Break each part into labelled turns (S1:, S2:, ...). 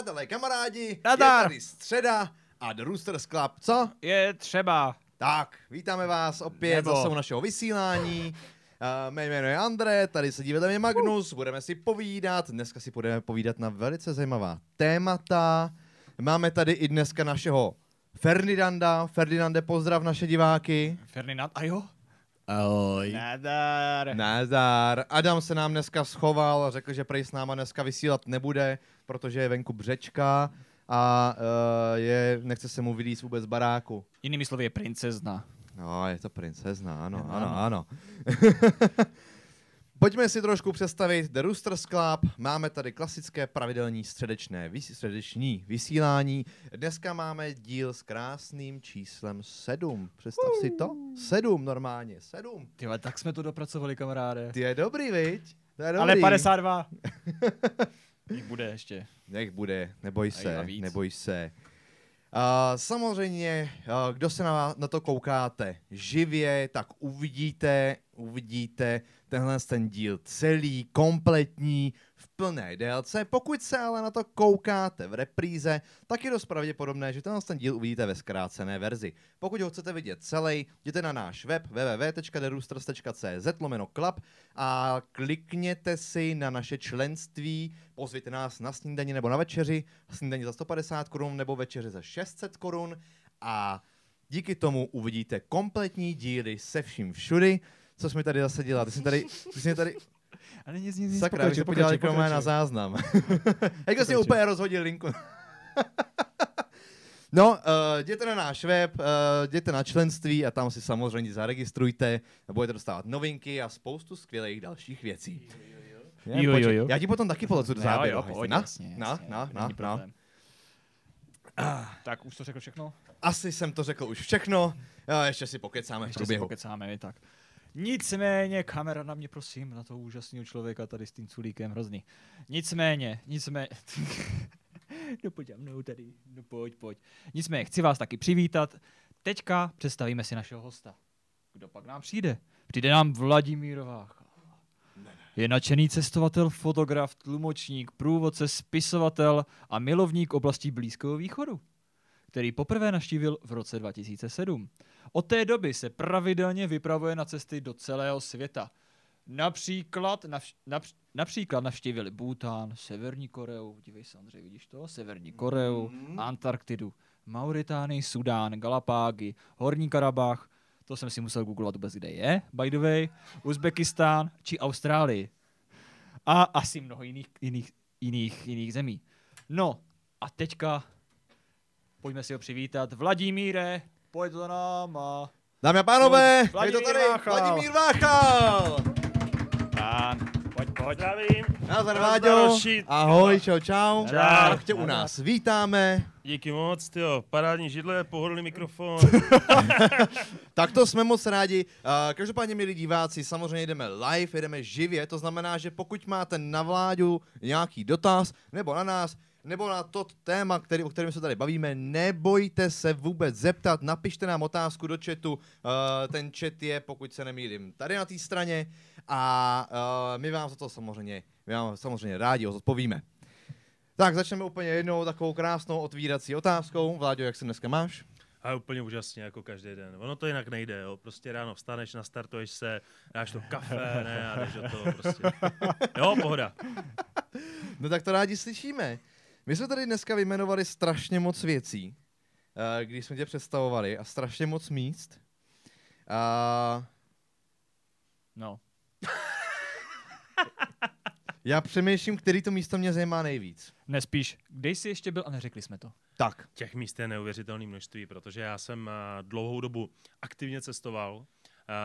S1: Přátelé, kamarádi,
S2: Nadar.
S1: je tady středa a The Roosters Club, co?
S2: Je třeba.
S1: Tak, vítáme vás opět
S2: Nebo.
S1: zase u našeho vysílání. Uh, mé jméno je André, tady sedí vedle mě Magnus, budeme si povídat, dneska si budeme povídat na velice zajímavá témata. Máme tady i dneska našeho Ferdinanda. Ferdinande, pozdrav naše diváky.
S2: Ferdinand, a jo?
S3: Ahoj.
S2: Nadar.
S1: Nazdar. Adam se nám dneska schoval a řekl, že prej s náma dneska vysílat nebude, protože je venku břečka a uh, je, nechce se mu vylíst vůbec baráku.
S2: Jinými slovy je princezna.
S1: No, je to princezna, ano,
S2: Ano,
S1: ano,
S2: ano.
S1: Pojďme si trošku představit The Roosters Club. Máme tady klasické pravidelní středečné, vys- středeční vysílání. Dneska máme díl s krásným číslem 7. Představ si to? 7 normálně, 7.
S2: Ty vole, tak jsme to dopracovali, kamaráde.
S1: Ty je dobrý, viď? To je dobrý.
S2: Ale 52. Jich bude ještě.
S1: Nech bude, neboj se, neboj se. Uh, samozřejmě, uh, kdo se na, na to koukáte živě, tak uvidíte, uvidíte tenhle ten díl celý, kompletní, v plné délce. Pokud se ale na to koukáte v repríze, tak je dost pravděpodobné, že tenhle ten díl uvidíte ve zkrácené verzi. Pokud ho chcete vidět celý, jděte na náš web www.deroosters.cz lomeno a klikněte si na naše členství, pozvěte nás na snídani nebo na večeři, snídani za 150 korun nebo večeři za 600 korun a díky tomu uvidíte kompletní díly se vším všudy. Co jsi mi tady zase dělal? Ty jsi tady, ty jsi tady,
S2: Ale nic, nic, nic.
S1: sakra, bych se podíval jako na záznam. Jak jsi úplně rozhodil linku. No, uh, jděte na náš web, uh, jděte na členství a tam si samozřejmě zaregistrujte, budete dostávat novinky a spoustu skvělých dalších věcí. Je,
S2: Jo,
S1: pojď,
S2: jo, jo.
S1: Já ti potom taky polezu do
S2: Jo,
S1: záběru.
S2: jo,
S1: hejste.
S2: pojď,
S1: na,
S2: jasně,
S1: na,
S2: jasně,
S1: na, na,
S2: není
S1: na.
S2: problém. Tak, už to řekl všechno?
S1: Asi jsem to řekl už všechno. Jo, ještě si pokecáme v
S2: Ještě si
S1: průběhu.
S2: pokecáme, i tak. Nicméně, kamera na mě, prosím, na toho úžasného člověka tady s tím culíkem, hrozný. Nicméně, nicméně, no pojď mnou tady, no pojď, pojď. Nicméně, chci vás taky přivítat. Teďka představíme si našeho hosta. Kdo pak nám přijde? Přijde nám Vladimír Vácha. Je nadšený cestovatel, fotograf, tlumočník, průvodce, spisovatel a milovník oblastí Blízkého východu, který poprvé navštívil v roce 2007. Od té doby se pravidelně vypravuje na cesty do celého světa. Například, navš- např- například navštívili Bhután, Severní Koreu, dívej se Andřej, vidíš to? Severní Koreu,
S1: Mhm.
S2: Antarktidu, Mauritánii, Sudán, Galapágy, Horní Karabach, to jsem si musel googlovat vůbec, kde je, by the way, Uzbekistán či Austrálii. A asi mnoho jiných, jiných, jiných, jiných zemí. No, a teďka pojďme si ho přivítat. Vladimíre, pojď za náma.
S1: Dámy a pánové,
S2: Pojď,
S1: je to
S2: Vladimír
S1: tady
S2: Váchal.
S1: Vladimír Váchal.
S2: Pán, pojď, pojď.
S3: Zdravím.
S1: Nazdar,
S3: Nazdar,
S1: Váďo.
S3: Další.
S1: Ahoj, čau, čau.
S3: Čau.
S1: Tak tě u nás vítáme.
S3: Díky moc, tyjo. Parádní židle, pohodlný mikrofon.
S1: Tak to jsme moc rádi. Uh, každopádně, milí diváci, samozřejmě jdeme live, jedeme živě, to znamená, že pokud máte na vládu nějaký dotaz, nebo na nás, nebo na to téma, který, o kterém se tady bavíme, nebojte se vůbec zeptat, napište nám otázku do chatu, uh, ten chat je, pokud se nemýlím, tady na té straně a uh, my vám za to samozřejmě, my vám samozřejmě rádi odpovíme. Tak začneme úplně jednou takovou krásnou otvírací otázkou. Vláďo, jak se dneska máš?
S3: A úplně úžasně, jako každý den. Ono to jinak nejde, jo. Prostě ráno vstaneš, nastartuješ se, dáš to kafe, ne, a jdeš do toho prostě. Jo, pohoda.
S1: No tak to rádi slyšíme. My jsme tady dneska vyjmenovali strašně moc věcí, eh, když jsme tě představovali a strašně moc míst. A
S2: No,
S1: já přemýšlím, který to místo mě zajímá nejvíc.
S2: nespíš, kde jsi ještě byl a neřekli jsme to.
S1: Tak.
S3: Těch míst je neuvěřitelné množství, protože já jsem eh, dlouhou dobu aktivně cestoval.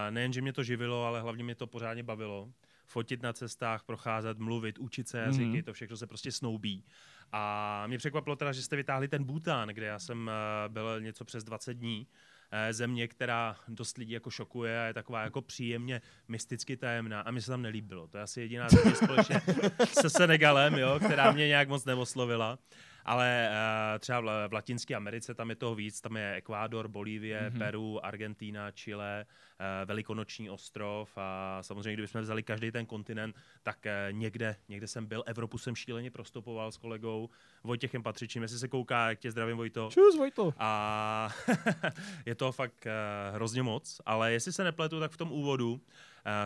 S3: Eh, Nejen, že mě to živilo, ale hlavně mě to pořádně bavilo. Fotit na cestách, procházet, mluvit, učit se jazyky,
S2: Mhm.
S3: to všechno se prostě snoubí. A mě překvapilo teda, že jste vytáhli ten Bhután, kde já jsem eh, byl něco přes 20 dní. Eh, Země, která dost lidí jako šokuje a je taková jako příjemně mysticky tajemná a mi se tam nelíbilo. To je asi jediná země společně se Senegalem, jo, která mě nějak moc neoslovila. Ale uh, třeba v, v Latinské Americe tam je toho víc, tam je Ekvádor, Bolívie, mm-hmm. Peru, Argentína, Chile, uh, Velikonoční ostrov a samozřejmě, kdybychom vzali každý ten kontinent, tak uh, někde, někde jsem byl, Evropu jsem šíleně prostupoval s kolegou Vojtěchem Patřičím, jestli se kouká, jak tě zdravím Vojto.
S2: Čus, Vojto.
S3: A je to fakt uh, hrozně moc, ale jestli se nepletu, tak v tom úvodu uh,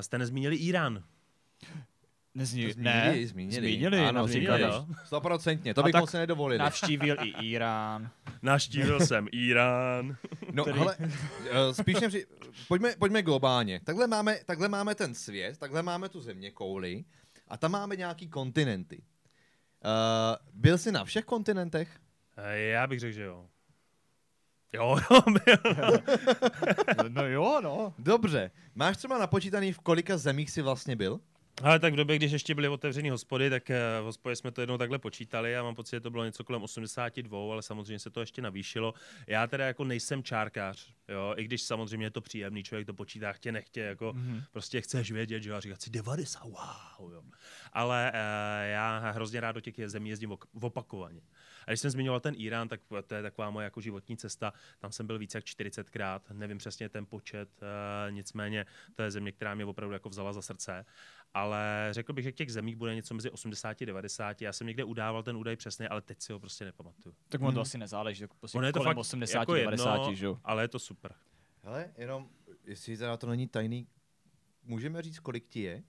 S3: jste nezmínili Irán.
S2: Nezní,
S1: Zmínili,
S2: ne,
S1: zmínili.
S2: zmínili,
S1: Ano, zmínili.
S2: no.
S1: Stoprocentně, to bychom si nedovolili.
S2: Navštívil i Irán.
S3: Naštívil jsem Irán.
S1: No,
S2: Který-
S1: hele, eh, spíš nepři... pojďme, pojďme globálně. Takhle máme, takhle máme ten svět, takhle máme tu země kouli a tam máme nějaký kontinenty. Uh, byl jsi na všech kontinentech?
S3: Eh, Já bych řekl, že jo. Jo, jo, byl.
S2: No jo, no.
S1: Dobře. Máš třeba napočítaný, v kolika zemích jsi vlastně byl?
S3: Ale tak v době, když ještě byly otevřené hospody, tak eh, v hospodě jsme to jednou takhle počítali a mám pocit, že to bylo něco kolem 82, ale samozřejmě se to ještě navýšilo. Já teda jako nejsem čárkář, jo, i když samozřejmě je to příjemný, člověk to počítá chtě nechtě, jako mm-hmm. prostě chceš vědět, že jo, a říkat si 90, wow, jo. Ale uh, já hrozně rád do těch zemí jezdím opakovaně. A když jsem zmiňoval ten Irán, tak to je taková moje jako životní cesta. Tam jsem byl více jak 40krát, nevím přesně ten počet, uh, nicméně to je země, která mě opravdu jako vzala za srdce. Ale řekl bych, že těch zemích bude něco mezi 80 a 90. Já jsem někde udával ten údaj přesně, ale teď si ho prostě nepamatuju.
S2: Tak ono to asi nezáleží, tak prostě
S3: Ono je to fakt
S2: 80,
S3: jako
S2: 90,
S3: jedno,
S2: že jo.
S3: ale je to super.
S1: Hele, jenom, jestli teda to není tajný, můžeme říct, kolik ti je?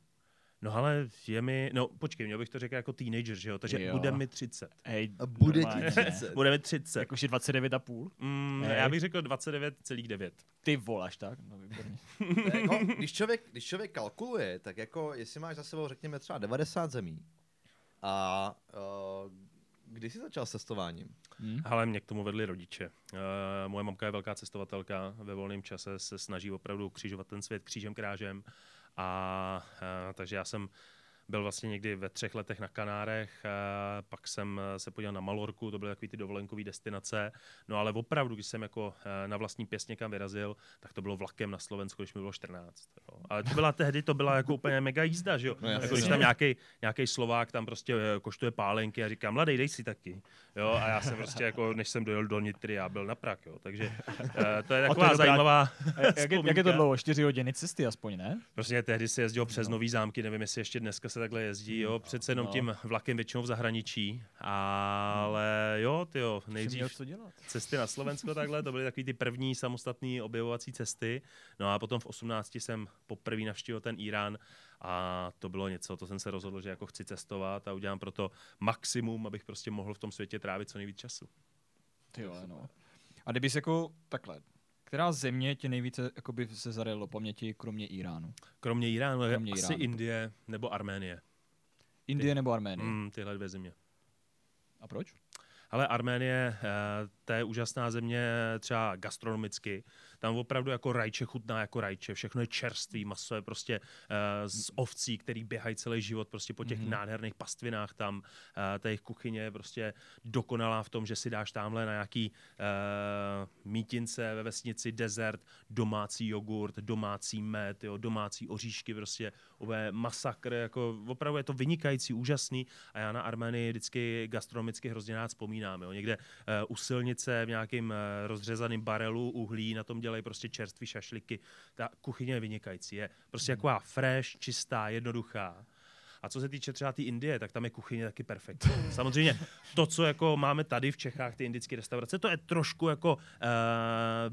S3: No ale je mi, no počkej, měl bych to řekl jako teenager, že jo, takže
S2: Jo.
S3: bude mi 30.
S2: Hej,
S1: A bude ti
S2: normálně.
S1: 30.
S3: Bude mi 30.
S2: Jak už je 29 a půl?
S3: Mm,
S2: Hej.
S3: já bych řekl 29,9.
S2: Ty volaš, tak? No, výborně.
S1: Jako, když, člověk, když člověk kalkuluje, tak jako, jestli máš za sebou, řekněme, třeba 90 zemí, a uh, kdy jsi začal s cestováním?
S2: Hm?
S3: Ale mě k tomu vedli rodiče. Uh, moje mamka je velká cestovatelka, ve volném čase se snaží opravdu křižovat ten svět křížem krážem. A uh, takže já jsem byl vlastně někdy ve třech letech na Kanárech, uh, pak jsem eh, se podíval na Malorku, to byly takové ty dovolenkové destinace. No ale opravdu, když jsem jako na vlastní pěst někam vyrazil, tak to bylo vlakem na Slovensku, když mi bylo 14. Jo. Ale to byla tehdy, to byla jako úplně mega jízda, že jo?
S1: No
S3: jako když tam nějaký, Slovák tam prostě koštuje pálenky a říká, mladý, dej si taky. Jo, a já jsem prostě jako, než jsem dojel do Nitry, já byl na Prak, jo. Takže uh, to je
S2: je
S3: taková
S2: dobrá-
S3: zajímavá
S2: A Jak, je- jak je to dlouho? 4 hodiny cesty aspoň, ne?
S3: Prostě tehdy se jezdilo přes
S2: No.
S3: nový zámky, nevím, jestli ještě dneska se takhle jezdí, jo, přece jenom
S2: no.
S3: tím vlakem většinou v zahraničí, ale jo, ty jo, nejdřív
S2: co dělat.
S3: cesty na Slovensko takhle, to byly takový ty první samostatné objevovací cesty, no a potom v 18 jsem poprvé navštívil ten Irán a to bylo něco, to jsem se rozhodl, že jako chci cestovat a udělám pro to maximum, abych prostě mohl v tom světě trávit co nejvíc času.
S2: Ty jo, no. A kdybys jako takhle, která země tě nejvíce jakoby se zarylo paměti, kromě Iránu?
S3: Kromě Iránu
S2: Kromě
S3: asi
S2: Iránu.
S3: Indie nebo Arménie.
S2: Indie nebo Arménie?
S3: Mm, tyhle dvě země.
S2: A proč?
S3: Ale Arménie, eh, to je úžasná země třeba gastronomicky. Tam opravdu jako rajče chutná jako rajče. Všechno je čerstvý, maso je prostě eh, z ovcí, který běhají celý život prostě po těch
S2: Mhm.
S3: mm-hmm. nádherných pastvinách tam. Eh, Ta jejich kuchyně je prostě dokonalá v tom, že si dáš tamhle na nějaký eh, mítince ve vesnici desert, domácí jogurt, domácí med, jo, domácí oříšky, prostě úplně masakr, jako opravdu je to vynikající, úžasný a já na Armenii vždycky gastronomicky hrozně rád vzpomínám. Jo. Někde uh, u silnice v nějakém uh, rozřezaném barelu uhlí, na tom dělají prostě čerství šašliky. Ta kuchyně je vynikající, je prostě taková fresh, čistá, jednoduchá. A co se týče třeba té tý Indie, tak tam je kuchyně taky perfektní. Samozřejmě to, co jako máme tady v Čechách, ty indické restaurace, to je trošku jako uh,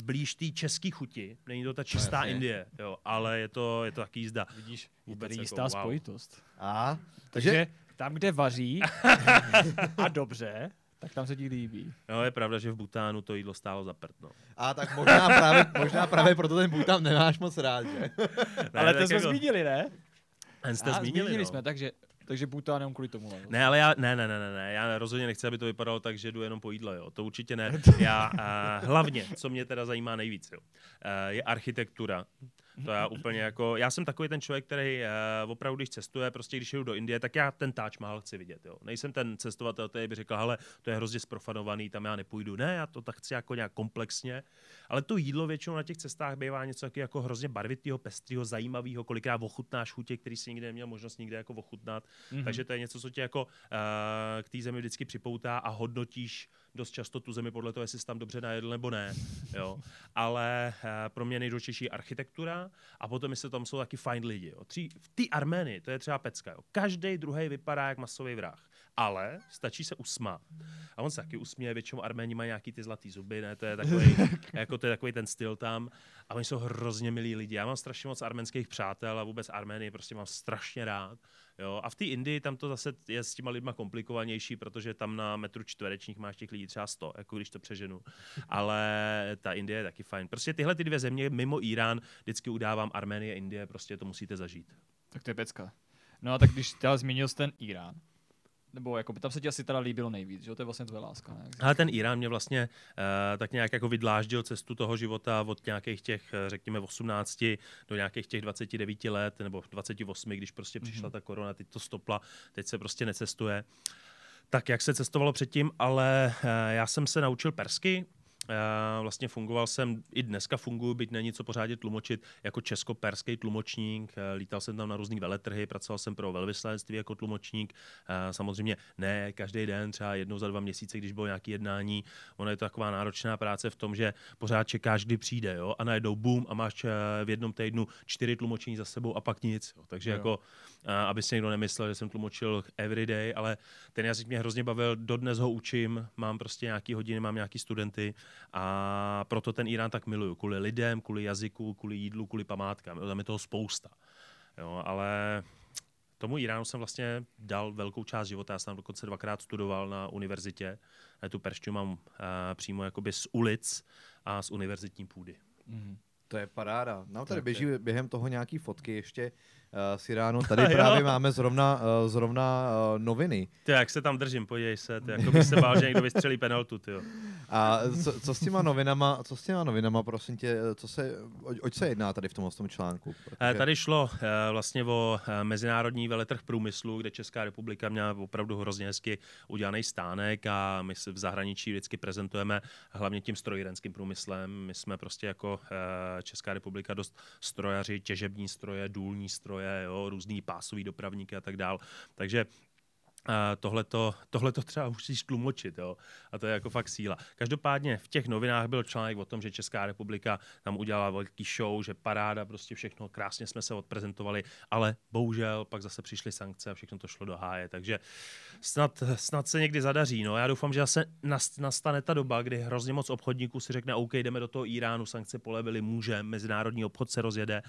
S3: blíž té české chuti. Není to ta čistá
S1: jasně.
S3: Indie, jo, ale je to, je to taky jízda.
S2: Vidíš, je tady
S3: jako
S2: jistá
S3: wow.
S2: spojitost.
S1: A?
S2: Takže tam, kde vaří a dobře, tak tam se ti líbí.
S3: No, je pravda, že v Butánu to jídlo stálo za prd, no.
S1: A tak možná právě, možná právě proto ten Bhutan nemáš moc rád, že?
S3: Ne,
S2: Ale to jsme
S3: jako-
S2: zmínili, ne?
S3: Ten jste
S2: A,
S3: zmínili,
S2: zmínili
S3: no.
S2: jsme, takže, takže Bhutan jenom kvůli tomu.
S3: Ne, ale já, ne, ne, ne, ne, ne, já rozhodně nechci, aby to vypadalo tak, že jdu jenom po jídle, jo. To určitě ne. Já uh, hlavně, co mě teda zajímá nejvíc, jo, uh, je architektura. To já úplně jako, já jsem takový ten člověk, který uh, opravdu, když cestuje, prostě když jdu do Indie, tak já ten Taj Mahal chci vidět. Jo. Nejsem ten cestovatel, který by řekl, hele, to je hrozně sprofanovaný, tam já nepůjdu. Ne, já to tak chci jako nějak komplexně. Ale to jídlo většinou na těch cestách bývá něco taky jako hrozně barvitého, pestrého, zajímavého, kolikrát ochutnáš chutě, který si nikdy neměl možnost nikde jako ochutnat. Mm-hmm. Takže to je něco, co tě jako uh, k té zemi vždycky připoutá a hodnotíš dost často tu zemi podle toho, jestli jsi tam dobře najedl nebo ne. Jo. Ale uh, pro mě nejdůležitější architektura a potom, jestli tam jsou taky fajn lidi. Jo. Tří, v té Arménii, to je třeba pecka. Jo. Každý druhý vypadá jak masový vrah. Ale stačí se usmát. A on se taky usměje, většinou Arméni mají nějaký ty zlatý zuby, ne? To je takový, jako to je takový ten styl tam. A oni jsou hrozně milí lidi. Já mám strašně moc arménských přátel a vůbec Arménii prostě mám strašně rád. Jo, a v té Indii tam to zase je s těma lidma komplikovanější, protože tam na metru čtverečních máš těch lidí třeba 100, jako když to přeženu. Ale ta Indie je taky fajn. Prostě tyhle ty dvě země mimo Irán vždycky udávám Arménie, Indie, prostě to musíte zažít.
S2: Tak to je pecka. No a tak když teda zmínil jsi ten Irán, nebo jako by tam se ti asi teda líbilo nejvíc, že to je vlastně tvoje láska. Ne?
S3: Ale ten Irán mě vlastně uh, tak nějak jako vydláždil cestu toho života od nějakých těch, řekněme, 18 do nějakých těch 29 let, nebo 28, když prostě přišla mm-hmm. ta korona, teď to stopla, teď se prostě necestuje. Tak jak se cestovalo předtím, ale uh, já jsem se naučil persky, Vlastně fungoval jsem, i dneska funguji, byť není co pořádně tlumočit, jako česko-perský tlumočník. Lítal jsem tam na různý veletrhy, pracoval jsem pro velvyslanectví jako tlumočník. Samozřejmě ne každý den, třeba jednou za dva měsíce, když bylo nějaké jednání. Ono je to taková náročná práce v tom, že pořád čekáš, kdy přijde, jo? a najednou boom a máš eh, v jednom týdnu čtyři tlumočení za sebou a pak nic. Jo? Takže jo. jako aby si někdo nemyslel, že jsem tlumočil everyday, ale ten jazyk mě hrozně bavil, dodnes ho učím, mám prostě nějaký hodiny, mám nějaký studenty a proto ten Irán tak miluju. Kvůli lidem, kvůli jazyku, kvůli jídlu, kvůli památkám. Tam je toho spousta. Jo, ale tomu Iránu jsem vlastně dal velkou část života. Já jsem tam dokonce dvakrát studoval na univerzitě. Já tu perštinu mám uh, přímo jakoby z ulic a z univerzitní půdy.
S1: Mm. To je paráda. Nám tady běží během toho nějaký fotky ještě uh, z Iránu. Tady právě máme zrovna, uh, zrovna uh, noviny.
S3: Ty, jak se tam držím, podívej se. Ty, jako bych se bál, že někdo vystřelí penaltu. Ty, jo.
S1: A co, co, s těma novinama, co s těma novinama, prosím tě, co se, o, oč se jedná tady v tom, tom článku?
S3: Protože... Tady šlo vlastně o mezinárodní veletrh průmyslu, kde Česká republika měla opravdu hrozně hezky udělaný stánek a my se v zahraničí vždycky prezentujeme hlavně tím strojírenským průmyslem. My jsme prostě jako Česká republika dost strojaři, těžební stroje, důlní stroje, stroje, jo, různý pásový dopravníky a tak dál. Takže tohle to třeba musíš tlumočit, jo? a to je jako fakt síla. Každopádně v těch novinách byl článek o tom, že Česká republika tam udělala velký show, že paráda, prostě všechno, krásně jsme se odprezentovali, ale bohužel pak zase přišly sankce a všechno to šlo do háje, takže snad, snad se někdy zadaří. No. Já doufám, že zase nastane ta doba, kdy hrozně moc obchodníků si řekne, OK, jdeme do toho Iránu, sankce polevily, může, mezinárodní obchod se rozjede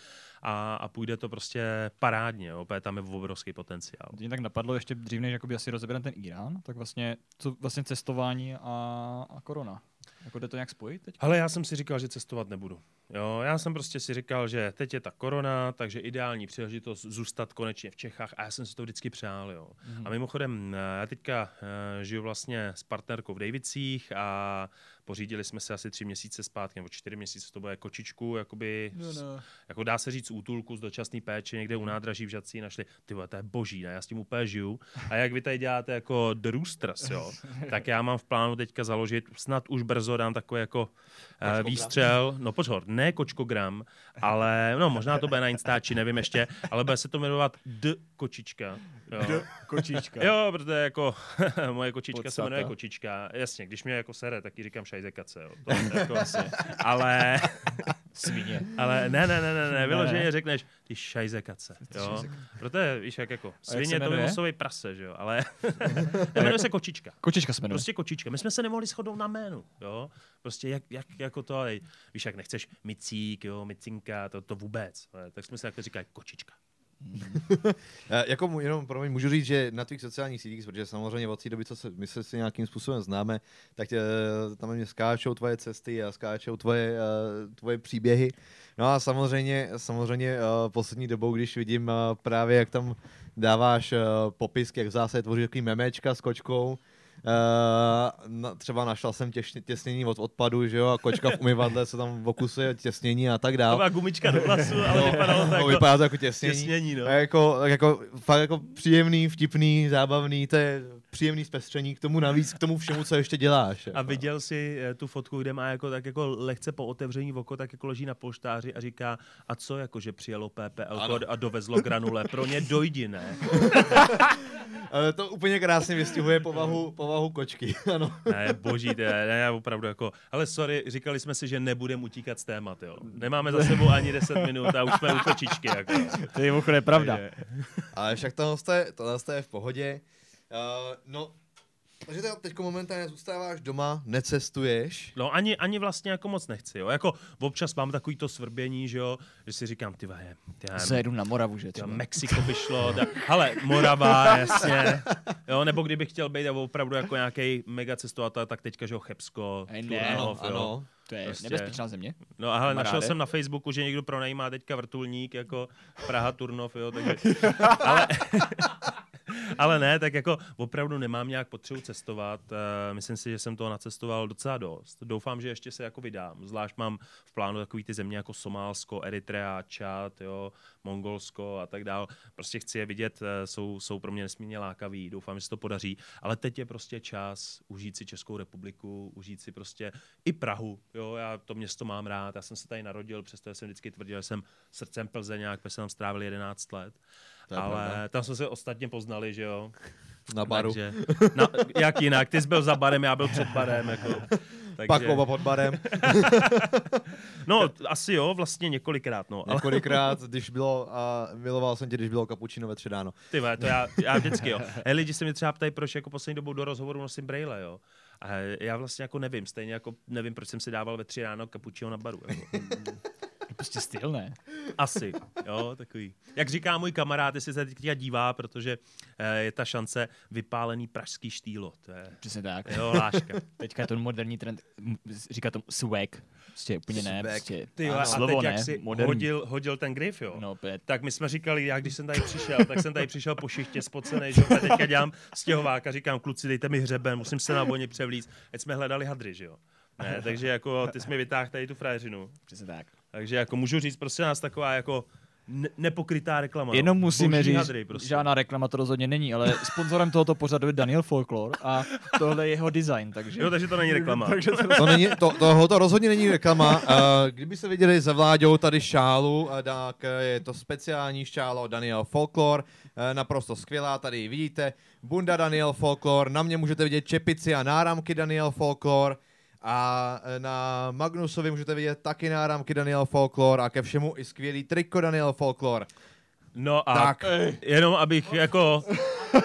S3: a, a půjde to prostě parádně, jo. tam je obrovský potenciál.
S2: Mě tak napadlo ještě dřív, než jakoby asi rozebereme ten Irán, tak vlastně, co vlastně cestování a, a korona. Jako jde to nějak spojit teď?
S3: Ale já jsem si říkal, že cestovat nebudu. Jo, já jsem prostě si říkal, že teď je ta korona, takže ideální příležitost zůstat konečně v Čechách a já jsem si to vždycky přál. Jo. Mm-hmm. A mimochodem, já teďka uh, žiju vlastně s partnerkou v Davicích a pořídili jsme se asi tři měsíce zpátky, nebo čtyři měsíce, to bude kočičku, jakoby, no, no. jako dá se říct útulku z dočasné péče, někde u nádraží v Žadci našli, ty to je boží, ne? já s tím úplně žiju. A jak vy tady děláte jako The Roosters, jo, tak já mám v plánu teďka založit, snad už brzo dám takový jako uh, výstřel, no pozor, ne kočkogram, ale no možná to bude na Instači, nevím ještě, ale bude se to jmenovat D kočička.
S2: Jo. D kočička.
S3: Jo, protože jako moje kočička Podsata. se jmenuje kočička. Jasně, když mě jako sere, tak ji říkám šajzekace, jo. To jako asi. Ale...
S2: Svině.
S3: Ale ne, ne, ne, ne, ne, vyloženě řekneš, ty šajzekace, jo. Proto je, víš, jak jako, svině to vymyslový prase, že jo, ale jmenuje se kočička.
S2: Kočička se jmenuje.
S3: Prostě kočička. My jsme se nemohli shodnout na jménu, jo. Prostě jak, jak jako to, víš, jak nechceš micík, jo, micinka, to, to vůbec. Tak jsme se takhle říkali kočička.
S1: jako jenom pro mě můžu říct, že na tvých sociálních sítích, protože samozřejmě od té doby, co se, my se si nějakým způsobem známe, tak tě, tam mě skáčou tvoje cesty a skáčou tvoje, uh, tvoje příběhy. No a samozřejmě, samozřejmě uh, poslední dobou, když vidím uh, právě, jak tam dáváš uh, jak zásadě tvoří takový memečka s kočkou, Uh, na, třeba našel jsem těš, těsnění od odpadu, že jo, a kočka v umyvadle se tam okusuje těsnění a tak
S3: To
S1: dále.
S3: byla gumička do vlasu, ale vypadalo to
S1: No,
S3: jako
S1: vypadá to jako těsnění.
S3: těsnění, no.
S1: A jako, jako, fakt jako příjemný, vtipný, zábavný, to je příjemný zpestření k tomu navíc, k tomu všemu, co ještě děláš.
S3: A
S1: jako.
S3: viděl si eh, tu fotku, kde má jako, tak jako lehce po otevření oko, tak jako leží na polštáři a říká, a co jako, že přijelo PPL a dovezlo granule, pro ně dojdi, ne?
S1: Ale to úplně krásně vystihuje povahu, povahu kočky, ano.
S3: Ne, boží, to je, ne, já opravdu jako, ale sorry, říkali jsme si, že nebudeme utíkat z témat, jo. Nemáme za sebou ani 10 minut a už jsme u kočičky, jako.
S2: To je mimochodem pravda.
S1: Ale však tohle, je, tohle je v pohodě. Uh, no, takže teď momentálně zůstáváš doma, necestuješ.
S3: No ani, ani vlastně jako moc nechci, jo. Jako občas mám takový to svrbění, že jo, že si říkám, ty vaje, ty já,
S2: Zajedu na Moravu, že
S3: Jo,
S2: třeba.
S3: Mexiko by šlo, da, ale Morava, jasně. Jo, nebo kdybych chtěl být opravdu jako nějaký mega cestovatel, tak teďka, že jo, Chebsko,
S2: ne,
S3: Turnov, jo.
S1: ano.
S2: To je
S3: Prostě.
S2: nebezpečná země.
S3: No a hele, našel jsem na Facebooku, že někdo pronajímá teďka vrtulník jako Praha Turnov, jo, takže... Ale, ale ne, tak jako opravdu nemám nějak potřebu cestovat. Eh, Myslím si, že jsem toho nacestoval docela dost. Doufám, že ještě se jako vydám. Zvlášť mám v plánu takový ty země jako Somálsko, Eritrea, Čad, jo, Mongolsko a tak dál. Prostě chci je vidět, eh, jsou, jsou pro mě nesmírně lákaví. Doufám, že se to podaří. Ale teď je prostě čas užít si Českou republiku, užít si prostě i Prahu. Jo, já to město mám rád. Já jsem se tady narodil, přesto jsem vždycky tvrdil, že jsem srdcem Plzeňák, protože jsem tam strávil 11 let. Ale
S1: pravda.
S3: tam jsme se ostatně poznali, že jo.
S1: Na baru.
S3: Takže, na, jak jinak, ty jsi byl za barem, já byl před barem. Jako, takže,
S1: Pak oba pod barem.
S3: No, asi jo, vlastně několikrát, no. Ale
S1: Několikrát, když bylo, a miloval jsem tě, když bylo kapučino ve tři ráno.
S3: ty to já, já vždycky, jo. Hej, lidi se mě třeba ptají, proč jako poslední dobou do rozhovoru nosím brejle, jo. A já vlastně jako nevím, stejně jako nevím, proč jsem si dával ve tři ráno kapučino na baru. Jako.
S2: To je prostě styl, ne?
S3: Asi, jo, takový. Jak říká můj kamarád, jestli se teďka dívá, protože eh, je ta šance vypálený pražský štýlo. To je,
S2: Přesně tak.
S3: jo, láška.
S2: Teďka je to moderní trend, říká tomu swag. Prostě úplně ne,
S1: Swag.
S2: prostě
S3: Ty jo,
S2: ano,
S3: a
S2: slovo
S3: teď
S2: ne,
S3: jak si
S2: moderní.
S3: hodil, hodil ten grif, jo.
S2: No, opět.
S3: Tak my jsme říkali, já když jsem tady přišel, tak jsem tady přišel po šichtě spocený, že jo, a teďka dělám stěhováka, říkám, kluci, dejte mi hřeben, musím se na voně převlíct, ať jsme hledali hadry, že jo. Ne, takže jako ty jsi mi vytáhl tady tu frajeřinu.
S2: Přesně tak.
S3: Takže jako můžu říct, prostě nás taková jako ne- nepokrytá reklama. no.
S2: Jenom musíme
S3: Boží
S2: říct,
S3: hadry, prostě.
S2: žádná reklama to rozhodně není, ale sponzorem tohoto pořadu je Daniel Folklore a tohle je jeho design, takže...
S3: Jo, takže to není reklama.
S2: takže to...
S1: To, není, to, to, to rozhodně není reklama. Uh, kdyby se viděli za Vláďou tady šálu, uh, tak uh, je to speciální šála od Daniel Folklore, uh, naprosto skvělá, tady ji vidíte. Bunda Daniel Folklore, na mě můžete vidět čepici a náramky Daniel Folklore. A eh, na Magnusovi můžete vidět taky náramky Daniel Folklore a ke všemu i skvělý triko Daniel Folklore.
S3: No a
S1: Tak.
S3: jenom abych jako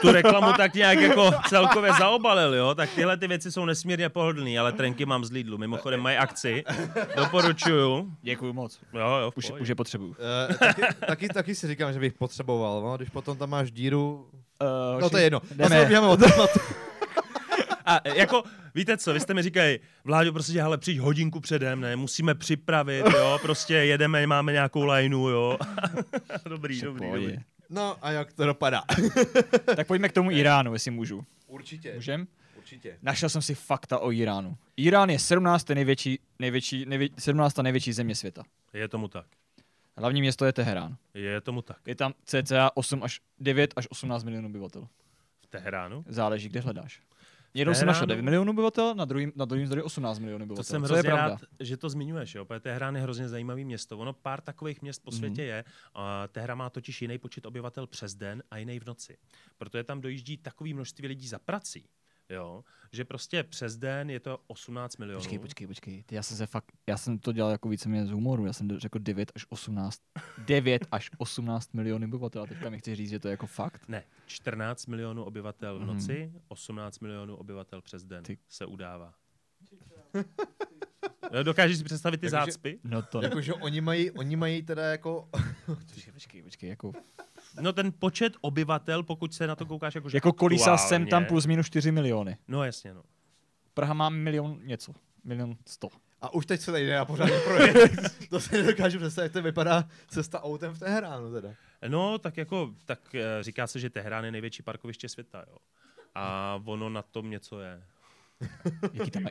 S3: tu reklamu tak nějak jako celkově zaobalil, jo, tak tyhle ty věci jsou nesmírně pohodlný, ale trenky mám z Lidlu. Mimochodem mají akci, doporučuju.
S2: Děkuji moc.
S3: Jo, jo,
S2: Už, už je potřebuju.
S1: Uh, taky, taky, taky si říkám, že bych potřeboval, no, když potom tam máš díru.
S2: Uh,
S1: No to je jedno.
S2: jdeme.
S1: Od tématu.
S3: A jako, víte co, vy jste mi říkali, Vláďo, prostě, ale přijď hodinku předem, ne, musíme připravit, jo, prostě jedeme, máme nějakou lineu, jo. dobrý,
S2: Vše
S3: dobrý, dobrý.
S1: No a jak to dopadá?
S2: Tak pojďme k tomu Iránu, jestli můžu.
S1: Určitě.
S2: Můžem?
S1: Určitě.
S2: Našel jsem si fakta o Iránu. Irán je 17. největší, největší, nejvě, 17. největší země světa.
S3: Je tomu tak.
S2: Hlavní město je Teherán.
S3: Je tomu tak.
S2: Je tam cca 8 až 9 až 18 milionů obyvatel.
S3: V Teheránu?
S2: Záleží, kde hledáš. Jednou jsem našel
S3: Teheránu?
S2: 9 milionů obyvatel, na druhým, na druhým zdroji 18 milionů obyvatel.
S3: To jsem
S2: je
S3: hrozně rád, že to zmiňuješ, jo, protože Teherán je hrozně zajímavý město. Ono pár takových měst po
S2: Mhm.
S3: světě je. A Teherán má totiž jiný počet obyvatel přes den a jiný v noci. Protože tam dojíždí takový množství lidí za prací, jo, že prostě přes den je to 18 milionů.
S2: Počkej, počkej, počkej. Ty, já jsem se fakt, já jsem to dělal jako víceméně z humoru. Já jsem řekl 9 až 18, 9 až 18 milionů obyvatel. A teďka mi chci říct, že to je jako fakt.
S3: Ne, 14 milionů obyvatel v
S2: Mhm.
S3: noci, 18 milionů obyvatel přes den
S2: Ty-
S3: se udává. Jo, Dokážeš si představit ty
S1: Jakože-
S3: zácpy?
S2: No to ne.
S1: Jakože oni mají, oni mají teda jako...
S2: Počkej, počkej, počkej, jako,
S3: No ten počet obyvatel, pokud se na to koukáš jako, že
S2: jako kolísá sem tam plus minus 4 miliony.
S3: No jasně, no.
S2: Praha má milion něco. Milion sto.
S1: A už teď se tady jde a pořád projet. to si nedokážu představit, jak to vypadá cesta autem v Teheránu teda.
S3: No, tak jako, tak eh, říká se, že Teherán je největší parkoviště světa, jo. A ono na tom něco je.
S2: Jaký tam...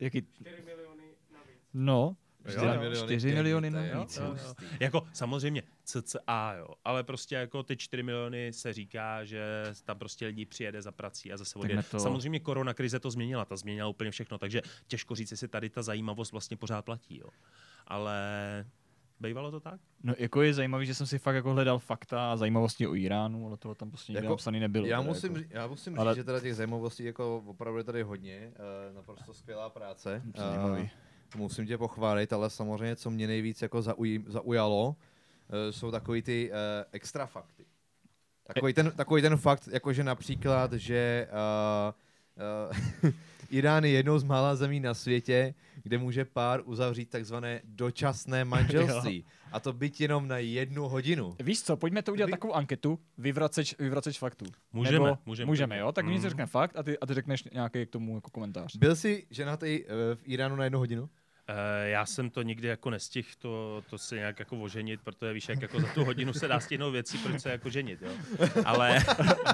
S2: Jaký...
S4: 4 miliony navíc.
S2: No, 4
S3: jo,
S2: miliony,
S1: to
S2: 4
S1: je
S2: miliony navíc.
S1: jo,
S2: jo.
S1: jo.
S3: Jako samozřejmě CCA, jo, ale prostě jako ty 4 miliony se říká, že tam prostě lidi přijede za prací a zase odjede.
S2: to-
S3: Samozřejmě korona krize to změnila, ta změnila úplně všechno, takže těžko říct, jestli tady ta zajímavost vlastně pořád platí, jo. Ale bývalo to tak?
S2: No jako je zajímavý, že jsem si fakt jako hledal fakta a zajímavosti o Iránu, ale toho tam prostě nikde
S1: Jako,
S2: napsaný nebylo.
S1: Já musím,
S2: jako.
S1: já musím
S2: Ale-
S1: říct, že teda těch zajímavostí jako opravdu je tady hodně. Uh, naprosto skvělá práce.
S2: Zajímavý.
S1: Uh, musím tě pochválit, ale samozřejmě, co mě nejvíc jako zauj, zaujalo, uh, jsou takový ty uh, extra fakty. Takový ten, takový ten fakt, jakože například, že uh, uh, Irán je jednou z mála zemí na světě, kde může pár uzavřít takzvané dočasné manželství. A to byť jenom na jednu hodinu.
S2: Víš co, pojďme to udělat
S1: Vy-
S2: takovou anketu, vyvraceč, vyvraceč faktů.
S3: Můžeme,
S2: Nebo,
S3: můžeme.
S2: můžeme, jo? Tak mm.
S3: Mm.
S2: řekne fakt a ty, a ty řekneš nějaký k tomu jako komentář.
S1: Byl jsi ženatý uh, v Iránu na jednu hodinu?
S3: Eh, já jsem to nikdy jako nestihl to, to se nějak jako oženit, protože víš, jak jako za tu hodinu se dá stihnout věcí, proč se jako ženit, jo. Ale,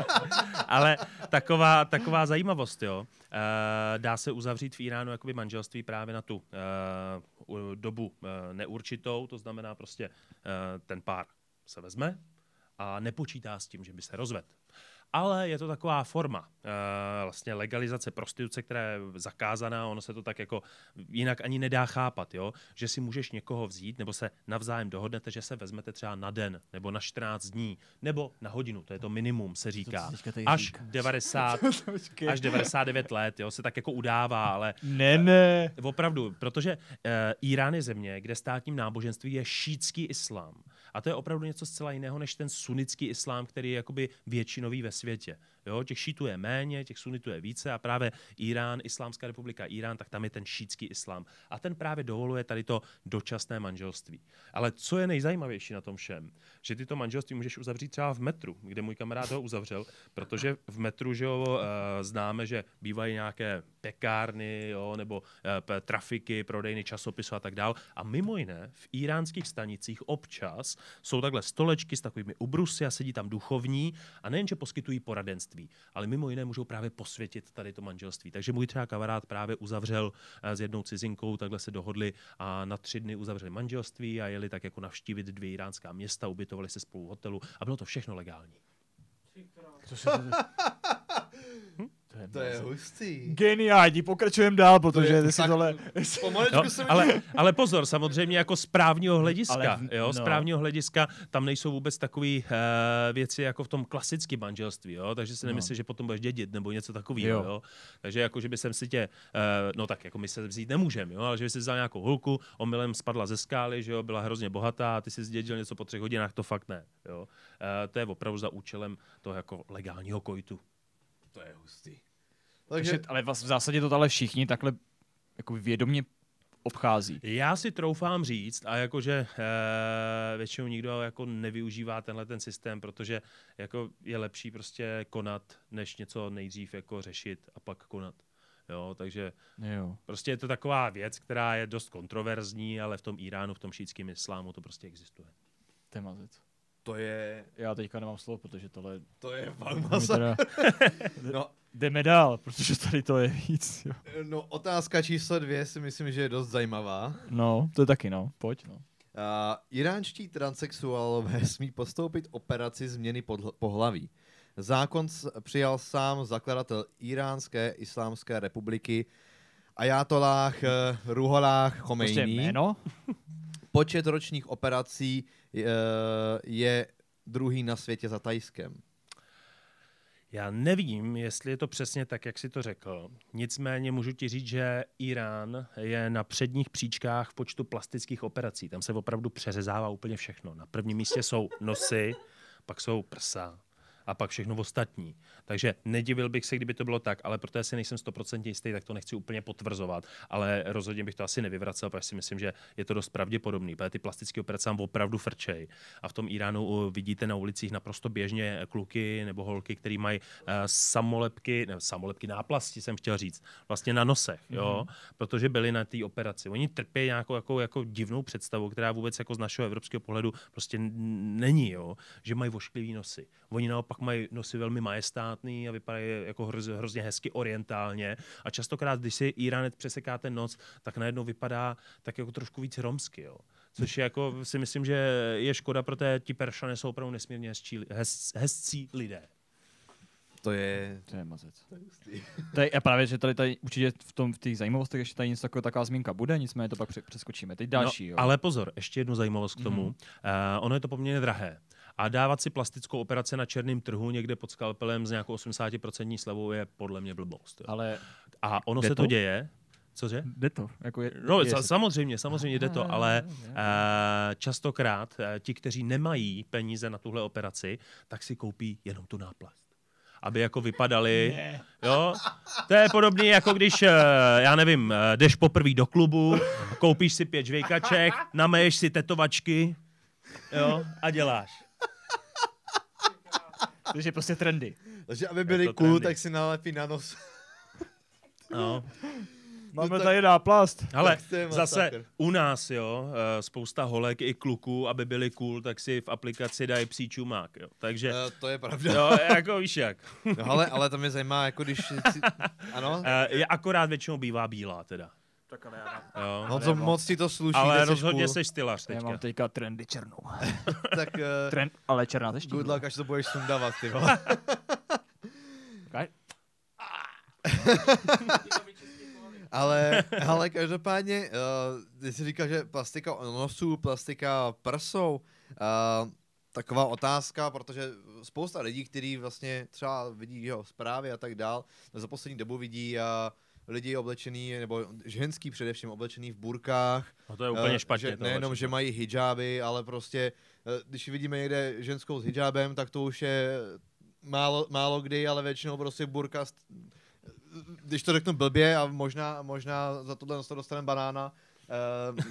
S3: ale taková, taková zajímavost, jo. Eh, dá se uzavřít v Iránu jakoby manželství právě na tu eh, dobu neurčitou, to znamená prostě ten pár se vezme a nepočítá s tím, že by se rozvedl. Ale je to taková forma e, vlastně legalizace prostituce, která je zakázaná, ono se to tak jako jinak ani nedá chápat, jo? že si můžeš někoho vzít, nebo se navzájem dohodnete, že se vezmete třeba na den, nebo na 14 dní, nebo na hodinu, to je to minimum, se říká. Až
S2: říká?
S3: 90, až 99 let, jo, se tak jako udává, ale
S2: Ne, ne.
S3: Opravdu, protože e, Irán je země, kde státním náboženství je šítský islám. A to je opravdu něco zcela jiného než ten sunnický islám, který je jakoby většinový ve světě. Jo, těch šítů je méně, těch sunitů je více a právě Irán, Islámská republika Irán, tak tam je ten šítský islám. A ten právě dovoluje tady to dočasné manželství. Ale co je nejzajímavější na tom všem, že tyto manželství můžeš uzavřít třeba v metru, kde můj kamarád ho uzavřel, protože v metru, že jo, eh, známe, že bývají nějaké pekárny, jo, nebo eh, trafiky, prodejny časopisu a tak dál. A mimo jiné, v iránských stanicích občas jsou takhle stolečky s takovými ubrusy a sedí tam duchovní a nejen, že poskytují poradenství, ale mimo jiné můžou právě posvětit tady to manželství. Takže můj třeba kamarád právě uzavřel eh, s jednou cizinkou, takhle se dohodli a na tři dny uzavřeli manželství a jeli tak jako navštívit dvě iránská města, ubytovali se spolu v hotelu a bylo to všechno legální.
S2: Se je,
S1: To je hustý.
S2: Geniální, pokračujeme dál, protože
S1: je
S2: ty si
S1: tak-
S2: tohle...
S1: Mi
S3: ale, ale pozor, samozřejmě jako z právního hlediska,
S2: Ale
S3: jo, z
S2: no.
S3: právního hlediska tam nejsou vůbec takové uh, věci jako v tom klasickém manželství, jo, takže si
S2: No.
S3: nemyslíš, že potom budeš dědit nebo něco takového,
S2: Jo.
S3: jo. jo. Takže jako, že by jsem si tě, uh, no tak jako my se vzít nemůžeme, jo, ale že by si vzal nějakou hulku, omylem spadla ze skály, že jo, byla hrozně bohatá a ty si zdědil něco po třech hodinách, to fakt ne, jo. Uh, to je opravdu za účelem toho jako legálního kojtu.
S1: To je hustý.
S2: Takže,
S1: Takže
S2: ale vás v zásadě to ale všichni takhle jako vědomě obchází.
S3: Já si troufám říct, a jakože e, většinou nikdo jako nevyužívá tenhle ten systém, protože jako je lepší prostě konat, než něco nejdřív jako řešit a pak konat. Jo, takže
S2: Jo.
S3: prostě je to taková věc, která je dost kontroverzní, ale v tom Iránu, v tom šítském islámu to prostě existuje.
S2: To je mazec.
S1: to je,
S2: Já teďka nemám slovo, protože tohle...
S1: to je fakt
S2: teda
S1: No,
S2: jdeme dál, protože tady to je víc. Jo.
S1: no, otázka číslo dvě si myslím, že je dost zajímavá.
S2: No, to je taky, no. Pojď, no.
S1: Uh, iránští transexuálové smí postoupit operaci změny podl- pohlaví. Zákon přijal sám zakladatel Iránské islámské republiky Ajatollah uh, Ruhollah
S2: Prostě
S1: Khomeini.
S2: jméno?
S1: Počet ročních operací uh, je druhý na světě za Tajskem.
S3: Já nevím, jestli je to přesně tak, jak si to řekl. Nicméně můžu ti říct, že Irán je na předních příčkách v počtu plastických operací. Tam se opravdu přeřezává úplně všechno. Na prvním místě jsou nosy, pak jsou prsa a pak všechno ostatní. Takže nedivil bych se, kdyby to bylo tak, ale protože si nejsem 100% jistý, tak to nechci úplně potvrzovat. Ale rozhodně bych to asi nevyvracel, protože si myslím, že je to dost pravděpodobný. Protože ty plastické operace tam opravdu frčej. A v tom Iránu uh, vidíte na ulicích naprosto běžně kluky nebo holky, který mají uh, samolepky, ne, samolepky náplasti, jsem chtěl říct, vlastně na nosech, jo, protože byli na té operaci. Oni trpí nějakou jako, jako divnou představu, která vůbec jako z našeho evropského pohledu prostě není, jo, že mají vošklivý nosy. Oni naopak pak mají nosy velmi majestátný a vypadají jako hroz, hrozně hezky orientálně. A častokrát, když si Iránec přeseká ten noc, tak najednou vypadá tak jako trošku víc romsky. Jo. Což je jako, si myslím, že je škoda, protože ti Peršané jsou opravdu nesmírně hezčí, hez, hezcí lidé.
S1: To je...
S2: To je mazec.
S1: To je
S2: a právě, že tady, tady určitě v tom v těch zajímavostech ještě tady něco takového, taková zmínka bude, nicméně to pak pře- přeskočíme. Teď další,
S3: no,
S2: jo.
S3: Ale pozor, ještě jednu zajímavost k tomu. Mm-hmm. Uh, ono je to poměrně drahé. A dávat si plastickou operaci na černém trhu někde pod skalpelem s nějakou 80% slevou je podle mě blbost. Jo.
S2: ale
S3: A ono se to
S2: to?
S3: děje. Cože?
S2: jde to. Jako je,
S3: No,
S2: je,
S3: sa, samozřejmě, samozřejmě jde to, ale
S2: je, je.
S3: uh, častokrát uh, ti, kteří nemají peníze na tuhle operaci, tak si koupí jenom tu náplast. Aby jako vypadali,
S2: Ne.
S3: jo. To je podobné, jako když, uh, já nevím, uh, jdeš poprvé do klubu, koupíš si pět žvejkaček, nameješ si tetovačky, jo, a děláš.
S2: Takže prostě trendy.
S1: Takže aby byli
S3: to
S1: cool,
S3: trendy.
S1: tak si nalepí na nos.
S3: No.
S2: Máme
S1: tak-
S2: tady náplast.
S3: Ale zase u nás, jo, eh, spousta holek i kluků, aby byli cool, tak si v aplikaci dají psí čumák, jo. Takže,
S1: Uh, to je pravda.
S3: jo, jako víš jak.
S1: No, ale, ale to mě zajímá, jako když... Si... Ano?
S3: Eh, Je akorát většinou bývá bílá teda.
S2: Tak ale já,
S3: Jo.
S1: No to moc ti to sluší,
S3: Ale rozhodně
S1: cool.
S3: jsi stylař
S2: já
S3: teďka.
S2: mám teďka trendy černou.
S1: Tak uh,
S2: Trend, ale černá tež
S1: good luck, až to budeš sundávat, ty vole. Ale, ale každopádně, uh, když jsi říkal, že plastika nosů, plastika prsou, uh, taková otázka, protože spousta lidí, kteří vlastně třeba vidí jeho zprávy a tak dál, za poslední dobu vidí uh, lidi oblečený, nebo ženský především oblečený v burkách.
S3: No to je úplně
S1: eh,
S3: špatně.
S1: Že, nejenom, že
S3: všechno.
S1: mají hijáby, ale prostě, eh, když vidíme někde ženskou s hijábem, tak to už je málo, málo kdy, ale většinou prostě burka, st- když to řeknu blbě a možná, možná za tohle to dostaneme banána,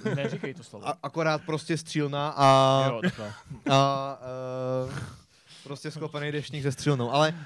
S1: uh,
S2: Neříkej to slovo.
S1: a, akorát prostě střílna a,
S2: jo,
S1: a uh, prostě skopený deštník se střílnou, ale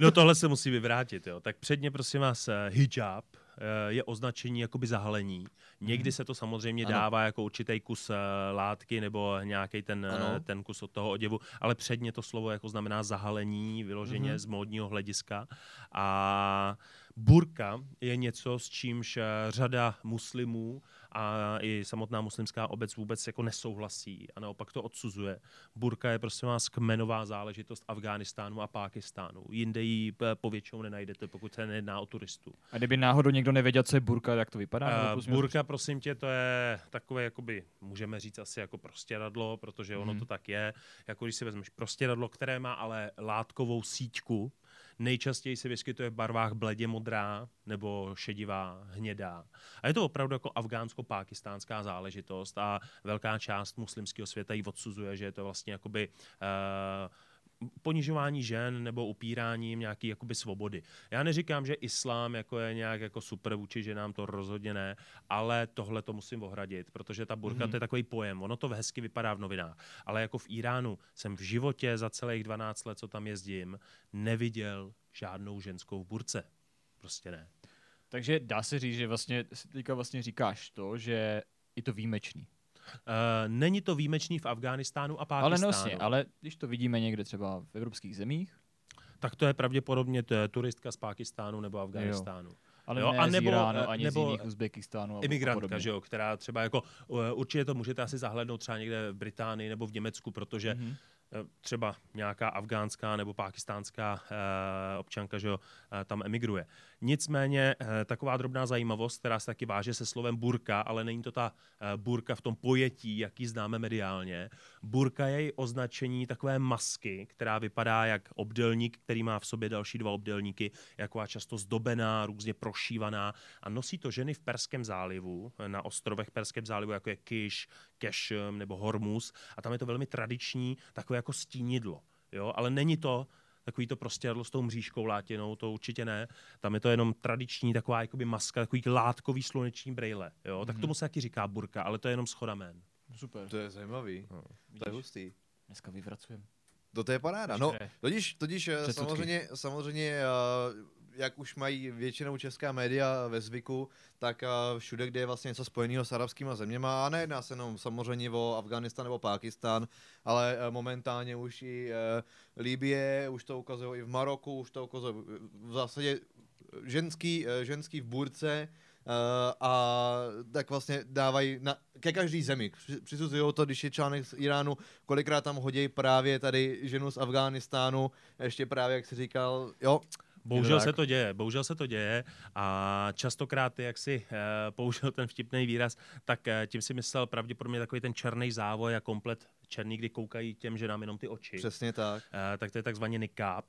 S3: No tohle se musí vyvrátit, jo. Tak předně prosím vás, eh, hijab eh, je označení jakoby zahalení. Někdy se to samozřejmě
S1: Ano.
S3: dává jako určitý kus eh, látky nebo nějaký ten,
S1: Ano.
S3: ten kus od toho oděvu, ale předně to slovo jako znamená zahalení, vyloženě
S1: Mhm.
S3: z módního hlediska. A burka je něco, s čímž řada muslimů a i samotná muslimská obec vůbec jako nesouhlasí a naopak to odsuzuje. Burka je prostě vás kmenová záležitost Afghánistánu a Pákistánu. Jinde ji eh, povětšinou nenajdete, pokud se nejedná o turistu.
S2: A kdyby náhodou někdo nevěděl, co je burka, jak to vypadá?
S3: Uh, burka, prosím tě, to je takové, jakoby, můžeme říct asi jako prostěradlo, protože ono
S2: Mhm.
S3: to tak je. Jako když si vezmeš prostěradlo, které má ale látkovou síťku, nejčastěji se vyskytuje v barvách bledě modrá nebo šedivá, hnědá. A je to opravdu jako afgánsko-pákistánská záležitost a velká část muslimského světa ji odsuzuje, že je to vlastně jakoby uh, ponižování žen nebo upíráním nějaký jakoby svobody. Já neříkám, že islám jako je nějak jako super vůči ženám, to rozhodně ne, ale tohle to musím ohradit, protože ta burka
S2: Mhm.
S3: to je takový pojem, ono to hezky vypadá v novinách, ale jako v Iránu jsem v životě za celých 12 let, co tam jezdím, neviděl žádnou ženskou v burce. Prostě ne.
S2: Takže dá se říct, že vlastně teďka vlastně říkáš to, že je to výjimečný.
S3: Uh, není to výjimečný v Afghánistánu a
S2: Ale
S3: Pákistánu.
S2: nosně, ale když to vidíme někde třeba v evropských zemích,
S3: Tak to je pravděpodobně t- turistka z Pákistánu nebo Afghánistánu.
S2: ale
S3: Jo,
S2: ne
S3: a
S2: z
S3: nebo,
S2: Iránu,
S3: eh,
S2: ani
S3: nebo
S2: z jiných Uzbekistánu.
S3: imigrantka, že jo, která třeba jako, uh, určitě to můžete asi zahlednout třeba někde v Británii nebo v Německu, protože
S2: Mhm.
S3: eh, třeba nějaká afgánská nebo pakistánská eh, občanka, že jo, eh, tam emigruje. Nicméně eh, taková drobná zajímavost, která se taky váže se slovem burka, ale není to ta eh, burka v tom pojetí, jaký známe mediálně. Burka je označení takové masky, která vypadá jak obdelník, který má v sobě další dva obdelníky, jako často zdobená, různě prošívaná. A nosí to ženy v Perském zálivu, na ostrovech Perském zálivu, jako je Kiš, Kešem nebo Hormuz. A tam je to velmi tradiční, takové jako stínidlo, jo, ale není to takový to prostě s tou mřížkou látěnou, to určitě ne. Tam je to jenom tradiční taková jakoby maska, takový látkový sluneční brejle, jo. Tak
S2: Mhm.
S3: tomu se taky říká burka, ale to je jenom schoda jmen.
S2: Super.
S1: to je zajímavý,
S3: No.
S1: to je hustý.
S2: Dneska vyvracujeme.
S1: To, to je paráda. No, totiž, totiž eh,
S2: předsudky.
S1: samozřejmě, samozřejmě uh, jak už mají většinou česká média ve zvyku, tak uh, všude, kde je vlastně něco spojeného s arabskými zeměma, a nejedná se jenom samozřejmě o Afganistán nebo Pákistán, ale uh, momentálně už i uh, Libie, už to ukazují i v Maroku, už to ukazují v zásadě ženský, ženský v burce, a tak vlastně dávají na, ke každý zemi. Přisuzují to, když je článek z Iránu, kolikrát tam hodí právě tady ženu z Afghánistánu, ještě právě, jak jsi říkal, jo,
S3: Bohužel se to děje, bohužel se to děje a častokrát, jak si uh, použil ten vtipný výraz, tak uh, tím si myslel pravděpodobně takový ten černý závoj a komplet černý, kdy koukají těm ženám jenom ty oči.
S1: Přesně tak.
S3: Uh, tak to je takzvaný nikáb.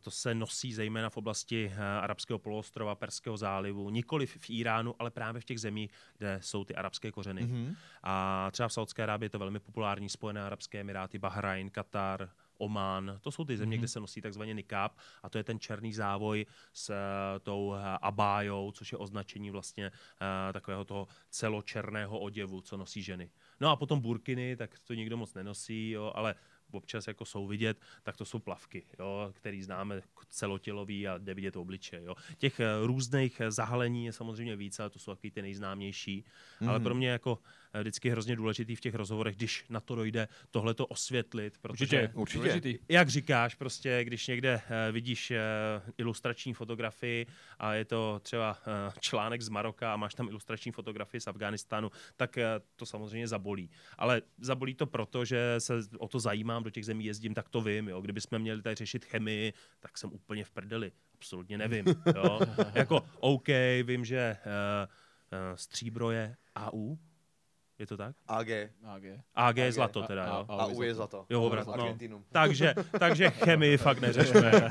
S3: To se nosí zejména v oblasti arabského poloostrova, Perského zálivu, nikoli v Iránu, ale právě v těch zemích, kde jsou ty arabské kořeny. Mm-hmm. A třeba v Saudské Arábii je to velmi populární, Spojené arabské emiráty, Bahrajn, Katar, Oman, to jsou ty země, mm-hmm. kde se nosí takzvaně nikáb a to je ten černý závoj s uh, tou uh, abájou, což je označení vlastně uh, takového toho celočerného oděvu, co nosí ženy. No a potom burkiny, tak to nikdo moc nenosí, jo, ale občas jako jsou vidět, tak to jsou plavky, jo, který známe celotělový a jde vidět obliče. Jo. Těch různých zahalení je samozřejmě více, ale to jsou takový ty nejznámější. Mm-hmm. Ale pro mě jako Eh, vždycky hrozně důležitý v těch rozhovorech, když na to dojde, tohle to osvětlit. Protože,
S2: určitě, určitě.
S3: Jak říkáš, prostě, když někde uh, vidíš uh, ilustrační fotografii a je to třeba článek z Maroka a máš tam ilustrační fotografii z Afganistánu, tak to samozřejmě zabolí. Ale zabolí to proto, že se o to zajímám, do těch zemí jezdím, tak to vím. Jo. Kdybychom měli tady řešit chemii, tak jsem úplně v prdeli. Absolutně nevím. Jo. jako OK, vím, že uh, uh, stříbro je AU, je to tak?
S1: AG.
S3: AG. AG je zlato teda, jo.
S1: A, U je zlato.
S3: Jo, obrat, no. takže, takže chemii fakt neřešme.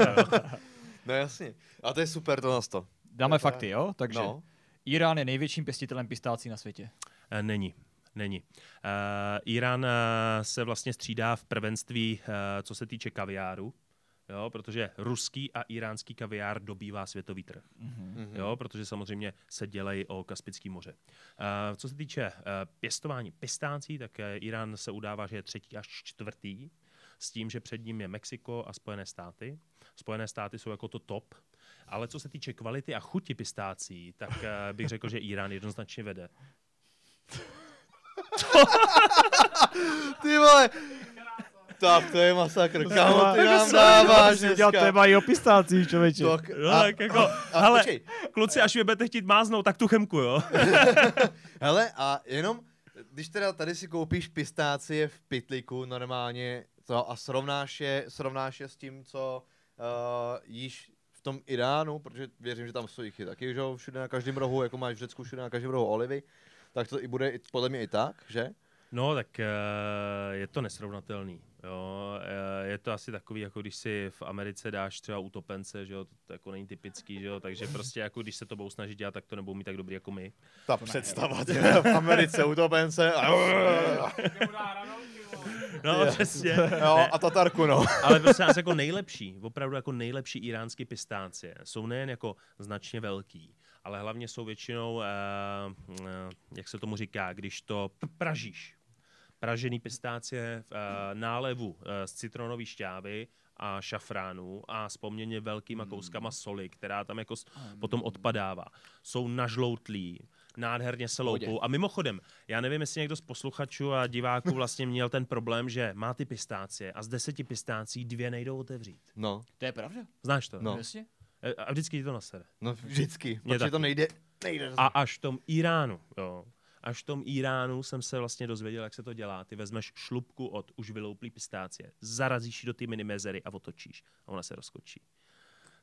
S1: no jasně. A to je super to nás to.
S2: Dáme fakty, jo? Takže no. Irán je největším pěstitelem pistácí na světě.
S3: E, není. Není. Uh, Irán uh, se vlastně střídá v prvenství, uh, co se týče kaviáru jo, protože ruský a iránský kaviár dobývá světový trh, mm-hmm. jo, protože samozřejmě se dělají o Kaspický moře. Uh, co se týče uh, pěstování pistácí, tak uh, Irán se udává, že je třetí až čtvrtý, s tím, že před ním je Mexiko a Spojené státy. Spojené státy jsou jako to top, ale co se týče kvality a chuti pistácí, tak uh, bych řekl, že Irán jednoznačně vede.
S1: Ty vole, tak to je masakr. Kámo, ty nám dáváš
S2: dneska. téma i o pistácích, člověče.
S3: No, a, tak jako, a, a, hele, počkej. kluci, až vy budete chtít máznout, tak tu chemku, jo.
S1: hele, a jenom, když teda tady si koupíš pistácie v pitliku normálně, to, a srovnáš je, srovnáš je s tím, co uh, jíš v tom Iránu, protože věřím, že tam jsou jich taky, že všude na každém rohu, jako máš v Řecku všude na každém rohu olivy, tak to i bude podle mě i tak, že?
S3: No, tak uh, je to nesrovnatelný. Jo, uh, je to asi takový, jako když si v Americe dáš třeba utopence, že jo, to, to jako není typický, že jo, takže prostě jako když se to budou snažit dělat, tak to nebudou mít tak dobrý jako my.
S1: Ta představa v Americe utopence.
S3: No, přesně.
S1: Jo, a Tatarku, no.
S3: Ale prostě nás jako nejlepší, opravdu jako nejlepší iránský pistácie jsou nejen jako značně velký, ale hlavně jsou většinou, uh, uh, jak se tomu říká, když to pražíš. Pražený pistácie v uh, nálevu uh, z citronové šťávy a šafránu a s poměrně velkýma hmm. kouskama soli, která tam jako hmm. potom odpadává. Jsou nažloutlí, nádherně se loupou. A mimochodem, já nevím, jestli někdo z posluchačů a diváků vlastně měl ten problém, že má ty pistácie a z deseti pistácí dvě nejdou otevřít.
S1: No.
S2: To je pravda.
S3: Znáš to?
S2: No. Jasně.
S3: E, a vždycky ti to nasere.
S1: No vždycky, Mě protože taky. to nejde, nejde.
S3: A až v tom Iránu, jo, až v tom Iránu jsem se vlastně dozvěděl, jak se to dělá. Ty vezmeš šlubku od už vylouplý pistácie, zarazíš do ty minimezery a otočíš a ona se rozkočí.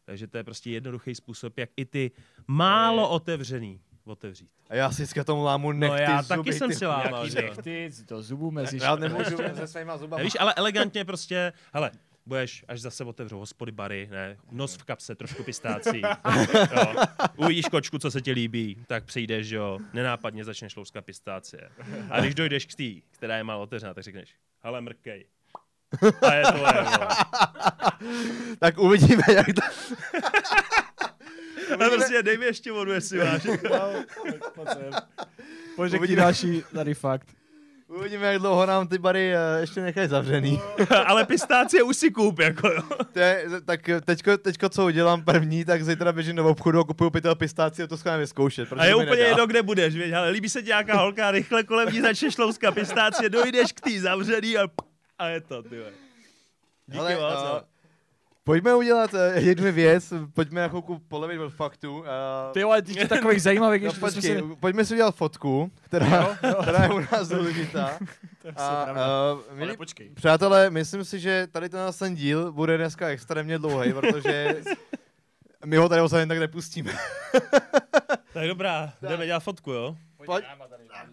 S3: Takže to je prostě jednoduchý způsob, jak i ty málo otevřený otevřít.
S1: A já si k tomu lámu nechty
S3: No já
S1: zuby,
S3: taky jsem si lámal.
S2: Nechty, to zubu mezi
S1: Já nemůžu se svýma zubama.
S3: Víš, ale elegantně prostě, hele, budeš, až zase otevřou hospody, bary, ne, nos v kapse, trošku pistácí, jo. uvidíš kočku, co se ti líbí, tak přijdeš, jo, nenápadně začneš louskat pistácie. A když dojdeš k tý, která je málo otevřená, tak řekneš, hele, mrkej. A je to
S1: Tak uvidíme, jak to...
S3: A prostě dej mi ještě vodu, jestli máš.
S2: Pojď další tady fakt.
S1: Uvidíme, jak dlouho nám ty bary eh, ještě nechají zavřený.
S3: Ale pistácie už si koup, jako jo.
S1: To je, tak teďko, teďko, co udělám první, tak zítra běžím do obchodu a kupuju pytel pistáci a to schválně vyzkoušet.
S3: A je úplně jedno, kde budeš, věď, ale líbí se ti nějaká holka, rychle kolem ní začne šlouskat pistácie, dojdeš k té zavřený a, a je to, ty. Díky
S1: Ale,
S3: moc.
S1: uh,
S3: no.
S1: Pojďme udělat uh, jednu věc, pojďme na chvilku polevit od faktu. Uh,
S2: Ty ale ty takových zajímavých,
S1: no, počkej,
S2: si...
S1: pojďme si udělat fotku, která, která je u nás důležitá. A, uh, milí
S2: počkej.
S1: přátelé, myslím si, že tady ten ten díl bude dneska extrémně dlouhý, protože my ho tady ozajím tak nepustíme.
S3: Tak dobrá, jdeme dělat fotku, jo?
S1: Pojď.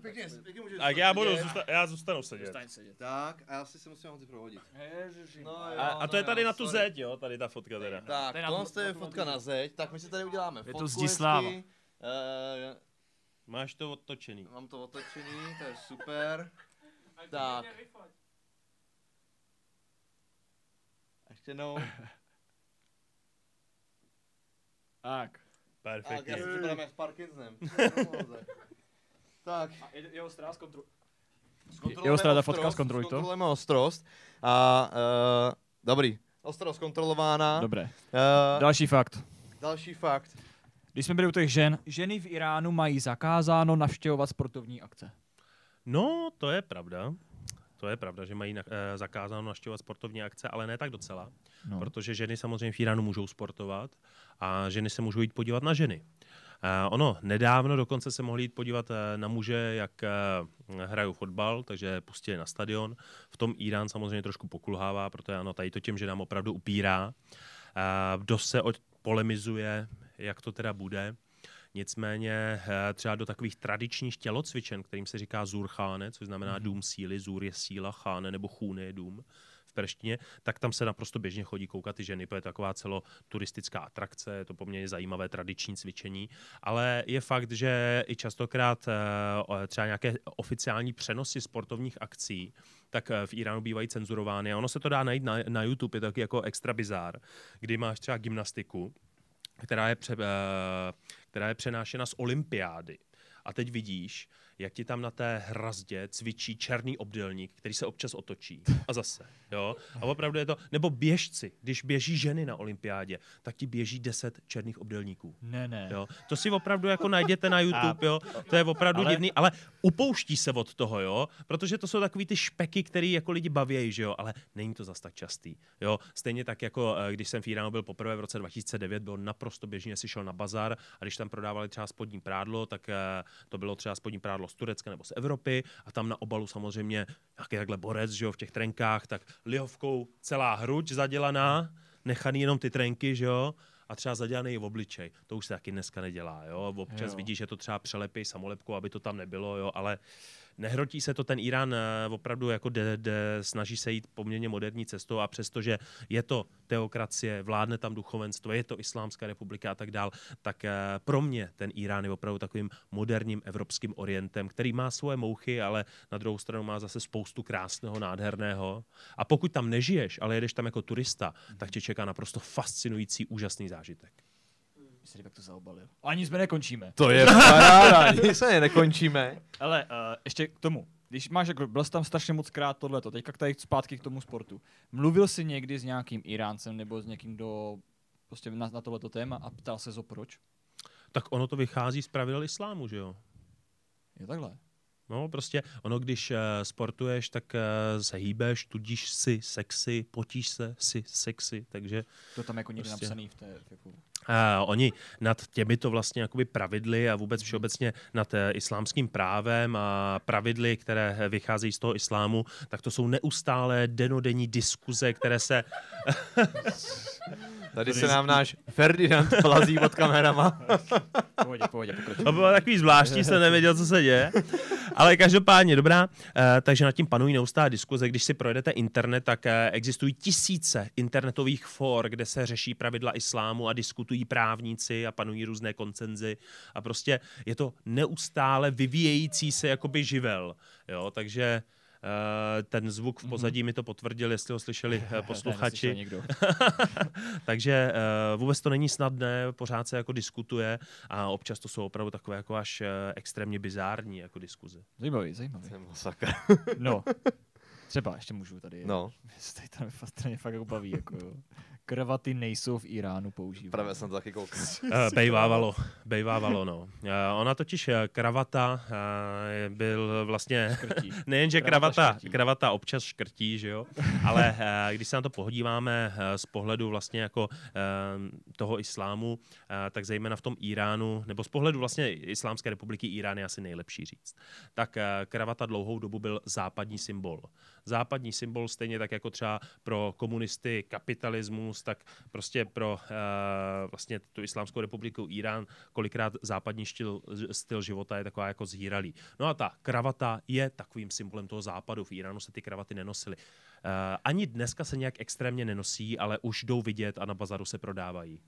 S2: Pěkně,
S1: pěkně můžeš
S3: Tak já budu, zůsta- já zůstanu sedět.
S2: Zůstaň sedět.
S1: Tak, a já si se musím moci provodit.
S2: Ježiši.
S1: No,
S3: A, a to je tady na tu zeď, jo, tady ta fotka teda.
S1: Tak,
S2: To je na
S1: tohle
S2: tu-
S1: je
S2: na tu
S1: fotka na zeď, tak my si tady uděláme fotku
S2: to Zdislava.
S1: hezky. Eh,
S3: Máš to otočený.
S1: mám to otočený, to je super. Tak. Ještě jednou.
S2: Tak.
S1: Tak, já
S3: Perfektně.
S1: si připadám jak s Parkinsonem. tak.
S2: A jeho kontrol...
S1: zkontrolujeme
S2: Jeho strana
S1: ostrost,
S2: fotka, zkontroluj to.
S1: Zkontrolujeme ostrost. A, uh, dobrý. Ostrost kontrolována.
S2: Dobré.
S1: Uh,
S2: Další fakt.
S1: další fakt.
S2: Když jsme byli u těch žen, ženy v Iránu mají zakázáno navštěvovat sportovní akce.
S3: No, to je pravda. To je pravda, že mají na, eh, zakázáno naštěvovat sportovní akce, ale ne tak docela,
S2: No.
S3: protože ženy samozřejmě v Iránu můžou sportovat a ženy se můžou jít podívat na ženy. Uh, ono, nedávno dokonce se mohli jít podívat uh, na muže, jak uh, hrajou fotbal, takže pustili na stadion. V tom Irán samozřejmě trošku pokulhává, protože ano, tady to těm ženám opravdu upírá. Dost se od, polemizuje, jak to teda bude. Nicméně eh, třeba do takových tradičních tělocvičen, kterým se říká zurcháne, což znamená
S2: Mhm.
S3: dům síly, zur je síla, cháne nebo chúne je dům v perštině, tak tam se naprosto běžně chodí koukat ty ženy, protože je taková celoturistická atrakce, je to poměrně zajímavé tradiční cvičení, ale je fakt, že i častokrát eh, třeba nějaké oficiální přenosy sportovních akcí, tak eh, v Iránu bývají cenzurovány a ono se to dá najít na, na YouTube, je to taky jako extra bizár, kdy máš třeba gymnastiku, která je, pře, eh, která je přenášena z olympiády. A teď vidíš, jak ti tam na té hrazdě cvičí černý obdelník, který se občas otočí. A zase, jo. A opravdu je to, nebo běžci, když běží ženy na olympiádě, tak ti běží 10 černých obdelníků.
S2: Ne, ne.
S3: Jo. To si opravdu jako najděte na YouTube, jo. To je opravdu
S2: Ale-
S3: divný, ale upouští se od toho, jo, protože to jsou takový ty špeky, který jako lidi baví, že jo, ale není to zas tak častý, jo. Stejně tak jako eh, když jsem v Iránu byl poprvé v roce 2009, bylo naprosto běžně, si šel na bazar a když tam prodávali třeba spodní prádlo, tak eh, to bylo třeba spodní prádlo z Turecka nebo z Evropy a tam na obalu samozřejmě nějaký takhle borec, že jo, v těch trenkách, tak lihovkou celá hruď zadělaná, nechaný jenom ty trenky, že jo, a třeba zadělaný i v obličej. To už se taky dneska nedělá, jo. Občas
S2: Jo.
S3: vidíš, že to třeba přelepí samolepkou, aby to tam nebylo, jo, ale nehrotí se to ten Irán eh, opravdu jako de, de, snaží se jít poměrně moderní cestou a přestože je to teokracie, vládne tam duchovenstvo, je to islámská republika a tak dál, tak eh, pro mě ten Irán je opravdu takovým moderním evropským orientem, který má svoje mouchy, ale na druhou stranu má zase spoustu krásného, nádherného. A pokud tam nežiješ, ale jedeš tam jako turista, tak tě čeká naprosto fascinující, úžasný zážitek.
S2: Myslím, jak to zaobalil. Ani jsme nekončíme.
S1: To je paráda, nic se nekončíme.
S2: Ale uh, ještě k tomu. Když máš, jako, byl jsi tam strašně moc krát tohleto, teďka tady zpátky k tomu sportu. Mluvil jsi někdy s nějakým Iráncem nebo s někým, kdo prostě na, na tohleto téma a ptal se o proč?
S3: Tak ono to vychází z pravidel islámu, že jo?
S2: Je takhle.
S3: No, prostě ono, když uh, sportuješ, tak uh, se hýbeš, tudíž si sexy, potíš se, si sexy, takže
S2: To tam jako někde
S3: Prostě.
S2: napsaný v té... Jako...
S3: uh, oni nad těmito vlastně jakoby pravidly a vůbec všeobecně nad uh, islámským právem a pravidly, které eh, vycházejí z toho islámu, tak to jsou neustálé denodenní diskuze, které se
S1: Tady se nám náš Ferdinand plazí pod kamerama.
S2: Pohodě, pohodě, pokračuj.
S3: To bylo takový zvláštní, jsem nevěděl, co se děje. Ale každopádně, dobrá. Uh, takže nad tím panují neustálé diskuze. Když si projedete internet, tak uh, existují tisíce internetových for, kde se řeší pravidla islámu a diskutují právníci a panují různé koncenzy. A prostě je to neustále vyvíjející se jakoby živel. Jo? Takže ten zvuk v
S2: Mhm.
S3: pozadí mi to potvrdil, jestli ho slyšeli eh, posluchači. Takže uh, vůbec to není snadné, pořád se jako diskutuje a občas to jsou opravdu takové jako až uh, extrémně bizární jako diskuze.
S2: Zajímavý, zajímavý.
S1: Masakr.
S2: No, třeba ještě můžu tady.
S1: No,
S2: Tady to mě fakt, to mě fakt jako baví. Jako. Kravaty nejsou v Iránu používány.
S1: právě jsem to taky koukal.
S3: Uh, bejvávalo, bejvávalo, no. Uh, ona totiž uh, kravata uh, byl vlastně. Nejenže
S2: Kravata
S3: kravata, občas škrtí, že jo, ale eh, když se na to pohodíváme eh, z pohledu vlastně jako eh, toho islámu, eh, tak zejména v tom Iránu, nebo z pohledu vlastně Islámské republiky Irán je asi nejlepší říct, tak eh, kravata dlouhou dobu byl západní symbol. Západní symbol stejně tak jako třeba pro komunisty kapitalismus, tak prostě pro eh, vlastně tu Islámskou republiku Irán kolikrát západní styl, styl života je taková jako zhýralý. No a ta kravata je takovým symbolem toho západu. V Iránu se ty kravaty nenosily. Uh, ani dneska se nějak extrémně nenosí, ale už jdou vidět a na bazaru se prodávají.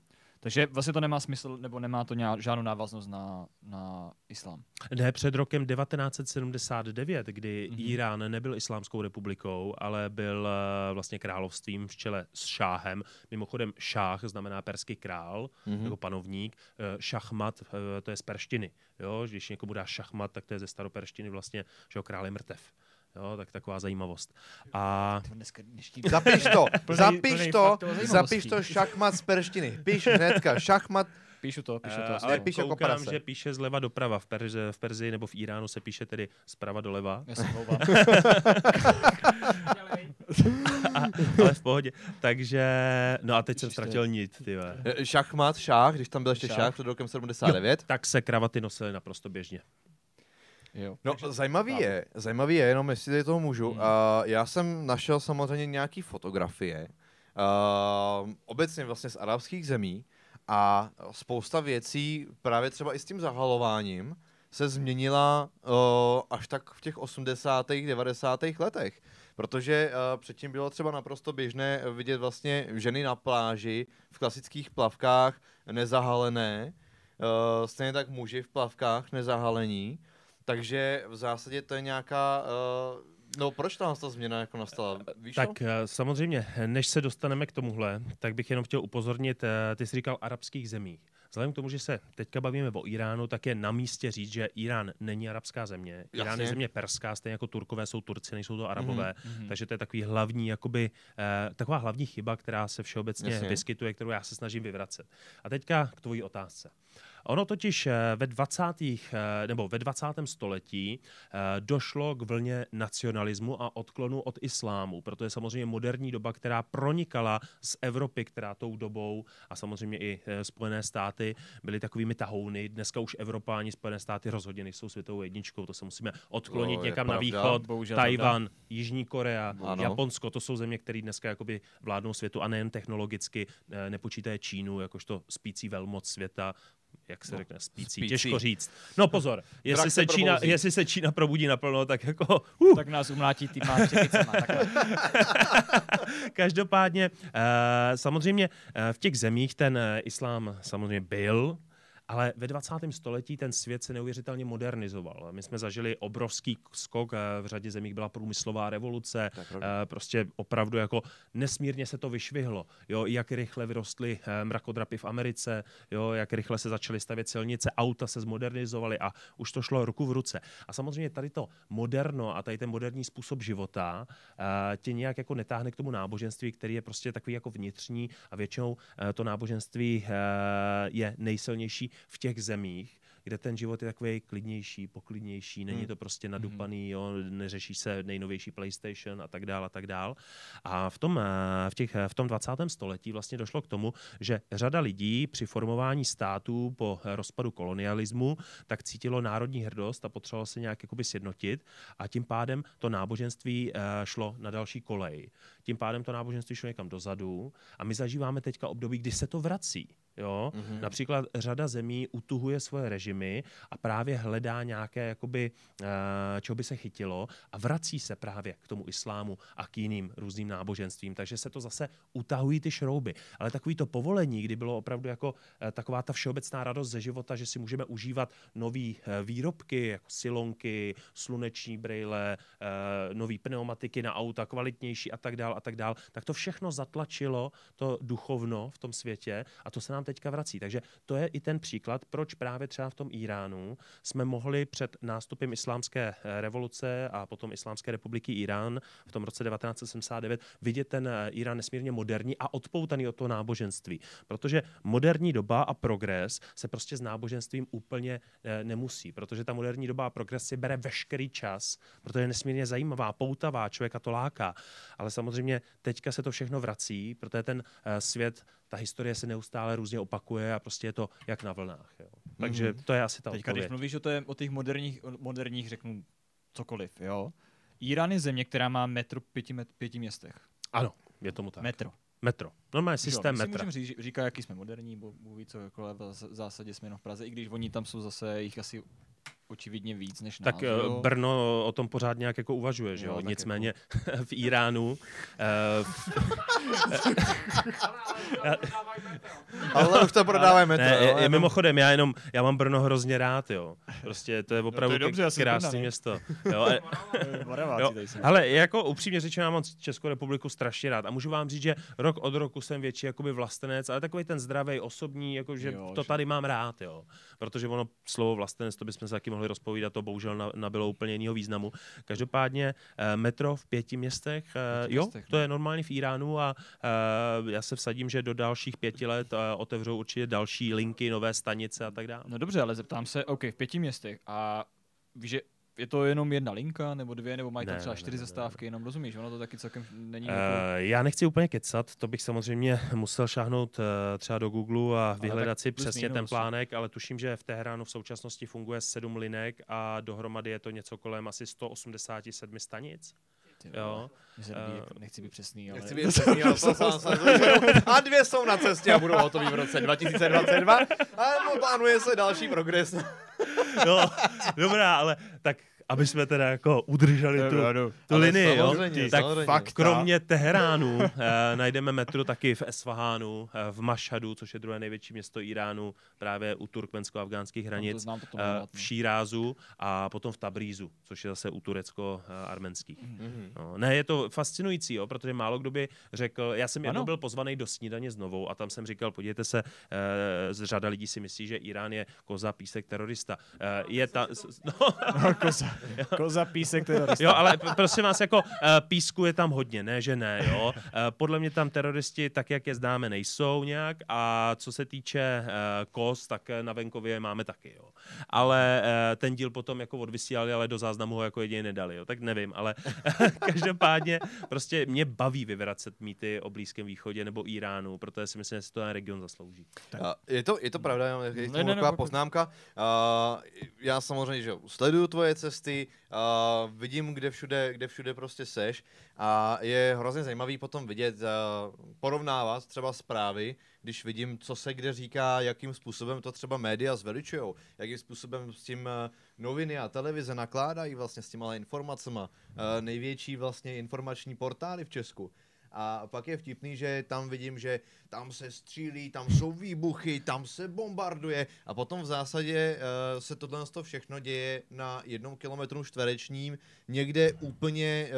S2: Takže vlastně to nemá smysl, nebo nemá to nějak, žádnou návaznost na, na islám.
S3: Ne, před rokem 1979, kdy
S2: Mhm.
S3: mm-hmm. Irán nebyl islámskou republikou, ale byl eh, vlastně královstvím v čele s šáhem. Mimochodem šách znamená perský král,
S1: Mhm.
S3: mm-hmm. jako panovník. Eh, Šachmat, eh, to je z perštiny. Jo? Když někomu dá šachmat, tak to je ze staroperštiny vlastně, že jo, král je mrtev. Jo, tak taková zajímavost. A
S2: Tyjo, Dneska dnešní...
S1: Zapiš to,
S2: Plný-
S1: zapiš
S2: plný
S1: to,
S2: a
S1: zapiš to šachmat z perštiny. Píš hnedka, šachmat,
S2: Píšu to, píšu to.
S3: ale
S1: Nepíš jako
S3: koukám,
S1: prase.
S3: že píše zleva doprava. V, Perzi, v Perzii nebo v Iránu se píše tedy zprava doleva,
S2: Já se omlouvám.
S3: ale v pohodě. Takže, no a teď jsem
S2: to je-
S3: ztratil nit, ty
S1: eh, šachmat, šách, když tam byl ještě
S2: Šách.
S1: šách před rokem 79.
S3: Tak se kravaty nosily naprosto běžně.
S2: Jo.
S1: No,
S2: takže-
S1: zajímavý je, zajímavý je, jenom jestli tady toho můžu.
S2: Hmm.
S1: Uh, já jsem našel samozřejmě nějaký fotografie, uh, obecně vlastně z arabských zemí a spousta věcí, právě třeba i s tím zahalováním, se změnila uh, až tak v těch 80. 90. letech. Protože uh, předtím bylo třeba naprosto běžné vidět vlastně ženy na pláži v klasických plavkách nezahalené, uh, stejně tak muži v plavkách nezahalení. Takže v zásadě to je nějaká... Uh, no proč tam ta změna jako nastala? Víš to?
S3: Tak eh, samozřejmě, než se dostaneme k tomuhle, tak bych jenom chtěl upozornit, eh, ty jsi říkal arabských zemích. Vzhledem k tomu, že se teďka bavíme o Iránu, tak je na místě říct, že Irán není arabská země. Irán
S1: Jasně.
S3: je země perská, stejně jako Turkové jsou Turci, nejsou to Arabové.
S2: Mhm.
S3: Takže to je takový hlavní, jakoby, eh, taková hlavní chyba, která se všeobecně
S1: Jasně.
S3: vyskytuje, kterou já se snažím vyvracet. A teďka k tvojí otázce. Ono totiž eh, ve 20. eh, nebo ve 20. století eh, došlo k vlně nacionalismu a odklonu od islámu, protože samozřejmě moderní doba, která pronikala z Evropy, která tou dobou a samozřejmě i Spojené státy byly takovými tahouny. Dneska už Evropa ani Spojené státy rozhodně nejsou světovou jedničkou, to se musíme odklonit
S1: je
S3: někam na
S1: pravda.
S3: východ.
S2: Bohužel
S3: Tajvan, Jižní Korea,
S1: Ano.
S3: Japonsko, to jsou země, které dneska jakoby vládnou světu a nejen technologicky, nepočítaje Čínu jakožto spící velmoc světa, jak se
S1: No,
S3: řekne, spící,
S1: spící.
S3: těžko říct. No pozor, jestli
S1: se
S3: se, Čína, jestli se Čína probudí naplno, tak jako uh,
S2: Tak nás umlátí týma.
S3: Každopádně, eh, samozřejmě eh, v těch zemích ten eh, islám samozřejmě byl, ale ve 20. století ten svět se neuvěřitelně modernizoval. My jsme zažili obrovský skok, eh, v řadě zemích byla průmyslová revoluce, eh, prostě opravdu jako nesmírně se to vyšvihlo. Jo, jak rychle vyrostly eh, mrakodrapy v Americe, jo, jak rychle se začaly stavět silnice, auta se zmodernizovaly a už to šlo ruku v ruce. A samozřejmě tady to moderno a tady ten moderní způsob života tě nějak jako netáhne k tomu náboženství, který je prostě takový jako vnitřní a většinou to náboženství je nejsilnější v těch zemích, kde ten život je takový klidnější, poklidnější, není
S1: Hmm.
S3: to prostě nadupaný, jo, neřeší se nejnovější PlayStation a tak dál a tak dál. A v tom, eh, v, těch, eh, v tom 20. století vlastně došlo k tomu, že řada lidí při formování států po rozpadu kolonialismu tak cítilo národní hrdost a potřebovalo se nějak jakoby sjednotit a tím pádem to náboženství eh, šlo na další kolej. Tím pádem to náboženství šlo někam dozadu a my zažíváme teďka období, kdy se to vrací. Jo? Mm-hmm. Například řada zemí utuhuje svoje režimy a právě hledá nějaké, jakoby, uh, čeho by se chytilo a vrací se právě k tomu islámu a k jiným různým náboženstvím. Takže se to zase utahují ty šrouby. Ale takový to povolení, kdy bylo opravdu jako uh, taková ta všeobecná radost ze života, že si můžeme užívat nové uh, výrobky, jako silonky, sluneční brýle, nové pneumatiky na auta, kvalitnější a tak dál a tak dál, tak to všechno zatlačilo to duchovno v tom světě a to se nám teďka vrací. Takže to je i ten příklad, proč právě třeba v tom Iránu jsme mohli před nástupem islámské eh, revoluce a potom Islámské republiky Irán v tom roce 1979 vidět ten eh, Irán nesmírně moderní a odpoutaný od toho náboženství. Protože moderní doba a progres se prostě s náboženstvím úplně eh, nemusí, protože ta moderní doba a progres si bere veškerý čas, protože je nesmírně zajímavá, poutavá, člověka to láká. Ale samozřejmě teďka se to všechno vrací, protože ten svět ta historie se neustále různě opakuje a prostě je to jak na vlnách. Jo. Takže mm. to je asi ta
S2: Teďka, odpověď. když mluvíš o, té, o těch moderních, moderních, řeknu cokoliv, jo. Irán je země, která má metro v pěti, pěti městech.
S3: Ano, je tomu tak.
S2: Metro.
S3: Metro. Normálně systém jo, metra.
S2: Můžeme říkat, jaký jsme moderní, bo mluví co jako v zásadě jsme jenom v Praze, i když oni tam jsou zase jich asi očividně víc než
S3: nás. Tak jo? Eh, Brno o tom pořád nějak jako uvažuje, že jo? jo? Nicméně jako... v Iránu...
S1: Ale už to prodávají metro.
S3: Ne, je, je, mimochodem, já jenom, já mám Brno hrozně rád, jo. Prostě to je opravdu no to je dobře, krásné město. Jo, jo. Ale jako upřímně řečeno, já mám Českou republiku strašně rád a můžu vám říct, že rok od roku jsem větší jakoby vlastenec, ale takový ten zdravý, osobní, jakože jo, to tady mám rád, jo. Protože ono slovo vlastenec, to bychom se taky mohli mohli rozpovídat, to bohužel nabylo úplně jiného významu. Každopádně eh, metro v pěti městech, eh, pěti jo, městech, to je no. normálně v Iránu a eh, já se vsadím, že do dalších pěti let otevřou určitě další linky, nové stanice a tak dále.
S2: No dobře, ale zeptám se, OK, v pěti městech a víš, že je to jenom jedna linka, nebo dvě, nebo mají tam třeba čtyři zastávky, jenom rozumíš, ono to taky celkem není. Uh, jako...
S3: Já nechci úplně kecat, to bych samozřejmě musel šáhnout uh, třeba do Google a vyhledat si přesně minus. ten plánek, ale tuším, že v Teheránu v současnosti funguje sedm linek a dohromady je to něco kolem asi 187 stanic. Jo.
S2: Uh, nechci být přesný, ale...
S1: Nechci být přesný, ale to sám A dvě jsou na cestě a budou hotový v roce 2022. A plánuje se další progres.
S3: jo, dobrá, ale tak aby jsme teda jako udrželi tu, tu linii, jo? tak fakt kromě Teheránu eh, najdeme metro taky v Esfahánu, eh, v Mašhadu, což je druhé největší město Iránu, právě u turkmensko-afgánských hranic, to znám, to eh, v Šírázu a potom v Tabrízu, což je zase u turecko-armenských. Mm-hmm. No, ne, je to fascinující, jo, protože málo kdo by řekl, já jsem jednou byl pozvaný do snídaně znovu a tam jsem říkal, podívejte se, eh, z řada lidí si myslí, že Irán je koza, písek, terorista. Eh, je ta...
S2: No, no koza. Koza, písek, terorista.
S3: Jo, ale prosím vás, jako uh, písku je tam hodně, ne, že ne, jo. Uh, podle mě tam teroristi, tak jak je známe, nejsou nějak a co se týče uh, kos, tak na venkově máme taky, jo. Ale ten díl potom jako odvysílali, ale do záznamu ho jako jedině nedali, jo. Tak nevím, ale každopádně prostě mě baví vyvracet mýty o Blízkém východě nebo Iránu, protože si myslím, že si to ten region zaslouží.
S1: Tak. Je to, je to pravda, je to ne, ne, ne, poznámka. Uh, já samozřejmě, že sleduju tvoje cesty, cesty, uh, vidím, kde všude, kde všude prostě seš a je hrozně zajímavý potom vidět, uh, porovnávat třeba zprávy, když vidím, co se kde říká, jakým způsobem to třeba média zveličují, jakým způsobem s tím uh, noviny a televize nakládají vlastně s těma informacemi. Uh, největší vlastně informační portály v Česku. A pak je vtipný, že tam vidím, že tam se střílí, tam jsou výbuchy, tam se bombarduje a potom v zásadě uh, se tohle všechno děje na jednom kilometru čtverečním, někde úplně,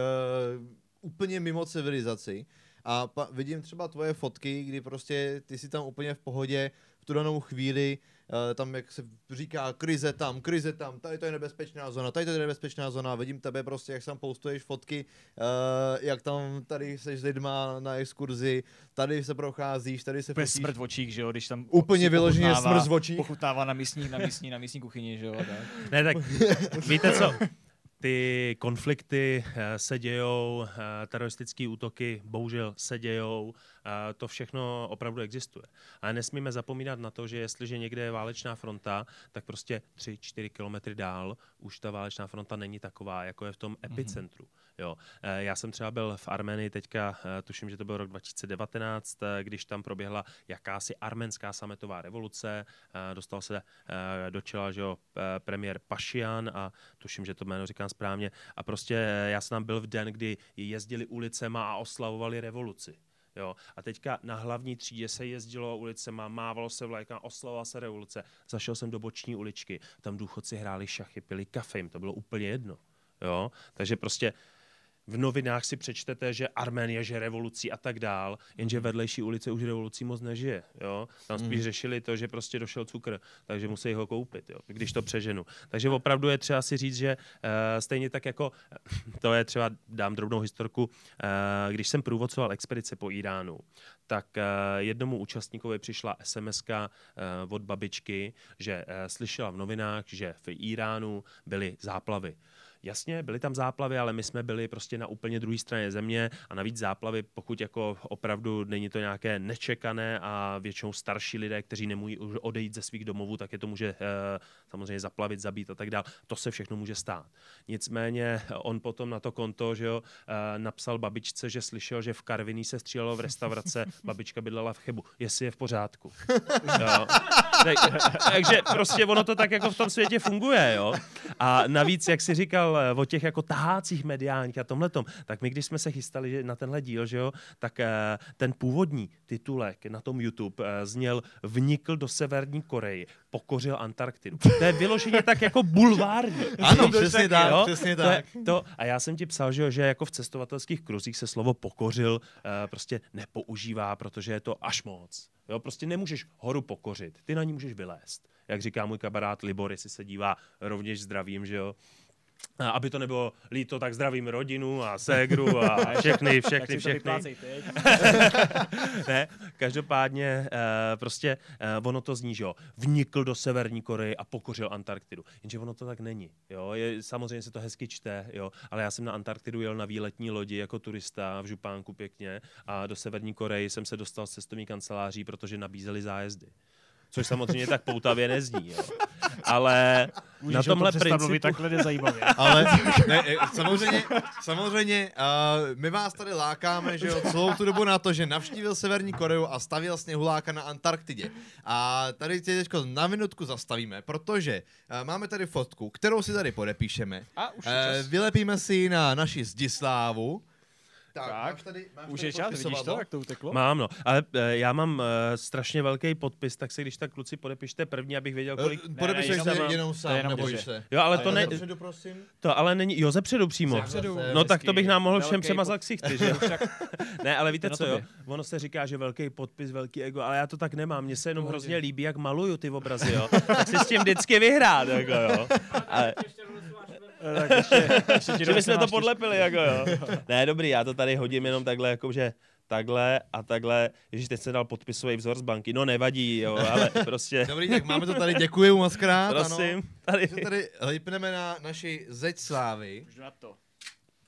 S1: uh, úplně mimo civilizaci. A pa, vidím třeba tvoje fotky, kdy prostě ty si tam úplně v pohodě v tu danou chvíli Eh, tam, jak se říká, krize tam, krize tam, tady to je nebezpečná zóna, tady to je nebezpečná zóna, vidím tebe prostě, jak tam postuješ fotky, uh, jak tam tady seš s lidma na exkurzi, tady se procházíš, tady se
S2: fotíš. smrt v očích, že jo, když tam
S1: Úplně vyloženě smrt v očích.
S2: Pochutnává na místní, na místní, na místní kuchyni, že jo. Tak.
S3: Ne, tak víte co, ty konflikty eh, se dějou, teroristické útoky bohužel se dějou, to všechno opravdu existuje. Ale nesmíme zapomínat na to, že jestliže někde je válečná fronta, tak prostě 3-4 kilometry dál už ta válečná fronta není taková, jako je v tom mhm. epicentru. Mm-hmm. Jo. Eh, Já jsem třeba byl v Armenii teďka, eh, tuším, že to byl rok 2019, eh, když tam proběhla jakási arménská sametová revoluce, dostal se do čela že jo, premiér Pašian a tuším, že to jméno říkám správně. A prostě já jsem tam byl v den, kdy jezdili ulicema a oslavovali revoluci. Jo. A teďka na hlavní třídě se jezdilo ulicema, mávalo se vlajka, oslavovala se revoluce. Zašel jsem do boční uličky, tam důchodci hráli šachy, pili kafe, jim to bylo úplně jedno. Jo. Takže prostě v novinách si přečtete, že Arménie že revolucí a tak dál, jenže vedlejší ulice už revolucí moc nežije. Jo? Tam spíš řešili to, že prostě došel cukr, takže musí ho koupit, jo? když to přeženu. Takže opravdu je třeba si říct, že uh, stejně tak jako, to je třeba, dám drobnou historku, uh, když jsem průvodcoval expedice po Iránu, tak uh, jednomu účastníkovi přišla sms uh, od babičky, že uh, slyšela v novinách, že v Iránu byly záplavy. Jasně, byly tam záplavy, ale my jsme byli prostě na úplně druhé straně země a navíc záplavy, pokud jako opravdu není to nějaké nečekané a většinou starší lidé, kteří už odejít ze svých domovů, tak je to může eh, samozřejmě zaplavit, zabít a tak dále. To se všechno může stát. Nicméně on potom na to konto, že jo, eh, napsal babičce, že slyšel, že v Karviní se střílelo v restaurace, babička bydlela v Chebu, jestli je v pořádku. Jo. Tak, takže prostě ono to tak jako v tom světě funguje, jo. A navíc, jak si říkal eh, o těch jako tahácích mediálních a tomhletom, tak my, když jsme se chystali na tenhle díl, že jo, tak eh, ten původní titulek na tom YouTube eh, zněl Vnikl do Severní Koreji, pokořil Antarktidu. To je vyloženě tak jako bulvární.
S1: Ano,
S3: To
S1: přesně tak, přesně
S3: to je-
S1: tak.
S3: To, a já jsem ti psal, že, jo, že jako v cestovatelských kruzích se slovo pokořil prostě nepoužívá, protože je to až moc. Jo, prostě nemůžeš horu pokořit, ty na ní můžeš vylézt. Jak říká můj kamarád Libor, jestli se dívá rovněž zdravím, že jo. Aby to nebylo líto, tak zdravím rodinu a ségru a všechny, všechny, všechny. ne, každopádně uh, prostě uh, ono to zní, že jo, vnikl do Severní Koreje a pokořil Antarktidu. Jenže ono to tak není, jo, je, samozřejmě se to hezky čte, jo, ale já jsem na Antarktidu jel na výletní lodi jako turista v župánku pěkně a do Severní Koreji jsem se dostal z cestovní kanceláří, protože nabízeli zájezdy. Což samozřejmě tak poutavě nezní, jo. Ale na tomhle principu...
S2: mluvit takhle nezajímavě.
S1: Ale ne, eh, samozřejmě, samozřejmě uh, my vás tady lákáme, že jo, celou tu dobu na to, že navštívil Severní Koreu a stavil sněhuláka na Antarktidě. A tady tě teď na minutku zastavíme, protože uh, máme tady fotku, kterou si tady podepíšeme.
S2: A už
S1: Uh, vylepíme si ji na naši Zdislávu. Tak,
S2: Tak,
S1: máš tady, máš
S2: Už
S1: tady
S2: je čas, vidíš to, jak to uteklo?
S3: Mám, no. Ale e, já mám e, strašně velký podpis, tak se když tak kluci podepište první, abych věděl, kolik...
S1: Eh, Podepisuješ
S2: jenom
S1: se jenom
S2: to je
S1: sám,
S2: jenom
S1: nebojíš
S2: že-
S1: se.
S3: Jo, ale to ne...
S1: zepředu, prosím.
S3: To ale není... Jo, zepředu přímo.
S2: Zepředu.
S3: No tak to bych nám mohl všem přemazat ksichty, že? Ne, ale víte co, jo? Ono se říká, že velký podpis, velký ego, ale já to tak nemám. Mně se jenom hrozně líbí, jak maluju ty obrazy, jo? Tak si s tím vždycky vyhrát, jako jo? Ale,
S2: Tak ještě, ještě ti
S3: že bychom to podlepili, jako jo? Ne, dobrý, já to tady hodím jenom takhle, jako že takhle a takhle. Ježíš, teď se dal podpisový vzor z banky. No nevadí, jo, ale prostě...
S1: Dobrý, tak máme to tady, děkuji moc krát.
S3: Prosím,
S1: Ano.
S3: tady.
S1: Takže tady lipneme na naši zeď slávy.
S2: Už na to.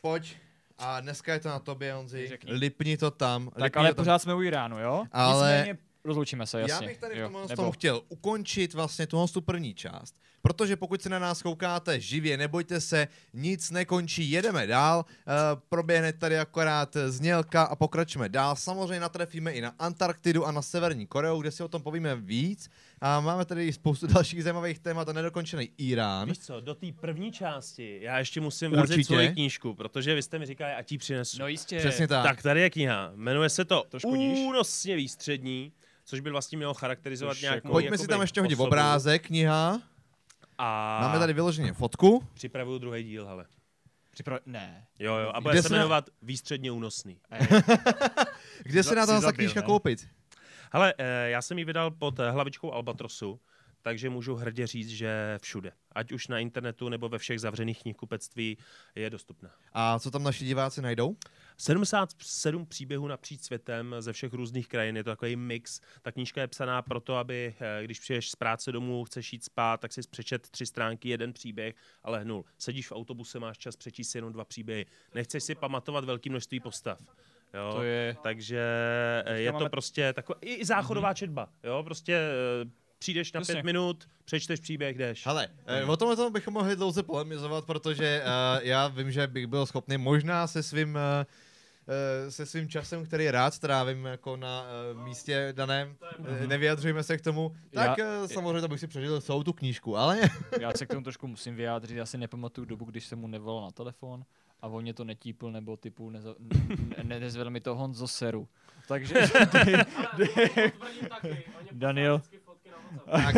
S1: Pojď. A dneska je to na tobě, Honzi. Lipni to tam.
S2: Tak
S1: lipni
S2: ale
S1: to tam.
S2: pořád jsme u Iránu, jo?
S1: Ale-
S2: Nicméně rozloučíme se, jasně.
S1: Já bych tady v
S2: jo,
S1: tomhle
S2: nebo-
S1: tom chtěl ukončit vlastně tuhle tu první část, protože pokud se na nás koukáte živě, nebojte se, nic nekončí, jedeme dál, uh, proběhne tady akorát znělka a pokračujeme dál. Samozřejmě natrefíme i na Antarktidu a na Severní Koreu, kde si o tom povíme víc. A máme tady spoustu dalších zajímavých témat a nedokončený Irán.
S3: Víš co, do té první části já ještě musím vrazit
S1: Určitě.
S3: svoji knížku, protože vy jste mi říkali, ať ji přinesu.
S2: No jistě.
S1: Přesně tak.
S3: tak tady je kniha, jmenuje se to
S2: To škodíš.
S3: Únosně výstřední, což by vlastně mělo charakterizovat
S2: Což
S3: nějak
S2: jako-
S1: Pojďme si tam ještě hodit
S3: osobu.
S1: obrázek, kniha.
S3: A
S1: Máme tady vyloženě fotku.
S3: připravuju druhý díl, hele.
S2: Připra- ne.
S3: Jo, jo, a
S1: Kde
S3: bude se
S1: se na-
S3: jmenovat Výstředně únosný.
S1: Kde se dá ta knížka
S2: ne?
S1: koupit?
S3: Hele, eh, já jsem ji vydal pod eh, hlavičkou Albatrosu, takže můžu hrdě říct, že všude. Ať už na internetu nebo ve všech zavřených knihkupectví je dostupná.
S1: A co tam naši diváci najdou?
S3: 77 příběhů napříč světem ze všech různých krajin, je to takový mix. Ta knížka je psaná proto, aby eh, když přijdeš z práce domů, chceš jít spát, tak si přečet tři stránky, jeden příběh a lehnul. Sedíš v autobuse, máš čas přečíst si jenom dva příběhy. Nechceš si pamatovat velké množství postav. Jo?
S2: To je...
S3: Takže eh, je to
S2: máme-
S3: prostě taková i záchodová četba. Jo? Prostě eh, přijdeš na
S2: Přesně.
S3: pět minut, přečteš příběh, jdeš.
S1: Hele, eh, o tom, o tom bychom mohli dlouze polemizovat, protože uh, já vím, že bych byl schopný možná se svým uh, se svým časem, který rád trávím jako na uh, místě daném, uh, nevyjadřujeme se k tomu, tak
S2: Já-
S1: uh, samozřejmě to bych si přežil celou tu knížku, ale
S2: Já se k tomu trošku musím vyjádřit, já si nepamatuju dobu, když jsem mu nevolal na telefon a on mě to netípl, nebo typu neza, ne, ne, nezvedl mi to Honzo Seru. Takže Daniel.
S1: Tak,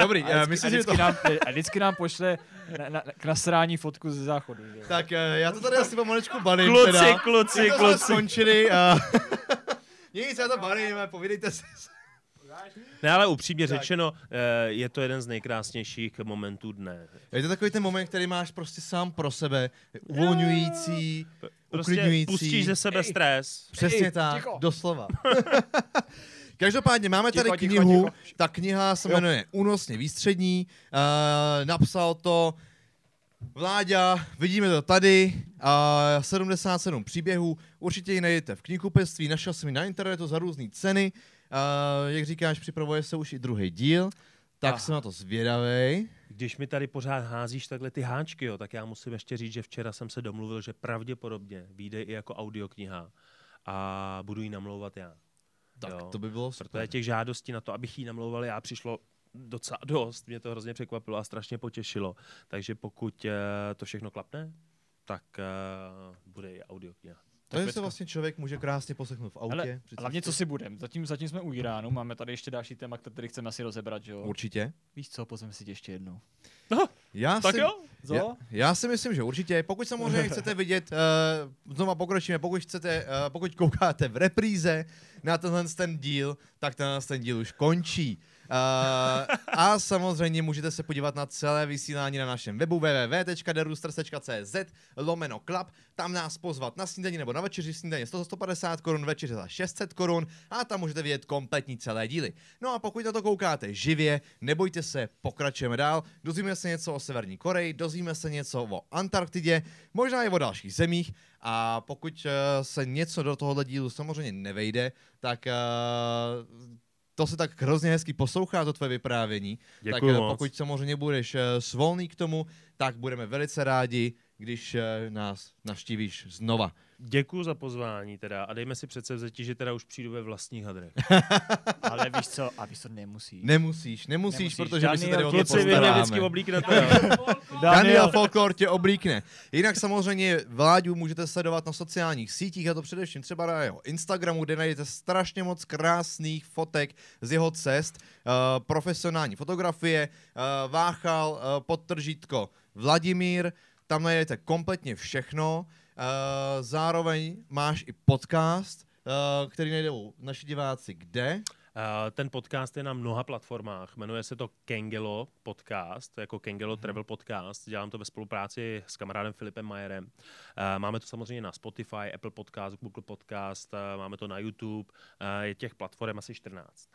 S1: dobrý,
S2: a vždycky,
S1: myslím,
S2: a
S1: že
S2: vždycky,
S1: to...
S2: nám, a vždycky nám pošle na, na, k nasrání fotku ze záchodu. Že?
S1: Tak uh, já to tady asi pomalečku balím
S3: Kluci,
S1: teda.
S3: kluci,
S1: jsme
S3: kluci.
S1: skončili a... Nic, já to balím, povídejte si.
S3: Ne, ale upřímně
S1: Tak.
S3: řečeno, eh, je to jeden z nejkrásnějších momentů dne.
S1: Je to takový ten moment, který máš prostě sám pro sebe, uvolňující,
S3: Prostě
S1: uklidňující.
S3: pustíš ze sebe stres.
S1: Přesně
S2: Ej,
S1: tak,
S2: ticho.
S1: doslova. Každopádně máme tady
S2: Ticho, ticho,
S1: knihu,
S2: ticho.
S1: ta kniha se
S2: Jo.
S1: jmenuje Únosně výstřední, uh, napsal to Vláďa, vidíme to tady, uh, 77 příběhů, určitě ji najdete v knihkupectví, našel jsem ji na internetu za různé ceny, uh, jak říkáš, připravuje se už i druhý díl, tak
S2: Aha.
S1: jsem na to zvědavej.
S3: Když mi tady pořád házíš takhle ty háčky, jo, tak já musím ještě říct, že včera jsem se domluvil, že pravděpodobně vyjde i jako audiokniha a budu ji namlouvat já.
S1: Tak
S3: Jo.
S1: to by bylo super.
S3: Protože těch žádostí na to, abych ji namlouval já, přišlo docela dost. Mě to hrozně překvapilo a strašně potěšilo. Takže pokud eh, to všechno klapne, tak eh, bude i audiokniha.
S1: To je se vlastně člověk může krásně poslechnout v autě.
S2: Ale hlavně co si budem, zatím, zatím jsme u Iránu, máme tady ještě další téma, který chceme asi rozebrat, že jo?
S1: Určitě.
S2: Víš co, pozveme si tě ještě jednou.
S1: Já
S3: Tak
S1: si,
S3: jo?
S2: Co?
S1: Já, já si myslím, že určitě. Pokud samozřejmě chcete vidět, uh, znova pokročíme, pokud chcete, uh, pokud koukáte v repríze na tenhle ten díl, tak tenhle ten díl už končí. Uh, a samozřejmě můžete se podívat na celé vysílání na našem webu www.derusters.cz lomeno club, tam nás pozvat na snídaní nebo na večeři snídaně 100 150 korun, večeře za 600 korun a tam můžete vidět kompletní celé díly. No a pokud na to koukáte živě, nebojte se, pokračujeme dál, dozvíme se něco o Severní Koreji, dozvíme se něco o Antarktidě, možná i o dalších zemích. A pokud uh, se něco do tohohle dílu samozřejmě nevejde, tak uh, to se tak hrozně hezky poslouchá, to tvoje vyprávění. tak
S3: Děkuju
S1: eh,
S3: moc.
S1: pokud samozřejmě budeš eh, svolný k tomu, tak budeme velice rádi, když eh, nás navštívíš znova.
S3: Děkuji za pozvání teda a dejme si přece vzetí, že teda už přijdu ve vlastních hadrech.
S2: Ale víš co, a víš co, nemusí.
S1: Nemusíš, nemusíš,
S2: Nemusíš.
S1: protože my se tady o to
S3: mě vždycky
S1: postaráme.
S3: oblíknete. jo.
S1: Daniel Folklor tě oblíkne. Jinak samozřejmě Vláďu můžete sledovat na sociálních sítích, a to především třeba na jeho Instagramu, kde najdete strašně moc krásných fotek z jeho cest, uh, profesionální fotografie, uh, Váchal, uh, podtržítko Vladimír, tam najdete kompletně všechno. Uh, zároveň máš i podcast, uh, který najdou naši diváci kde?
S3: Eh, Ten podcast je na mnoha platformách. Jmenuje se to Kengelo podcast, jako Kengelo Travel Podcast. Dělám to ve spolupráci s kamarádem Filipem Majerem. Eh, Máme to samozřejmě na Spotify, Apple Podcast, Google Podcast, eh, máme to na YouTube. Je těch platform asi 14.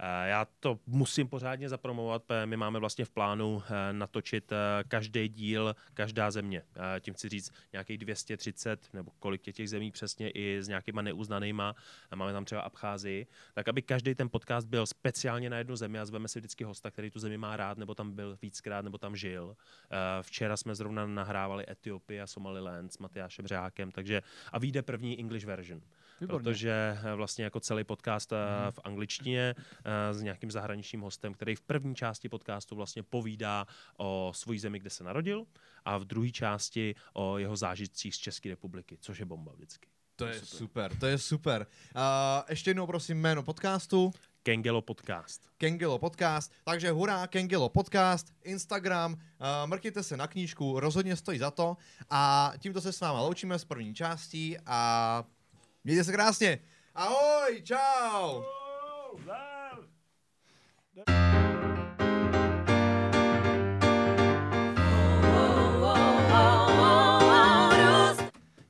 S3: Eh, Já to musím pořádně zapromovat, my máme vlastně v plánu eh, natočit eh, každý díl, každá země. Tím chci říct nějakých 230, nebo kolik je těch zemí přesně, i s nějakýma neuznanýma. Máme tam třeba Abcházii. Tak aby každý ten podcast byl speciálně na jednu zemi a zveme si vždycky hosta, který tu zemi má rád, nebo tam byl víckrát, nebo tam žil. Včera jsme zrovna nahrávali Etiopii a Somaliland s Matyášem Řákem, takže a vyjde první English version.
S2: Výborně.
S3: Protože eh, vlastně jako celý podcast mm. v angličtině eh, s nějakým zahraničním hostem, který v první části podcastu vlastně povídá o svojí zemi, kde se narodil a v druhé části o jeho zážitcích z České republiky, což je bomba vždycky.
S1: To je super, to je super. Uh, ještě jednou prosím jméno podcastu.
S3: Kengelo podcast.
S1: Kengelo Podcast. Takže hurá, Kengelo Podcast, Instagram, uh, mrkněte se na knížku, rozhodně stojí za to. A tímto se s váma loučíme z první částí a mějte se krásně. Ahoj, čau!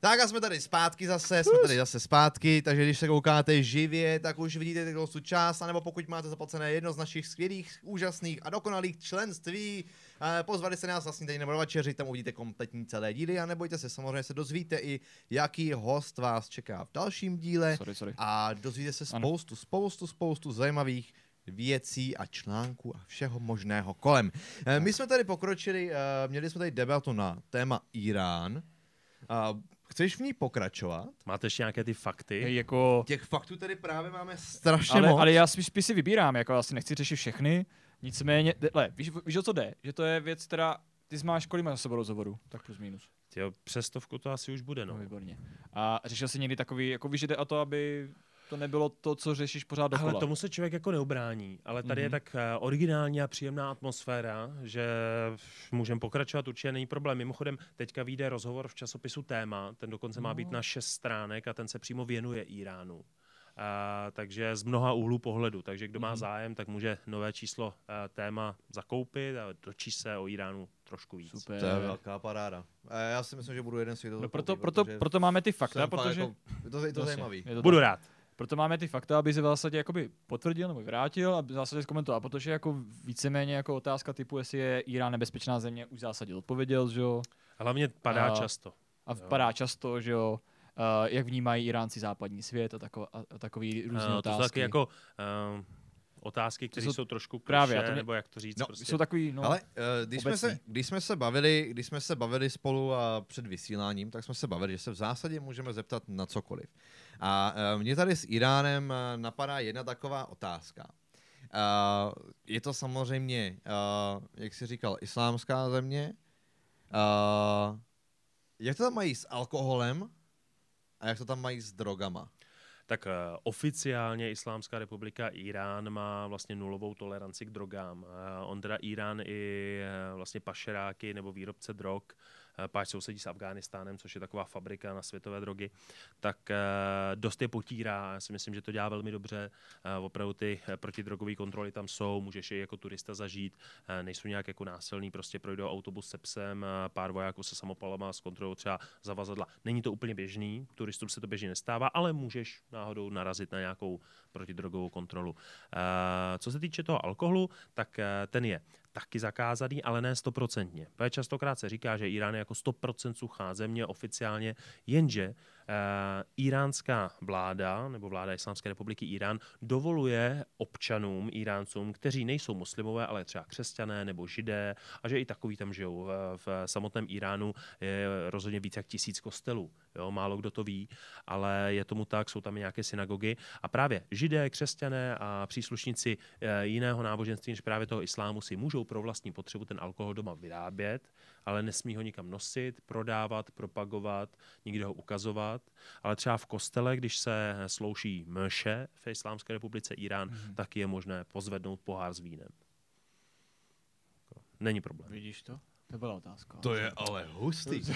S1: Tak a jsme tady zpátky zase, jsme tady zase zpátky, takže když se koukáte živě, tak už vidíte takovou tu část, anebo pokud máte zaplacené jedno z našich skvělých, úžasných a dokonalých členství, eh, pozvali se nás vlastně tady nebo na večeři, tam uvidíte kompletní celé díly a nebojte se, samozřejmě se dozvíte i, jaký host vás čeká v dalším díle
S2: Sorry, sorry.
S1: a dozvíte se
S2: Ano.
S1: spoustu, spoustu, spoustu zajímavých věcí a článků a všeho možného kolem. Eh, My jsme tady pokročili, eh, měli jsme tady debatu na téma Irán. Chceš v ní pokračovat?
S3: Máte ještě nějaké ty fakty?
S2: Hej, jako,
S1: Těch faktů tady právě máme strašně
S2: ale,
S1: moc.
S2: ale já spíš, spíš si vybírám, jako asi nechci řešit všechny, nicméně, le, víš, víš, o co jde? Že to je věc, která, ty jsi máš kolik máš za sebou rozhovorů? Tak plus minus.
S3: Jo, přes stovku to asi už bude,
S2: No.
S3: no.
S2: výborně. A řešil jsi někdy takový, jako víš, že jde o to, aby to nebylo to, co řešíš pořád dokola.
S3: Ale tomu se člověk jako neubrání, ale tady mm-hmm. je
S2: Mhm.
S3: tak eh, originální a příjemná atmosféra, že můžeme pokračovat, určitě není problém. Mimochodem, teďka vyjde rozhovor v časopisu Téma, ten dokonce má být
S2: No.
S3: na šest stránek a ten se přímo věnuje Iránu. A, takže z mnoha úhlů pohledu. Takže kdo má
S2: Mhm.
S3: zájem, tak může nové číslo a, téma zakoupit a dočíst se o Iránu trošku víc.
S2: Super.
S1: To je velká paráda. Eh, Já si myslím, že budu jeden to
S2: No proto, proto, proto máme ty fakta,
S1: fakt
S2: protože...
S1: Jako, je to, je to zajímavý.
S2: je to
S3: Budu rád.
S2: Proto máme ty fakta, aby se v zásadě jakoby potvrdil nebo vrátil a v zásadě zkomentoval. A protože jako víceméně jako otázka typu, jestli je Irán nebezpečná země, už v zásadě odpověděl, že jo.
S3: Hlavně padá
S2: A-
S3: často.
S2: A
S3: Jo.
S2: vpadá často, že jo. Uh, jak vnímají Iránci západní svět a, tako, a, a takový různé
S3: Eh, to
S2: otázky.
S3: jsou taky jako uh, otázky, které
S2: jsou-
S3: jsou, trošku
S2: právě,
S3: klišé,
S2: a to mě-
S3: nebo jak to říct.
S1: No,
S3: prostě.
S2: Jsou takový, no,
S1: Ale uh, když, jsme se, když, jsme se bavili, když jsme se bavili spolu uh, před vysíláním, tak jsme se bavili, že se v zásadě můžeme zeptat na cokoliv. A uh, mě tady s Iránem uh, napadá jedna taková otázka. Uh, je to samozřejmě, jak jsi říkal, islámská země. Jak to tam mají s alkoholem a jak to tam mají s drogama?
S3: Tak uh, oficiálně Islámská republika Irán má vlastně nulovou toleranci k drogám. Uh, on teda Irán i uh, vlastně pašeráky nebo výrobce drog, páč sousedí s Afghánistánem, což je taková fabrika na světové drogy, tak uh, dost je potírá. Já si myslím, že to dělá velmi dobře. Uh, opravdu ty protidrogové kontroly tam jsou, můžeš je jako turista zažít, nejsou nějak jako násilný, prostě projdou autobus se psem, pár vojáků se samopalama zkontrolují třeba zavazadla. Není to úplně běžný, turistům se to běžně nestává, ale můžeš náhodou narazit na nějakou protidrogovou kontrolu. Co se týče toho alkoholu, tak ten je taky zakázaný, ale ne stoprocentně. Častokrát se říká, že Irán je jako 100% suchá země oficiálně, jenže iránská vláda, nebo vláda Islámské republiky Irán, dovoluje občanům, Iráncům, kteří nejsou muslimové, ale třeba křesťané nebo židé, a že i takový tam žijou. V, v samotném Iránu je rozhodně více jak tisíc kostelů. Jo, málo kdo to ví, ale je tomu tak, jsou tam i nějaké synagogy. A právě židé, křesťané a příslušníci eh, jiného náboženství než právě toho islámu si můžou pro vlastní potřebu ten alkohol doma vyrábět, ale nesmí ho nikam nosit, prodávat, propagovat, nikde ho ukazovat. Ale třeba v kostele, když se slouší mše v Islámské republice Irán, mm-hmm. tak je možné pozvednout pohár s vínem. Jako, Není problém.
S2: Vidíš to? To byla otázka.
S1: To je ale hustý.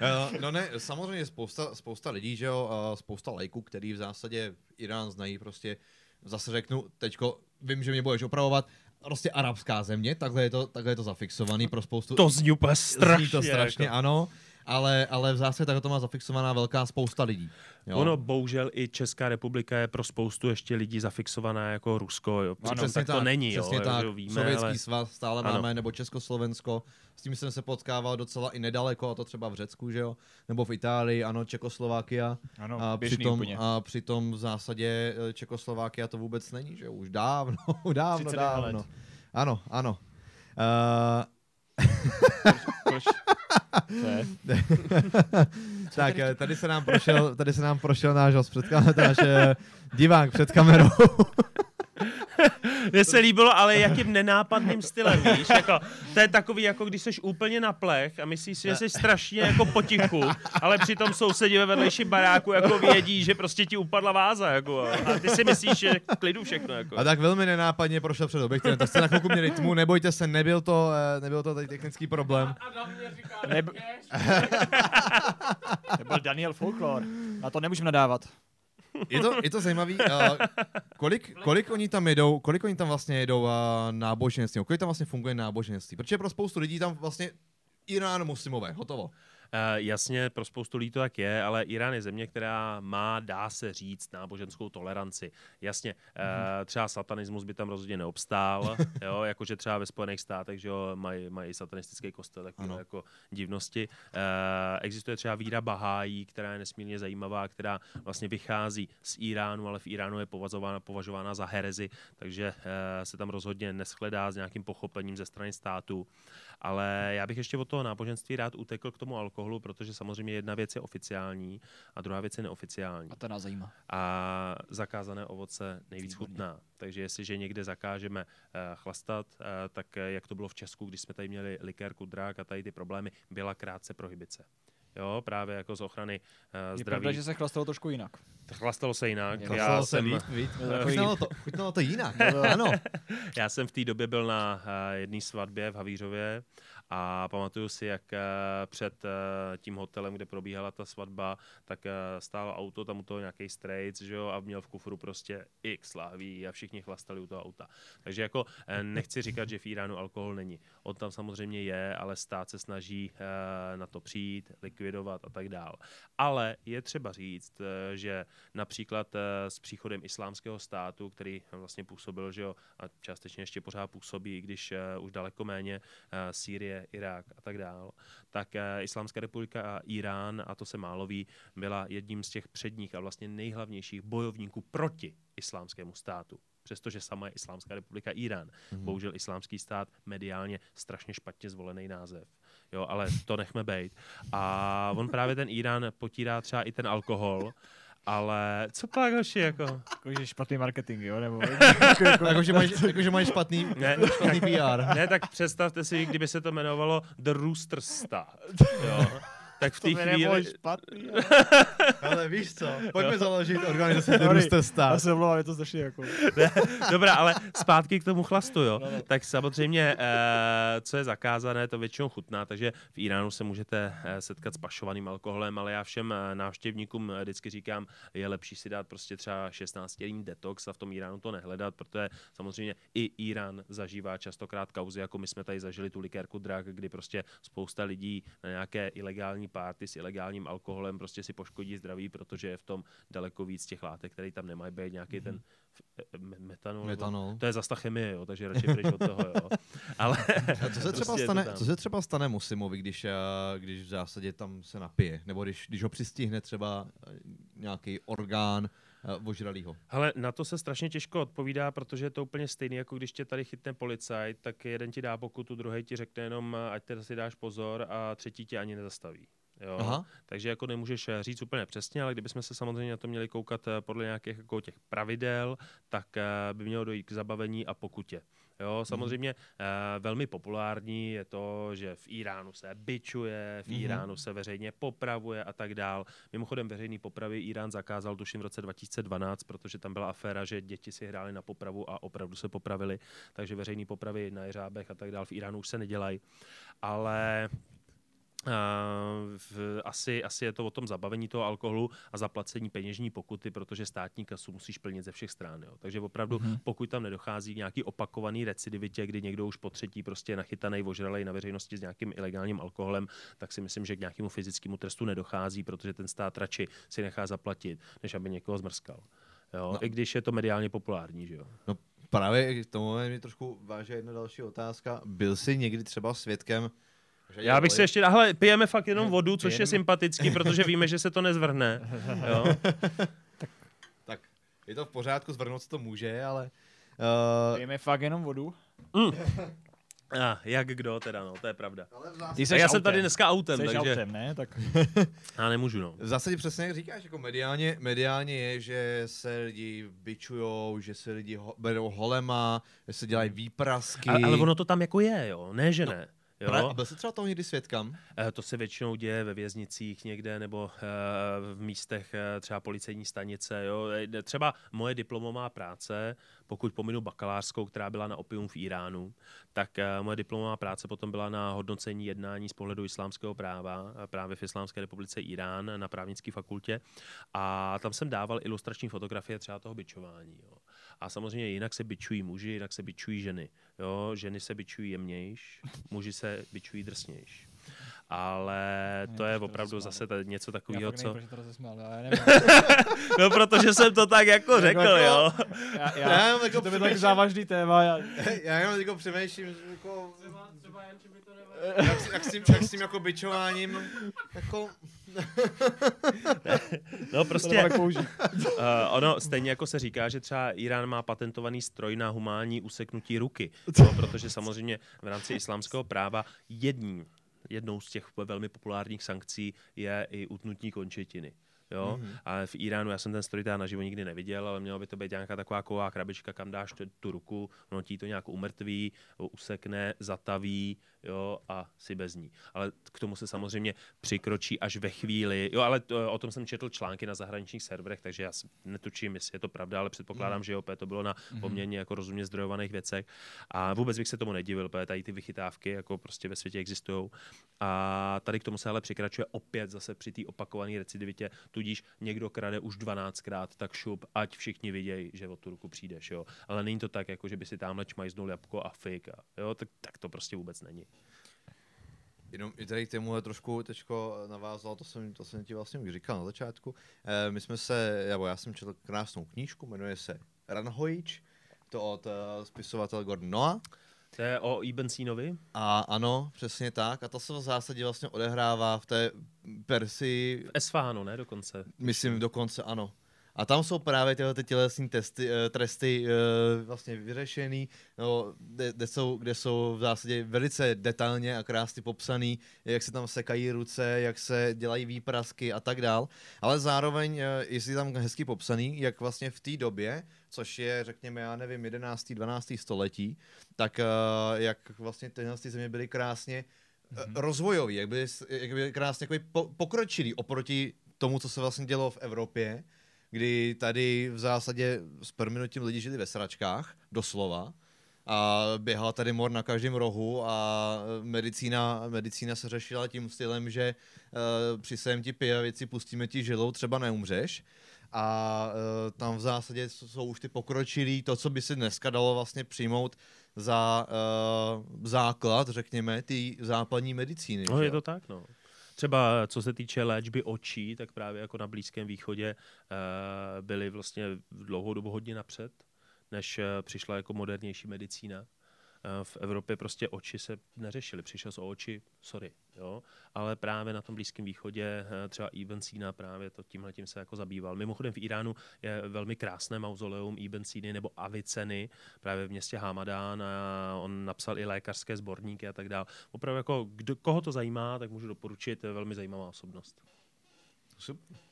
S1: Eh, no ne, samozřejmě spousta, spousta lidí, že jo, a spousta lajků, který v zásadě Irán znají, prostě zase řeknu, teďko vím, že mě budeš opravovat, prostě arabská země, takhle je to, takhle je to zafixovaný pro spoustu...
S3: To zní úplně strašně.
S1: Zní to strašně,
S3: jako.
S1: ano, ale, ale v zásadě takhle to má zafixovaná velká spousta lidí. Jo.
S3: Ono bohužel i Česká republika je pro spoustu ještě lidí zafixovaná jako Rusko. Jo.
S1: Ano,
S3: Přitom tak to není.
S1: Přesně
S3: jo,
S1: tak.
S3: jo, víme,
S1: Sovětský
S3: ale...
S1: svaz stále
S3: Ano.
S1: máme, nebo Československo. S tím jsem se potkával docela i nedaleko, a to třeba v Řecku, že jo? Nebo v Itálii, ano, Čekoslovákia.
S2: Ano,
S1: A
S2: běžný
S1: přitom,
S2: úplně.
S1: a přitom v zásadě eh, Čekoslovákia to vůbec není, že jo? Už dávno, dávno,
S2: 31
S1: dávno.
S2: let.
S1: Ano, ano. Uh,
S2: Proč?
S1: tak, eh, tady se nám prošel, tady se nám prošel náš host před náš eh, divák před kamerou.
S3: Mně se líbilo, ale jakým nenápadným stylem, víš, jako, to je takový, jako když jsi úplně na plech a myslíš si, že jsi strašně jako potichu, ale přitom sousedi ve vedlejším baráku jako vědí, že prostě ti upadla váza, jako, a ty si myslíš, že klidu všechno, jako.
S1: A tak velmi nenápadně prošel před objektivem. Tak jste na chvilku měli tmu, nebojte se, nebyl to, eh, nebyl to tady technický problém.
S2: Neb... to byl Daniel Folklor. Na to nemůžeme nadávat.
S1: Je to, je to zajímavý, uh, kolik, kolik oni tam jedou, kolik oni tam vlastně jedou uh, náboženství, kolik tam vlastně funguje náboženství, protože pro spoustu lidí tam vlastně Irán muslimové, hotovo.
S3: Jasně, pro spoustu lidí to tak je, ale Irán je země, která má, dá se říct, náboženskou toleranci. Jasně, mm-hmm. třeba satanismus by tam rozhodně neobstál, jo, jakože třeba ve Spojených státech, že jo, mají, mají satanistický kostel, takové jako divnosti. Uh, existuje třeba víra Bahájí, která je nesmírně zajímavá, která vlastně vychází z Iránu, ale v Iránu je považována, považována za herezi, takže se tam rozhodně neschledá s nějakým pochopením ze strany státu. Ale já bych ještě od toho náboženství rád utekl k tomu alkoholu, protože samozřejmě jedna věc je oficiální a druhá věc je neoficiální.
S2: A to nás zajímá.
S3: A zakázané ovoce nejvíc Výborně. chutná. Takže jestliže někde zakážeme uh, chlastat, uh, tak uh, jak to bylo v Česku, když jsme tady měli likérku, drák a tady ty problémy, byla krátce prohibice. Jo, právě jako z ochrany uh, zdraví. Je pravda,
S2: že se chlastalo trošku jinak.
S3: Chlastalo se jinak.
S1: Chlastalo já se jsem, víc, víc. Chutnalo, to, chutnalo to jinak, ano.
S3: já jsem v té době byl na uh, jedné svatbě v Havířově a pamatuju si, jak eh, před eh, tím hotelem, kde probíhala ta svatba, tak eh, stálo auto, tam u toho nějaký strejc, že jo, a měl v kufru prostě x lahví a všichni chlastali u toho auta. Takže jako nechci říkat, že v Iránu alkohol není. On tam samozřejmě je, ale stát se snaží na to přijít, likvidovat a tak dál. Ale je třeba říct, že například s příchodem islámského státu, který vlastně působil, že jo, a částečně ještě pořád působí, i když už daleko méně Sýrie, Irák a tak dál, tak eh, Islámská republika a Irán, a to se málo ví, byla jedním z těch předních a vlastně nejhlavnějších bojovníků proti islámskému státu přestože sama je Islámská republika Irán. Mm-hmm. Bohužel islámský stát mediálně strašně špatně zvolený název. Jo, ale to nechme být. A on právě ten Irán potírá třeba i ten alkohol ale co pak, hoši, jako?
S2: Jakože špatný marketing, jo? Nebo...
S1: jakože mají, jako, mají špatný, ne, špatný PR.
S3: Ne, tak představte si, kdyby se to jmenovalo The Rooster Star. Jo? Tak v té chvíli...
S2: špatný.
S1: ale víš co, pojďme založit organizaci Rooster Star.
S2: Já se omlouvám, je to strašně jako...
S3: ne, dobrá, ale zpátky k tomu chlastu, jo. No, no. Tak samozřejmě, eh, co je zakázané, to většinou chutná, takže v Iránu se můžete eh, setkat s pašovaným alkoholem, ale já všem eh, návštěvníkům vždycky říkám, je lepší si dát prostě třeba 16 denní detox a v tom Iránu to nehledat, protože samozřejmě i Irán zažívá častokrát kauzy, jako my jsme tady zažili tu likérku drak, kdy prostě spousta lidí na nějaké ilegální párty s ilegálním alkoholem prostě si poškodí zdraví, protože je v tom daleko víc těch látek, které tam nemají být, nějaký mm-hmm. ten eh, metanol.
S1: metanol.
S3: To je zase ta chemie, jo, takže radši pryč od toho. Jo. Ale
S1: a co se, třeba prostě stane, co se třeba stane Musimovi, když, eh, když v zásadě tam se napije? Nebo když, když ho přistihne třeba eh, nějaký orgán, ožralýho?
S3: Ale na to se strašně těžko odpovídá, protože je to úplně stejné, jako když tě tady chytne policajt, tak jeden ti dá pokutu, druhý ti řekne jenom, ať teda si dáš pozor a třetí tě ani nezastaví. Jo? Aha. Takže jako nemůžeš eh, říct úplně přesně, ale kdybychom se samozřejmě na to měli koukat eh, podle nějakých jako těch pravidel, tak eh, by mělo dojít k zabavení a pokutě. Jo, mhm. samozřejmě mm. velmi populární je to, že v Iránu se bičuje, v mm. Iránu se veřejně popravuje a tak dál. Mimochodem veřejný popravy Irán zakázal tuším v roce 2012, protože tam byla aféra, že děti si hrály na popravu a opravdu se popravili, takže veřejný popravy na jeřábech a tak dál v Iránu už se nedělají. Ale Uh, v, asi, asi je to o tom zabavení toho alkoholu a zaplacení peněžní pokuty, protože státní kasu musíš plnit ze všech stran. Jo. Takže opravdu, mm-hmm. pokud tam nedochází k nějaký opakovaný recidivitě, kdy někdo už po třetí prostě nachytaný, ožralej na veřejnosti s nějakým ilegálním alkoholem, tak si myslím, že k nějakému fyzickému trestu nedochází, protože ten stát radši si nechá zaplatit, než aby někoho zmrskal. Jo, no. I když je to mediálně populární, že jo.
S1: No právě k tomu mi trošku váže jedna další otázka. Byl jsi někdy třeba svědkem
S3: já bych se ještě, ale pijeme fakt jenom vodu, což je sympatický, protože víme, že se to nezvrhne. Jo?
S1: tak. tak, je to v pořádku, zvrhnout se to může, ale...
S2: Uh... Pijeme fakt jenom vodu?
S3: Mm. A, jak kdo teda, no, to je pravda.
S2: Ty
S3: já jsem tady dneska autem,
S2: Jseš
S3: takže...
S2: autem, ne? Tak...
S3: já nemůžu, no.
S1: V zásadě přesně jak říkáš, jako mediálně, mediálně je, že se lidi bičujou, že se lidi ho, berou holema, že se dělají výprasky.
S3: Ale, ale ono to tam jako je, jo, ne, že no. ne. Jo?
S1: a byl jsi třeba toho někdy svědkem?
S3: Eh, to se většinou děje ve věznicích někde nebo eh, v místech eh, třeba policejní stanice. Jo? Třeba moje diplomová práce, pokud pominu bakalářskou, která byla na opium v Iránu, tak moje diplomová práce potom byla na hodnocení jednání z pohledu islámského práva právě v Islámské republice Irán na právnické fakultě. A tam jsem dával ilustrační fotografie třeba toho byčování. Jo? A samozřejmě jinak se bičují muži, jinak se bičují ženy. Jo? Ženy se bičují jemnějš, muži se bičují drsnějš. Ale to je
S2: to
S3: opravdu zase ta- něco takového,
S2: nevím,
S3: co...
S2: proč to rozesmál, já nevím.
S3: No, protože jsem to tak jako řekl,
S2: jako-
S3: jo.
S2: Já,
S1: Já
S2: já,
S1: jenom jako
S2: to by tak závažný téma. Já,
S1: Já jenom jako přemýšlím, že jako, jak, s- jak, s tím, jak s tím jako bičováním, jako,
S3: No prostě, uh, ono stejně jako se říká, že třeba Irán má patentovaný stroj na humánní useknutí ruky, no, protože samozřejmě v rámci islámského práva jedním, jednou z těch velmi populárních sankcí je i utnutí končetiny. Jo?
S1: Mhm.
S3: Mm-hmm. Ale v Iránu já jsem ten stroj teda naživo nikdy neviděl, ale mělo by to být nějaká taková ková krabička, kam dáš tu, tu ruku, ono ti to nějak umrtví, usekne, zataví jo, a si bez ní. Ale k tomu se samozřejmě přikročí až ve chvíli, jo, ale to, o tom jsem četl články na zahraničních serverech, takže já netučím, jestli je to pravda, ale předpokládám,
S1: Mhm.
S3: že jo, to bylo na poměrně jako rozumně zdrojovaných věcech a vůbec bych se tomu nedivil, protože tady ty vychytávky jako prostě ve světě existují. A tady k tomu se ale přikračuje opět zase při té opakované recidivitě, tudíž někdo krade už 12krát, tak šup, ať všichni vidějí, že o tu ruku přijdeš, jo. Ale není to tak, jako že by si tamhle čmajznul jabko a fake, a, jo, tak, tak to prostě vůbec není.
S1: Jenom i tady k tému trošku teďko navázal, to jsem, to jsem ti vlastně už říkal na začátku. E, my jsme se, nebo já jsem četl krásnou knížku, jmenuje se Ranhojič, to od uh, spisovatele Gordon Noah.
S3: To je o Ibn Sinovi?
S1: A ano, přesně tak. A to se v zásadě vlastně odehrává v té Persii,
S3: V Esfánu, ne dokonce.
S1: myslím dokonce ano. A tam jsou právě tyhle ty tělesní testy, eh, tresty eh, vlastně vyřešený, no, kde, kde, jsou, kde jsou v zásadě velice detailně a krásně popsaný, jak se tam sekají ruce, jak se dělají výprasky a tak dál. Ale zároveň eh, je tam hezky popsaný, jak vlastně v té době, což je, řekněme, já nevím, 11. 12. století, tak eh, jak vlastně tyhle ty země byly krásně mm-hmm. rozvojový, jak byly, jak byly krásně pokročilý oproti tomu, co se vlastně dělo v Evropě, kdy tady v zásadě s prominutím lidi žili ve sračkách, doslova, a běhal tady mor na každém rohu a medicína, medicína se řešila tím stylem, že uh, při svém ti pijavici pustíme ti žilou, třeba neumřeš. A uh, tam v zásadě jsou už ty pokročilí, to, co by si dneska dalo vlastně přijmout za uh, základ, řekněme, ty západní medicíny.
S3: No,
S1: že
S3: je to tak, no. Třeba co se týče léčby očí, tak právě jako na Blízkém východě uh, byli vlastně v dlouhou dobu hodně napřed, než uh, přišla jako modernější medicína. Eh, v Evropě prostě oči se neřešily. Přišel o oči, sorry, jo. Ale právě na tom Blízkém východě eh, třeba Ibn Sina právě to tímhle tím se jako zabýval. Mimochodem v Iránu je velmi krásné mauzoleum Ibn Siny nebo Aviceny právě v městě Hamadán on napsal i lékařské sborníky a tak dále. Opravdu jako, kdo, koho to zajímá, tak můžu doporučit, je velmi zajímavá osobnost.
S1: Super.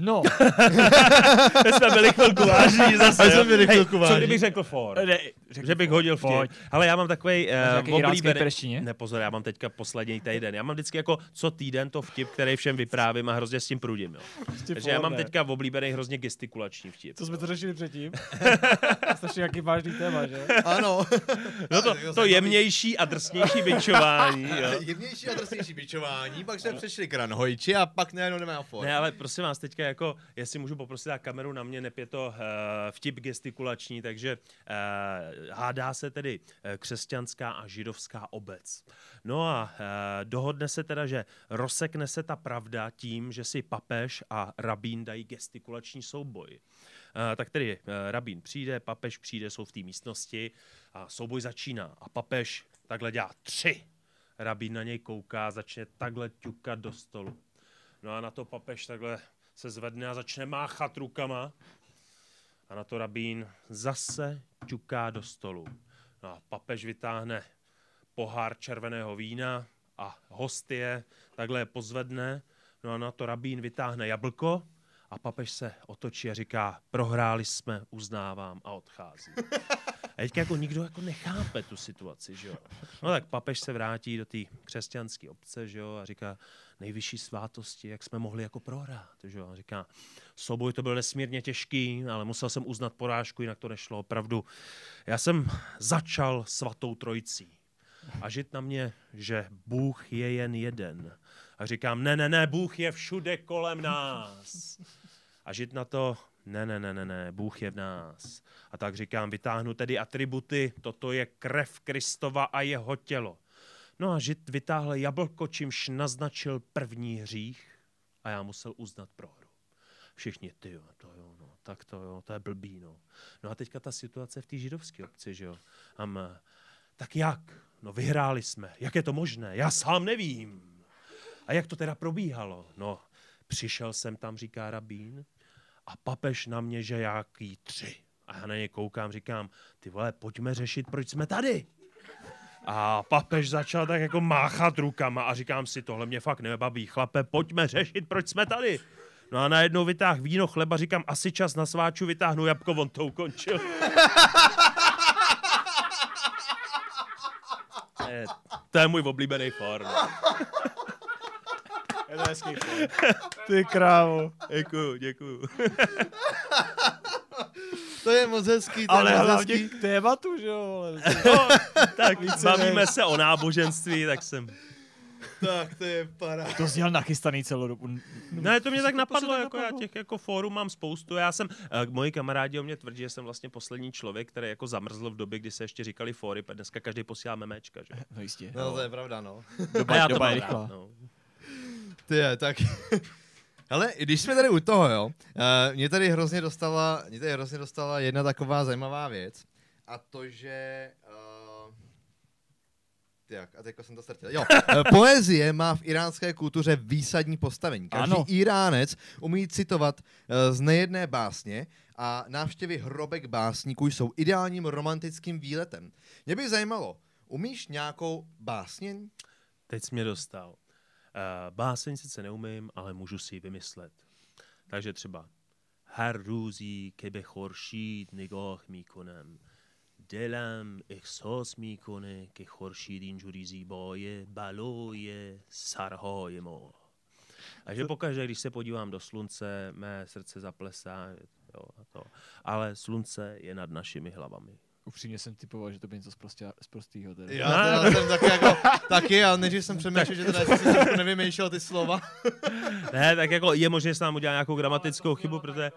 S2: No,
S3: My jsme byli chvilku vážní zase.
S1: My jsme byli
S3: Hej,
S1: chvilku
S3: Co
S1: vážní.
S3: kdybych řekl for?
S2: ne, řekni
S3: Že bych hodil vtip.
S2: Pojď.
S3: Ale já mám takový uh, oblíbený... Ne, pozor, já mám teďka poslední týden. Já mám vždycky jako co týden to vtip, který všem vyprávím a hrozně s tím prudím. Jo. Takže já mám teďka v oblíbený hrozně gestikulační vtip.
S2: Co jsme to řešili předtím? Strašně jaký vážný téma, že?
S1: Ano.
S3: No to,
S1: Jako
S3: to jemnější a drsnější bičování. Jo.
S1: Jemnější a drsnější bičování, pak jsme přešli k ranhojči a pak najednou nemá for.
S3: Ne, ale prosím vás, teďka jako, jestli můžu poprosit a kameru na mě, nep je to uh, vtip gestikulační, takže uh, hádá se tedy uh, křesťanská a židovská obec. No a uh, dohodne se teda, že rozsekne se ta pravda tím, že si papež a rabín dají gestikulační souboj. Uh, tak tedy uh, rabín přijde, papež přijde, jsou v té místnosti a souboj začíná. A papež takhle dělá tři. Rabín na něj kouká, začne takhle ťukat do stolu. No a na to papež takhle se zvedne a začne máchat rukama. A na to rabín zase ťuká do stolu. No a papež vytáhne pohár červeného vína a hostie takhle je pozvedne. No a na to rabín vytáhne jablko a papež se otočí a říká, prohráli jsme, uznávám a odchází. A teďka jako nikdo jako nechápe tu situaci, že jo. No tak papež se vrátí do té křesťanské obce, že jo, a říká, nejvyšší svátosti, jak jsme mohli jako prohrát, že. A říká, souboj to byl nesmírně těžký, ale musel jsem uznat porážku, jinak to nešlo opravdu. Já jsem začal svatou trojicí. A žít na mě, že Bůh je jen jeden. A říkám, ne, ne, ne, Bůh je všude kolem nás. A žít na to, ne, ne, ne, ne, ne, Bůh je v nás. A tak říkám, vytáhnu tedy atributy, toto je krev Kristova a jeho tělo. No a žid vytáhl jablko, čímž naznačil první hřích a já musel uznat prohru. Všichni, ty jo, to jo, no, tak to jo, to je blbý, no. No a teďka ta situace v té židovské obci, že jo. Am, tak jak? No vyhráli jsme. Jak je to možné? Já sám nevím. A jak to teda probíhalo? No, přišel jsem tam, říká rabín, a papež na mě, že jaký tři. A já na ně koukám, říkám, ty vole, pojďme řešit, proč jsme tady. A papež začal tak jako máchat rukama a říkám si, tohle mě fakt nebaví, chlape, pojďme řešit, proč jsme tady. No a najednou vytáh víno, chleba, říkám, asi čas na sváču, vytáhnu jabko, on to ukončil. to, je, to je můj oblíbený form.
S2: Je to hezký. Ty krávo.
S3: Děkuju, děkuju.
S1: To je moc hezký, to je
S2: Ale
S1: moc
S2: hlavně
S1: hezký.
S2: k tématu, že jo. ale-
S3: No, tak
S2: Více
S3: bavíme
S2: než-
S3: se o náboženství, tak jsem...
S1: Tak, to je para.
S2: To jsi měl nachystaný celou dobu.
S3: Ne, to mě tak napadlo, jako já
S2: napadlo.
S3: těch jako fórů mám spoustu. Já jsem, uh, moji kamarádi o mě tvrdí, že jsem vlastně poslední člověk, který jako zamrzl v době, kdy se ještě říkali fóry, protože dneska každý posílá memečka, že?
S2: No jistě.
S1: No, to je pravda, no.
S2: Doba,
S3: A já to
S2: doba
S3: mám
S2: je
S3: rád,
S2: rychlá.
S3: no.
S1: Ty je, tak... Hele, když jsme tady u toho, jo, uh, mě tady hrozně dostala, mě tady hrozně dostala jedna taková zajímavá věc, a to, že... Uh, jak, a teďka jsem to ztratil. Jo, uh, poezie má v iránské kultuře výsadní postavení. Každý
S2: Ano.
S1: Iránec umí citovat uh, z nejedné básně a návštěvy hrobek básníků jsou ideálním romantickým výletem. Mě by zajímalo, umíš nějakou básněň?
S3: Teď jsi mě dostal. Uh, báseň sice neumím, ale můžu si ji vymyslet. Takže třeba Her růzí kebe choršید نگاه میکنم دلم احساس میکنه که خورشید اینجوری زیبای بلای سرهای ما takže pokaždé, když se podívám do slunce, mé srdce zaplesá, jo, a to. ale slunce je nad našimi hlavami.
S2: Upřímně jsem typoval, že to bude něco z, prostě, z prostýho. Teda.
S1: Já teda jsem taky jako, taky, ale než jsem přemýšlel, že teda jsem si trošku nevymýšlel ty slova.
S3: Ne, tak jako je možné, že nám udělal nějakou gramatickou chybu, protože...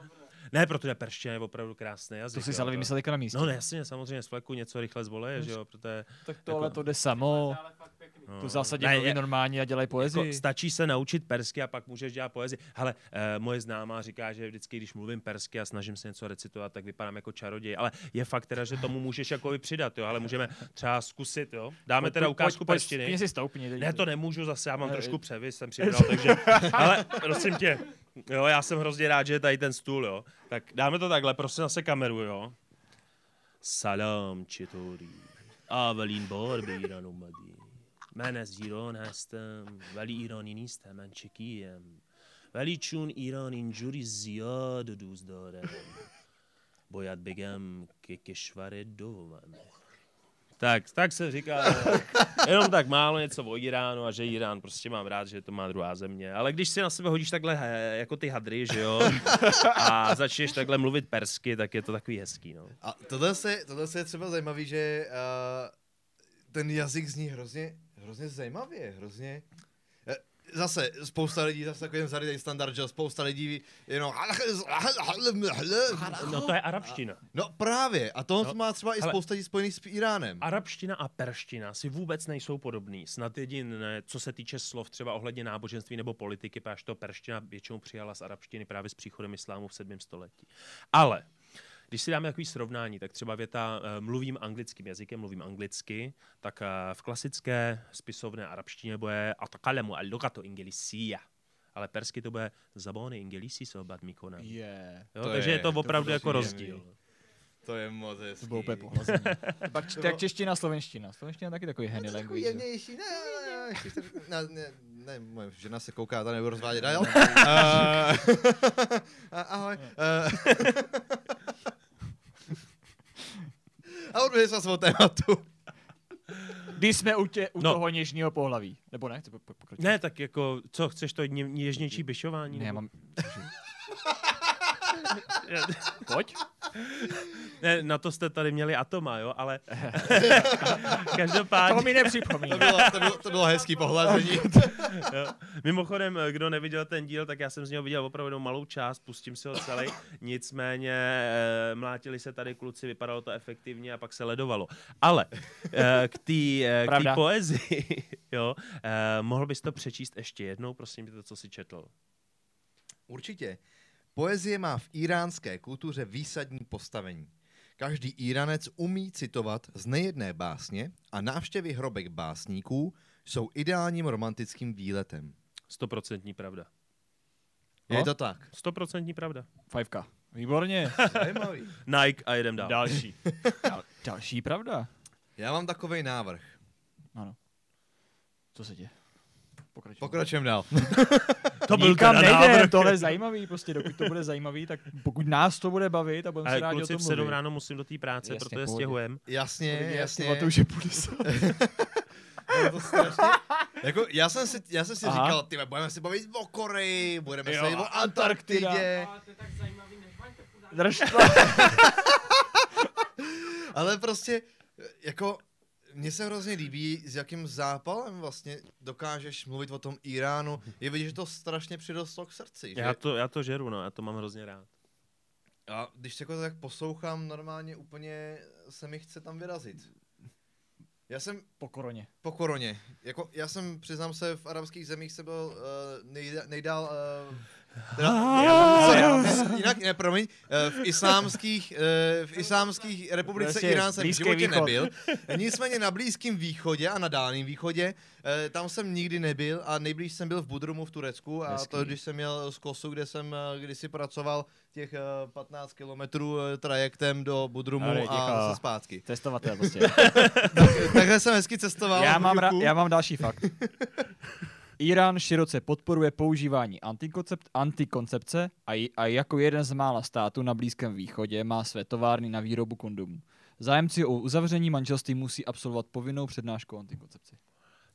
S3: Ne, protože perština je opravdu krásný jazyk.
S2: To jsi
S3: jo,
S2: ale vymyslel jako na místě.
S3: No ne, jasně, samozřejmě z fleku něco rychle z voleje, že jo, protože...
S2: Tak tohle to jde samo.
S3: No,
S2: To zásadně
S3: ne,
S2: mluví
S3: je-
S2: normálně a dělají poezii.
S3: Jako, stačí se naučit persky a pak můžeš dělat poezii. Hele, eh, moje známá říká, že vždycky, když mluvím persky a snažím se něco recitovat, tak vypadám jako čaroděj. Ale je fakt teda, že tomu můžeš jako přidat, jo. Ale můžeme třeba zkusit, jo. Dáme teda ukázku
S2: pojď,
S3: perštiny.
S2: Si stoupni.
S3: Ne, to nemůžu zase, já mám
S2: Ne,
S3: trošku převis, jsem přibral, takže... Ale prosím tě, jo, já jsem hrozně rád, že je tady ten stůl, jo. Tak dáme to takhle, prosím zase kameru, jo. Salam, چطوری؟ اولین بار به ایران اومدی من از ایران هستم ولی ایرانی نیستم من چکیم ولی چون ایران اینجوری زیاد و دوست دارم باید بگم که کشور دومم tak, tak se říká, jenom tak málo něco o Iránu a že Irán prostě mám rád, že to má druhá země. Ale když si na sebe hodíš takhle he, jako ty hadry, že jo, a začneš takhle mluvit persky, tak je to takový hezký, no.
S1: A tohle, se, tohle se je třeba zajímavý, že uh, ten jazyk zní hrozně, hrozně zajímavě, hrozně... Zase, spousta lidí, zase takový ten zarytý standard, že spousta lidí jenom...
S3: No to je arabština.
S1: No právě, a to
S3: No,
S1: má třeba i spousta lidí spojených s Iránem.
S3: Arabština a perština si vůbec nejsou podobný. Snad jediné, co se týče slov třeba ohledně náboženství nebo politiky, protože to perština většinou přijala z arabštiny právě s příchodem islámu v 7. století. Ale když si dáme takový srovnání, tak třeba věta uh, mluvím anglickým jazykem, mluvím anglicky, tak uh, v klasické spisovné arabštině bude atakalemu al-lughatu ingelisiyya. Ale persky to bude zabony ingelisi sobat mikona. Jo,
S1: To
S3: takže je,
S1: je-
S3: to
S1: to
S3: opravdu
S1: bylo
S3: jako rozdíl.
S1: To je moc
S2: To
S1: hezký.
S2: bylo úplně pohlazení. Pak č- tak čeština, slovenština. Slovenština je taky takový
S1: No,
S2: henny
S1: to je takový
S2: language. že?
S1: jemnější, ne, ne, ne, ne, moje žena se kouká, ta nebudu rozvádět dál. Eh, a- Ahoj. A odběhli jsme svou tématu.
S2: Když jsme u, tě, u
S3: No.
S2: toho něžního pohlaví. Nebo ne? Chci po- po- pokračovat.
S3: Ne, tak jako, co, chceš to ně- něžnější byšování?
S2: Ne, já
S3: nebo-
S2: mám... Pojď.
S3: Ne, na to jste tady měli Atoma, jo, ale
S2: To
S3: každopádně,
S2: mi nepřipomíná.
S1: To bylo, to bylo, to bylo hezký pohlazení.
S3: jo. mimochodem, kdo neviděl ten díl, tak já jsem z něho viděl opravdu jenom malou část, pustím si ho celý, nicméně eh, mlátili se tady kluci, vypadalo to efektivně a pak se ledovalo. Ale eh, k té eh, poezii, jo, eh, mohl bys to přečíst ještě jednou, prosím tě, to, co jsi četl.
S1: Určitě. Poezie má v iránské kultuře výsadní postavení. Každý Íranec umí citovat z nejedné básně a návštěvy hrobek básníků jsou ideálním romantickým výletem.
S3: Stoprocentní pravda.
S1: Je
S2: No.
S1: to tak?
S3: Stoprocentní pravda.
S2: Fajfka. Výborně.
S1: Zajímavý.
S3: Nike a jedem dál.
S2: Další. Dal, další pravda.
S1: Já mám takový návrh.
S2: Ano. Co se děje? Pokračuj.
S1: Pokračujeme dál.
S3: To byl
S2: Nikam
S3: teda
S2: nejde,
S3: návrh.
S2: tohle je zajímavý, prostě dokud to bude zajímavý, tak pokud nás to bude bavit a budeme se rádi o tom
S3: v 7
S2: mluvit.
S3: ráno musím do té práce,
S2: Jasně,
S3: proto je
S2: pohodě.
S3: stěhujem.
S1: Jasně,
S2: Já si
S1: jasně.
S2: pamatuju, že půjde se.
S1: to strašně... jako, já jsem si, já jsem si
S2: Aha.
S1: říkal, ty budeme se bavit o Koreji, budeme se bavit o. Antarktidě,
S2: Drž to.
S1: ale prostě, jako, mně se hrozně líbí, s jakým zápalem vlastně dokážeš mluvit o tom Iránu. Je vidět, že to strašně přirostlo k srdci. Že?
S3: Já to, já to žeru, no, já to mám hrozně rád.
S1: A když jako to tak poslouchám, normálně úplně se mi chce tam vyrazit. Já jsem
S2: Po koroně.
S1: po koroně. Jako, já jsem, přiznám se, v arabských zemích jsem byl uh, nejdál, nejdál uh, teda, sorry, jinak, ne, promiň, uh, v islámských, uh, v islámských republice
S2: Prostě
S1: Irán jsem v životě
S2: východ.
S1: nebyl. Nicméně na Blízkém východě a na Dálném východě, uh, tam jsem nikdy nebyl a nejblíž jsem byl v Budrumu v Turecku a to, když jsem měl z Kosu, kde jsem kdysi pracoval těch uh, 15 kilometrů trajektem do Budrumu
S2: Dobrý,
S1: a zase zpátky.
S2: Testovatel prostě.
S1: Takhle jsem hezky cestoval.
S2: já, mám ra- já mám další fakt. Irán široce podporuje používání antikoncep- antikoncepce a, j- a jako jeden z mála států na Blízkém východě má své továrny na výrobu kondomů. Zájemci o uzavření manželství musí absolvovat povinnou přednášku o antikoncepci.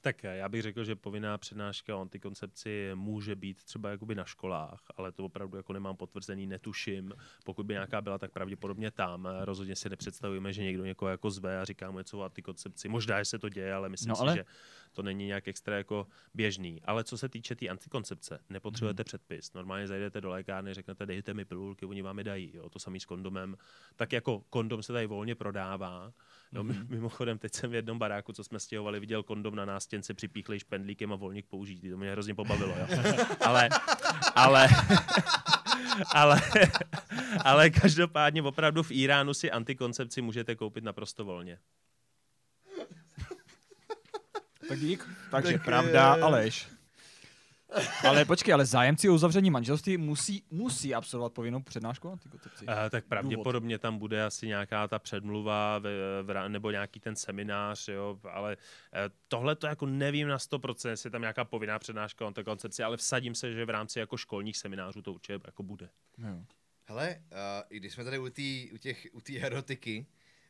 S3: Tak eh, já bych řekl, že povinná přednáška o antikoncepci může být třeba jakoby na školách, ale to opravdu jako nemám potvrzený, netuším. Pokud by nějaká byla, tak pravděpodobně tam. Rozhodně si nepředstavujeme, že někdo někoho jako zve a říká mu něco o antikoncepci. Možná, že se to děje, ale myslím
S2: No
S3: si,
S2: ale-
S3: že to není nějak extra jako běžný. Ale co se týče té tý antikoncepce, nepotřebujete
S2: Mhm.
S3: předpis. Normálně zajdete do lékárny, řeknete, dejte mi pilulky, oni vám je dají. Jo? To samý s kondomem. Tak jako kondom se tady volně prodává. No,
S2: Mhm.
S3: Mimochodem, teď jsem v jednom baráku, co jsme stěhovali, viděl kondom na nástěnce připíchlej špendlíkem a volník použitý. To mě hrozně pobavilo. Jo? Ale, ale, ale, ale každopádně opravdu v Iránu si antikoncepci můžete koupit naprosto volně.
S2: Tak dík. Takže
S1: Tak,
S2: pravda
S1: eh,
S2: a lež. Ale počkej, ale zájemci o uzavření manželství musí, musí absolvovat povinnou přednášku o antikoncepci.
S3: Uh, tak pravděpodobně tam bude asi nějaká ta předmluva v, v, nebo nějaký ten seminář, jo, ale uh, tohle to jako nevím na 100%, jestli je tam nějaká povinná přednáška o té koncepci, ale vsadím se, že v rámci jako školních seminářů to určitě jako bude.
S2: Jo.
S1: Hele, uh, i když jsme tady u, tý, u, těch, u té erotiky,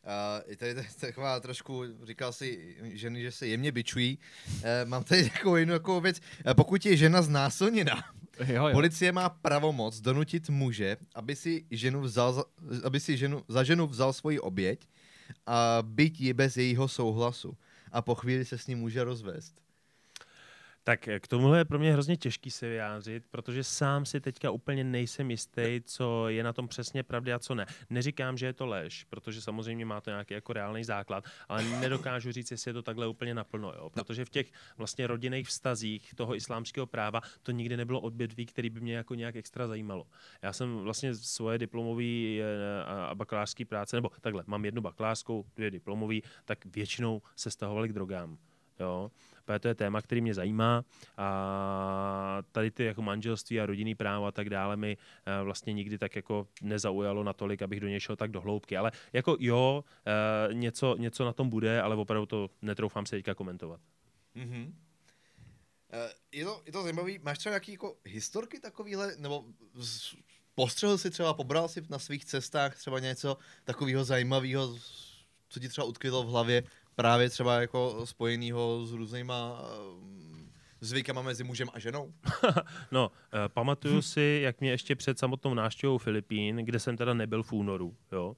S1: uh, je tady taková trošku, říkal si ženy, že se jemně bičují, uh, mám tady takovou jednu takovou věc, uh, pokud je žena znásilněna,
S2: Jo, jo.
S1: policie má pravomoc donutit muže, aby si ženu vzal, za, aby si ženu, za ženu vzal svoji oběť a byť ji bez jejího souhlasu a po chvíli se s ním může rozvést.
S3: Tak eh, k tomuhle je pro mě hrozně těžký se vyjádřit, protože sám si teďka úplně nejsem jistý, co je na tom přesně pravdy a co ne. Neříkám, že je to lež, protože samozřejmě má to nějaký jako reálný základ, ale nedokážu říct, jestli je to takhle úplně naplno, jo? protože v těch vlastně rodinných vztazích toho islámského práva to nikdy nebylo odvětví, který by mě jako nějak extra zajímalo. Já jsem vlastně svoje diplomové a bakalářské práce, nebo takhle, mám jednu bakalářskou, dvě diplomové, tak většinou se stahovaly k drogám. Jo, protože to je téma, který mě zajímá a tady ty jako manželství a rodinný právo a tak dále mi eh, vlastně nikdy tak jako nezaujalo natolik, abych do něj šel tak do hloubky. Ale jako jo, eh, něco, něco na tom bude, ale opravdu to netroufám se teďka komentovat.
S1: Mm-hmm. Je to, je to zajímavý. Máš třeba nějaký jako historky takovýhle, nebo postřehl si třeba, pobral si na svých cestách třeba něco takového zajímavého, co ti třeba utkvělo v hlavě, právě třeba jako spojenýho s různýma, eh, zvykama mezi mužem a ženou?
S3: No, uh, pamatuju si, jak mě ještě před samotnou návštěvou Filipín, kde jsem teda nebyl v únoru, jo, uh,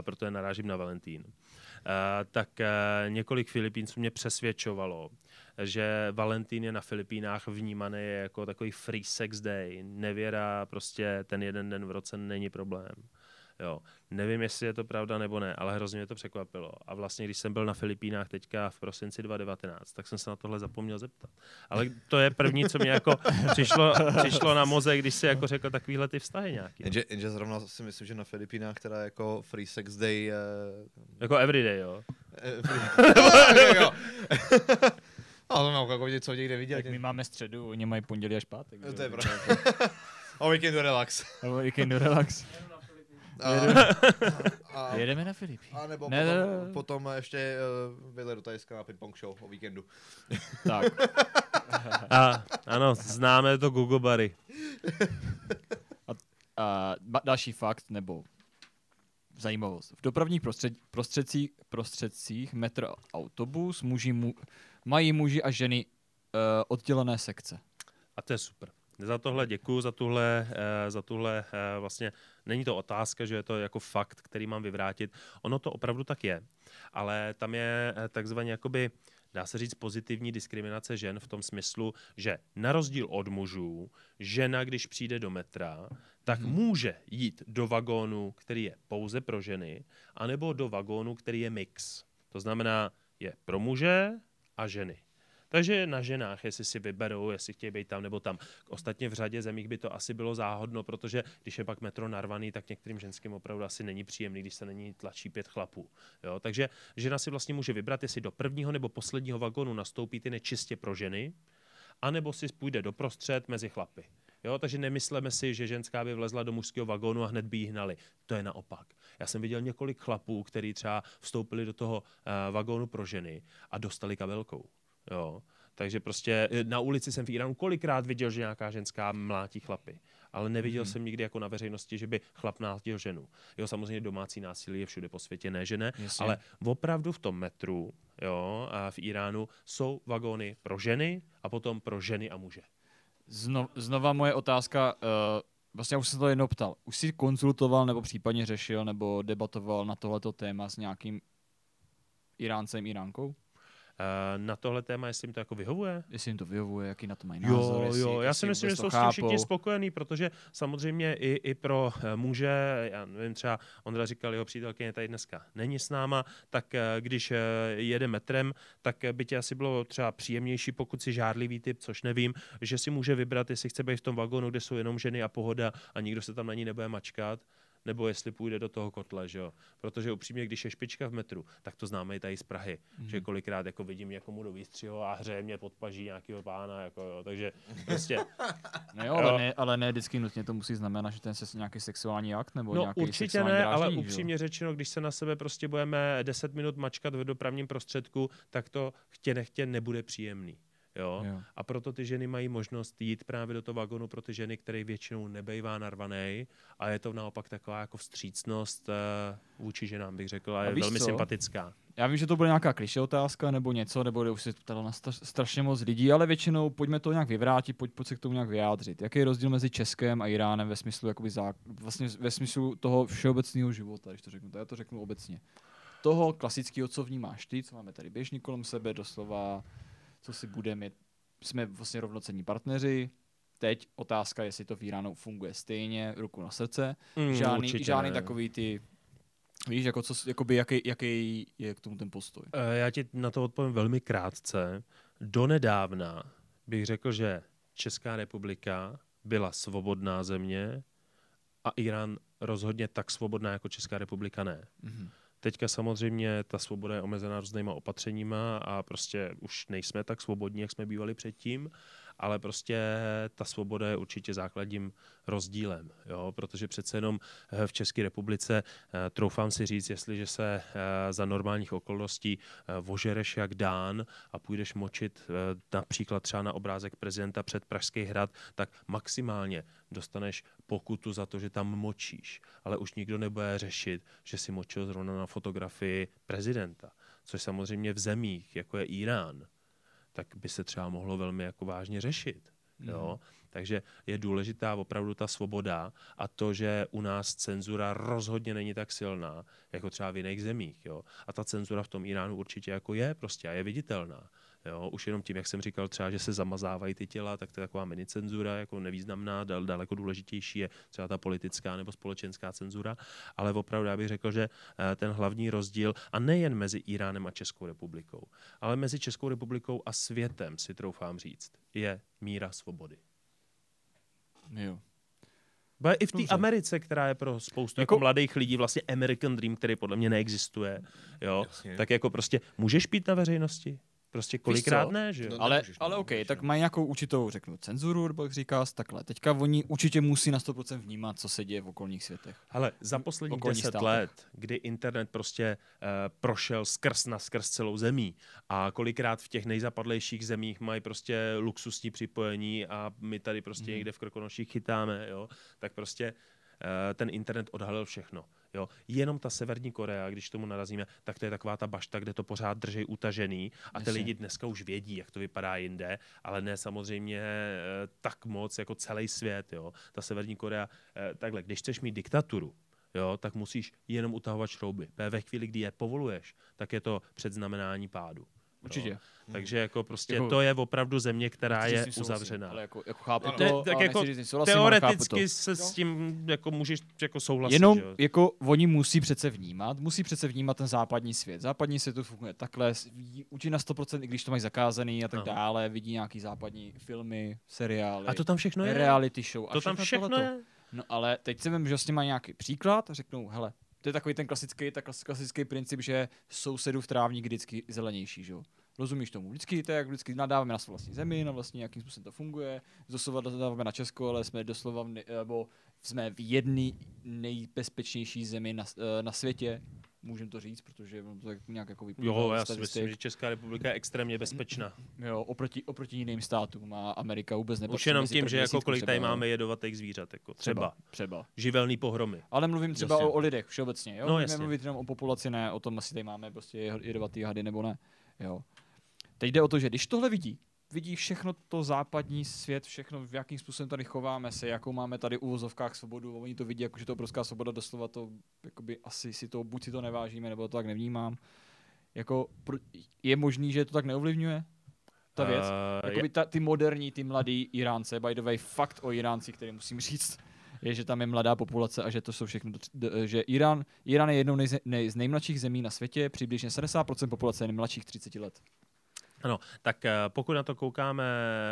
S3: protože narážím na Valentín, uh, tak uh, několik Filipínců mě přesvědčovalo, že Valentín je na Filipínách vnímaný jako takový free sex day. Nevěra, prostě ten jeden den v roce není problém. Jo. Nevím, jestli je to pravda nebo ne, ale hrozně mě to překvapilo. A vlastně, když jsem byl na Filipínách teďka v prosinci 2019, tak jsem se na tohle zapomněl zeptat. Ale to je první, co mi jako přišlo, přišlo na mozek, když si jako řekl takovýhle ty vztahy nějaký.
S1: Jenže, jenže zrovna si myslím, že na Filipínách teda jako Free Sex Day je...
S3: Jako everyday, jo.
S1: jo, jo. Ale no, jako něco někde vidět.
S2: Tak my máme středu, oni mají pondělí až pátek.
S1: No, to je pravda. O víkendu relax.
S2: Nebo víkendu relax.
S1: A, a,
S2: Jedeme na Filipíny.
S1: a nebo
S2: Ne,
S1: potom,
S2: ne, ne.
S1: potom ještě uh, vyle do Tajska na ping-pong show o víkendu.
S2: Tak.
S3: A, ano, známe to Google Bary.
S2: A ba- další fakt, nebo zajímavost. V dopravních prostřed, prostředcích, prostředcích metro a autobus muži mu, mají muži a ženy uh, oddělené sekce.
S3: A to je super. Za tohle děkuji, za tuhle, eh, za tuhle eh, vlastně, není to otázka, že je to jako fakt, který mám vyvrátit. Ono to opravdu tak je, ale tam je eh, takzvaně jakoby, dá se říct, pozitivní diskriminace žen v tom smyslu, že na rozdíl od mužů, žena, když přijde do metra, tak hmm. může jít do vagónu, který je pouze pro ženy, anebo do vagónu, který je mix. To znamená, je pro muže a ženy. Takže na ženách, jestli si vyberou, jestli chtějí být tam nebo tam. Ostatně v řadě zemích by to asi bylo záhodno, protože když je pak metro narvaný, tak některým ženským opravdu asi není příjemný, když se na ní tlačí pět chlapů. Jo? Takže žena si vlastně může vybrat, jestli do prvního nebo posledního vagónu nastoupí ty nečistě pro ženy, anebo si půjde doprostřed mezi chlapy. Jo, takže nemyslíme si, že ženská by vlezla do mužského vagónu a hned by jí hnali. To je naopak. Já jsem viděl několik chlapů, kteří třeba vstoupili do toho uh, vagónu pro ženy a dostali kabelkou. Jo. Takže prostě eh, na ulici jsem v Iránu kolikrát viděl, že nějaká ženská mlátí chlapy. Ale neviděl mm-hmm. jsem nikdy jako na veřejnosti, že by chlap mlátil ženu. Jo, samozřejmě domácí násilí je všude po světě, ne že ne,
S2: Jasně.
S3: ale opravdu v tom metru, jo, a v Iránu jsou vagóny pro ženy a potom pro ženy a muže.
S2: Zno, znova moje otázka, uh, vlastně já už jsem to jednou ptal. Už jsi konzultoval nebo případně řešil nebo debatoval na tohleto téma s nějakým Iráncem, Iránkou?
S3: Eh, Na tohle téma, jestli jim to jako vyhovuje?
S2: Jestli jim to vyhovuje, jaký na to mají názor,
S3: Jo,
S2: jestli,
S3: jo, já si myslím, že jsou s tím všichni spokojení, protože samozřejmě i, i pro eh, muže, já nevím, třeba Ondra říkal, jeho přítelkyně tady dneska není s náma, tak eh, když jede metrem, tak by tě asi bylo třeba příjemnější, pokud si žádlivý typ, což nevím, že si může vybrat, jestli chce být v tom vagónu, kde jsou jenom ženy a pohoda a nikdo se tam na ní nebude mačkat, nebo jestli půjde do toho kotle, že jo. Protože upřímně, když je špička v metru, tak to známe i tady z Prahy, mm. že kolikrát jako vidím někomu do výstřihu a hřeje mě podpaží nějakého pána, jako jo. takže prostě
S2: No jo, ale, ne, ale ne vždycky nutně to musí znamenat, že ten se nějaký sexuální akt nebo
S3: No
S2: nějaký
S3: určitě ne, ale
S2: dráždění, jo?
S3: upřímně řečeno, když se na sebe prostě budeme 10 minut mačkat v dopravním prostředku, tak to chtě nechtě nebude příjemný. Jo?
S2: Jo.
S3: A proto ty ženy mají možnost jít právě do toho vagonu pro ty ženy, které většinou nebejvá narvaný a je to naopak taková jako vstřícnost uh, vůči ženám, bych řekl, a
S2: A
S3: je velmi
S2: co?
S3: sympatická.
S2: Já vím, že to bude nějaká kliše otázka nebo něco, nebo už se ptalo na stra- strašně moc lidí, ale většinou pojďme to nějak vyvrátit, pojď, pojď se k tomu nějak vyjádřit. Jaký je rozdíl mezi Českem a Iránem ve smyslu, jakoby zá, vlastně ve smyslu toho všeobecného života, když to řeknu, tak já to řeknu obecně. Toho klasického, co vnímáš ty, co máme tady běžný kolem sebe, doslova, co si budeme, jsme vlastně rovnocenní partneři, Teď otázka, jestli to v Iránu funguje stejně, ruku na srdce.
S3: Mm,
S2: žádný,
S3: určitě
S2: žádný
S3: ne.
S2: takový ty, víš, jako co, jakoby jaký, jaký je k tomu ten postoj.
S3: Eh, Já ti na to odpovím velmi krátce. Donedávna bych řekl, že Česká republika byla svobodná země a Irán rozhodně tak svobodná jako Česká republika ne.
S2: Mhm.
S3: Teďka samozřejmě ta svoboda je omezená různýma opatřeníma a prostě už nejsme tak svobodní, jak jsme bývali předtím, ale prostě ta svoboda je určitě základním rozdílem, jo? protože přece jenom eh, v České republice, eh, troufám si říct, jestliže se eh, za normálních okolností vožereš jak dán a půjdeš močit například třeba na obrázek prezidenta před Pražský hrad, tak maximálně dostaneš pokutu za to, že tam močíš, ale už nikdo nebude řešit, že si močil zrovna na fotografii prezidenta, což samozřejmě v zemích, jako je Irán, tak by se třeba mohlo velmi jako vážně řešit. Jo? Takže je důležitá opravdu ta svoboda a to, že u nás cenzura rozhodně není tak silná, jako třeba v jiných zemích. Jo? A ta cenzura v tom Iránu určitě jako je prostě a je viditelná. Jo, už jenom tím, jak jsem říkal třeba, že se zamazávají ty těla, tak to je taková minicenzura, jako nevýznamná, dal, daleko důležitější je třeba ta politická nebo společenská cenzura, ale opravdu já bych řekl, že eh, ten hlavní rozdíl, a nejen mezi Iránem a Českou republikou, ale mezi Českou republikou a světem, si troufám říct, je míra svobody.
S2: Jo.
S3: Bo i v té. Americe, která je pro spoustu jako,
S2: Jako-
S3: mladých lidí vlastně American Dream, který podle mě neexistuje, jo,
S1: Jasně.
S3: tak jako prostě můžeš pít na veřejnosti? Prostě kolikrát ne, že jo?
S1: No,
S2: Ale,
S1: nemůžeš, no,
S2: ale OK,
S1: nemůžeš,
S2: tak
S1: no.
S2: mají nějakou určitou, řeknu, cenzuru, nebo jak říkáš, takhle. Teďka oni určitě musí na 100% vnímat, co se děje v okolních světech.
S3: Ale za posledních
S2: okolních
S3: deset
S2: státech.
S3: let, kdy internet prostě uh, prošel skrz na skrz celou zemí a kolikrát v těch nejzapadlejších zemích mají prostě luxusní připojení a my tady prostě
S2: Mhm.
S3: někde v Krkonoších chytáme, jo, tak prostě uh, ten internet odhalil všechno. Jo. Jenom ta Severní Korea, když tomu narazíme, tak to je taková ta bašta, kde to pořád drží utažený a ty lidi dneska už vědí, jak to vypadá jinde, ale ne samozřejmě eh, tak moc jako celý svět. Jo. Ta Severní Korea, eh, takhle, když chceš mít diktaturu, jo, tak musíš jenom utahovat šrouby. Ve chvíli, kdy je povoluješ, tak je to předznamenání pádu.
S2: Určitě.
S3: Jo. Takže jako prostě
S2: Jako-
S3: to je opravdu země, která je uzavřená.
S2: Ale jako, jako chápu to,
S3: To- tak jako
S2: nechci, souhlasím, ale chápu to.
S3: Teoreticky se s tím jako můžeš jako souhlasit.
S2: Jenom
S3: že
S2: jako oni musí přece vnímat, musí přece vnímat ten západní svět. Západní svět to funguje takhle, ví- učí na 100%, i když to mají zakázaný a tak
S3: Ano.
S2: dále, vidí nějaký západní filmy, seriály,
S3: A to tam všechno je.
S2: reality show a
S3: to tam všechno
S2: tohleto.
S3: je.
S2: No ale teď si vím, že s tím mají nějaký příklad a řeknou, hele, to je takový ten klasický, tak klasický princip, že sousedu v trávník vždycky zelenější, že jo. Rozumíš tomu? Vždycky to je, jak vždycky nadáváme na svou vlastní zemi, na vlastně jakým způsobem to funguje. Doslova nadáváme na Česko, ale jsme doslova, v ne, nebo jsme v jedné nejbezpečnější zemi na, eh, na světě. Můžeme to říct, protože ono to tak nějak jako vyplývá
S3: Jo, já si myslím, že Česká republika je extrémně bezpečná.
S2: Jo, oproti, oproti jiným státům a Amerika vůbec nepatří
S3: Už jenom tím, že jako kolik tady máme jedovatých zvířat, jako třeba.
S2: Třeba, třeba.
S3: Živelný pohromy.
S2: Ale mluvím třeba
S3: Jasně.
S2: o, o lidech všeobecně, jo?
S3: No, jasně.
S2: mluvit jenom o populaci, ne o tom, jestli tady máme prostě jedovatý hady nebo ne. Jo. Teď jde o to, že když tohle vidí, vidí všechno to západní svět, všechno, v jakým způsobem tady chováme se, jakou máme tady uvozovkách svobodu, oni to vidí jako, že to obrovská svoboda, doslova to, jakoby asi si to, buď si to nevážíme, nebo to tak nevnímám. Jako, je možný, že to tak neovlivňuje? Ta věc?
S3: Uh,
S2: Jakoby ta, ty moderní, ty mladý Iránce, by the way, fakt o Iránci, který musím říct, je, že tam je mladá populace a že to jsou všechno, že Irán, Irán je jednou nejze, nej, z nejmladších zemí na světě, přibližně 70% populace je nejmladších 30 let.
S3: Ano, tak eh, pokud na to koukáme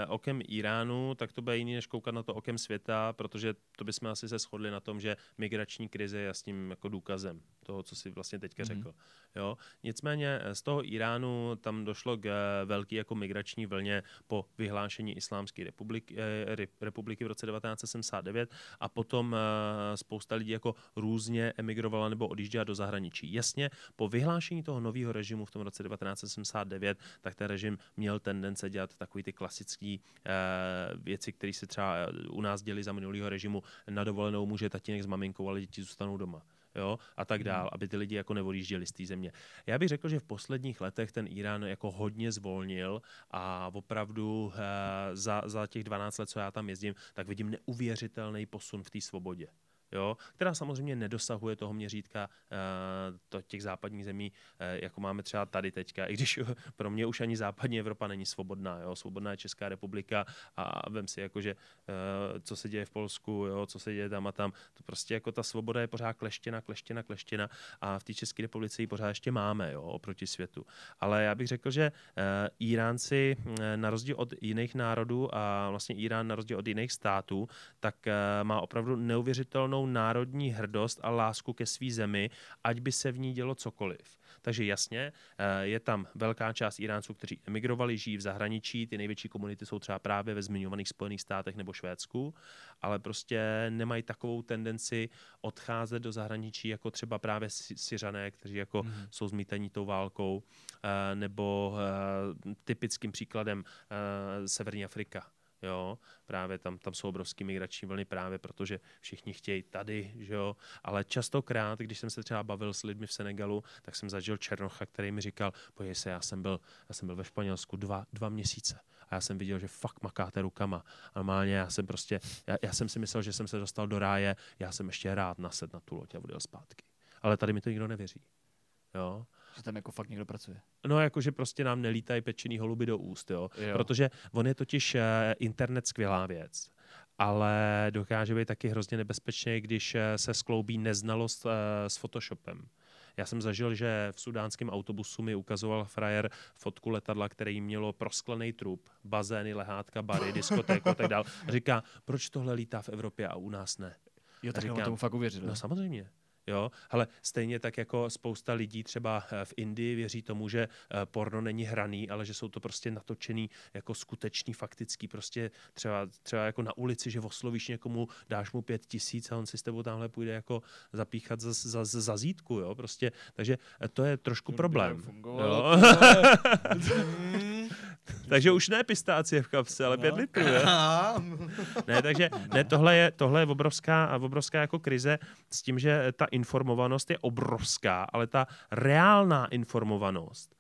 S3: okem Iránu, tak to bude jiný, než koukat na to okem světa, protože to bychom asi se shodli na tom, že migrační krize je s tím jako důkazem toho, co si vlastně teďka
S2: Mhm.
S3: řekl. Jo? Nicméně eh, z toho Iránu tam došlo k eh, velký jako migrační vlně po vyhlášení Islámské republiky, eh, re- republiky v roce 1979 a potom eh, spousta lidí jako různě emigrovala nebo odjížděla do zahraničí. Jasně, po vyhlášení toho nového režimu v tom roce 1979, tak ten režim měl tendence dělat takový ty klasické eh, věci, které se třeba eh, u nás děli za minulého režimu. Na dovolenou může tatínek s maminkou, ale děti zůstanou doma jo, a tak dál, aby ty lidi jako neodjížděli z té země. Já bych řekl, že v posledních letech ten Irán jako hodně zvolnil a opravdu eh, za, za těch 12 let, co já tam jezdím, tak vidím neuvěřitelný posun v té svobodě. Jo, která samozřejmě nedosahuje toho měřítka uh, to těch západních zemí, uh, jako máme třeba tady teďka, i když pro mě už ani západní Evropa není svobodná. Jo? Svobodná je Česká republika a vem si, jako, že uh, co se děje v Polsku, jo? co se děje tam a tam, to prostě jako ta svoboda je pořád kleštěna, kleštěna, kleštěna a v té České republice ji pořád ještě máme jo? oproti světu. Ale já bych řekl, že Iránci na rozdíl od jiných národů a vlastně Irán na rozdíl od jiných států, tak má opravdu neuvěřitelnou národní hrdost a lásku ke své zemi, ať by se v ní dělo cokoliv. Takže jasně, eh, je tam velká část Iránců, kteří emigrovali, žijí v zahraničí, ty největší komunity jsou třeba právě ve zmiňovaných Spojených státech nebo Švédsku, ale prostě nemají takovou tendenci odcházet do zahraničí, jako třeba právě Sy- Syřané, kteří jako
S2: Mhm.
S3: jsou zmítaní tou válkou, eh, nebo eh, typickým příkladem Severní Afrika. Jo, právě tam, tam jsou obrovský migrační vlny právě protože všichni chtějí tady, že jo, ale častokrát, když jsem se třeba bavil s lidmi v Senegalu, tak jsem zažil Černocha, který mi říkal, pojď se, já jsem byl, já jsem byl ve Španělsku dva, dva měsíce a já jsem viděl, že fakt makáte rukama. A normálně já jsem prostě, já, já, jsem si myslel, že jsem se dostal do ráje, já jsem ještě rád nased na tu loď a odjel zpátky. Ale tady mi to nikdo nevěří. Jo?
S2: Že tam jako fakt někdo pracuje.
S3: No, jakože prostě nám nelítají pečený holuby do úst, jo?
S2: Jo.
S3: Protože on je totiž eh, internet skvělá věc, ale dokáže být taky hrozně nebezpečný, když eh, se skloubí neznalost eh, s Photoshopem. Já jsem zažil, že v sudánském autobusu mi ukazoval frajer fotku letadla, který mělo prosklený trup, bazény, lehátka, bary, diskotéku a tak dál. A říká, proč tohle lítá v Evropě a u nás ne?
S2: Jo, tak
S3: říkám,
S2: tomu fakt uvěřil.
S3: No samozřejmě. Jo, ale stejně tak jako spousta lidí třeba eh, v Indii věří tomu, že eh, porno není hraný, ale že jsou to prostě natočený jako skutečný, faktický, prostě třeba, třeba jako na ulici, že oslovíš někomu, dáš mu pět tisíc a on si s tebou tamhle půjde jako zapíchat za, za, za, za zítku, jo, prostě, takže eh, to je trošku problém. Jo. takže už ne pistácie v kapse, ale
S2: No.
S3: pět litrů, jo. Ne, takže ne, tohle je, tohle je obrovská, obrovská jako krize s tím, že ta informovanost je obrovská, ale ta reálná informovanost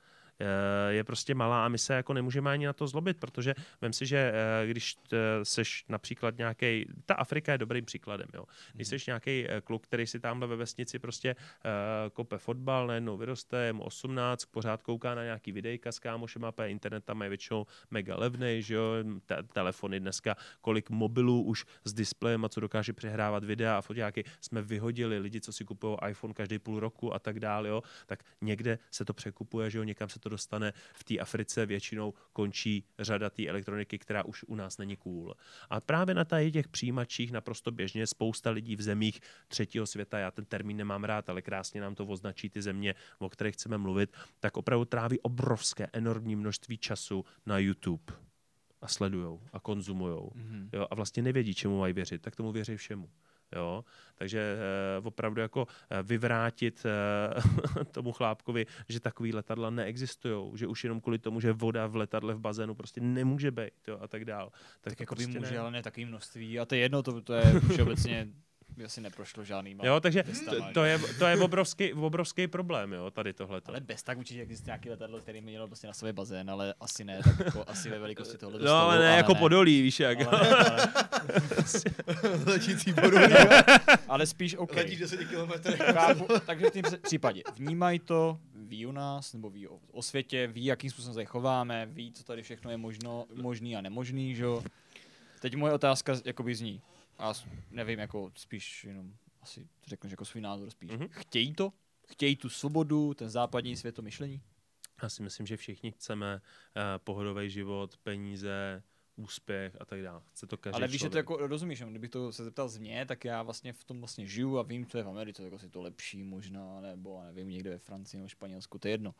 S3: je prostě malá a my se jako nemůžeme ani na to zlobit, protože vem si, že eh, když eh, seš například nějaký, ta Afrika je dobrým příkladem, jo. Když seš nějaký kluk, který si tamhle ve vesnici prostě eh, kope fotbal, najednou vyroste, je mu 18, pořád kouká na nějaký videjka s kámošem, a internet tam je většinou mega levnej, že jo, te- telefony dneska, kolik mobilů už s displejem a co dokáže přehrávat videa a foťáky jsme vyhodili, lidi, co si kupují iPhone každý půl roku a tak dále, jo, tak někde se to překupuje, že jo, někam se to dostane, v té Africe většinou končí řada té elektroniky, která už u nás není cool. A právě na tady těch přijímačích naprosto běžně spousta lidí v zemích třetího světa, já ten termín nemám rád, ale krásně nám to označí ty země, o kterých chceme mluvit, tak opravdu tráví obrovské, enormní množství času na YouTube a sledujou a konzumujou.
S2: Mhm.
S3: Jo, a vlastně nevědí, čemu mají věřit, tak tomu věří všemu. Jo? Takže eh, opravdu jako eh, vyvrátit eh, tomu chlápkovi, že takový letadla neexistují, že už jenom kvůli tomu, že voda v letadle v bazénu prostě nemůže být jo? a tak dál.
S2: Tak
S3: to
S2: jako by
S3: prostě
S2: může,
S3: ne.
S2: ale ne takový množství. A to je jedno, to, to je všeobecně by asi neprošlo žádný.
S3: Jo, takže
S2: testama,
S3: to, to, je, to je obrovský, obrovský problém, jo, tady tohle.
S2: Ale bez tak určitě existuje nějaký letadlo, který mělo prostě na sobě bazén, ale asi ne, tak jako asi ve velikosti tohle
S3: No, ale ne jako podolí, víš jak.
S2: Ale, ne, ale,
S1: Letící bodu.
S2: ale spíš OK.
S1: Letíš 10 kilometrů.
S2: Chápu, takže v tom případě vnímají to, ví u nás, nebo ví o, o světě, ví, jakým způsobem se chováme, ví, co tady všechno je možno, možný a nemožný, že jo. Teď moje otázka jakoby zní, a nevím, jako spíš jenom asi řekneš jako svůj názor spíš.
S3: Mhm.
S2: Chtějí to? Chtějí tu svobodu, ten západní svět, to myšlení?
S3: Já si myslím, že všichni chceme uh, pohodový život, peníze, úspěch a tak dále. Chce to každý
S2: Ale víš, že to
S3: člověk.
S2: jako rozumíš, jenom kdybych to se zeptal z mě, tak já vlastně v tom vlastně žiju a vím, co je v Americe, jako si to lepší možná, nebo nevím, někde ve Francii nebo Španělsku, to je jedno.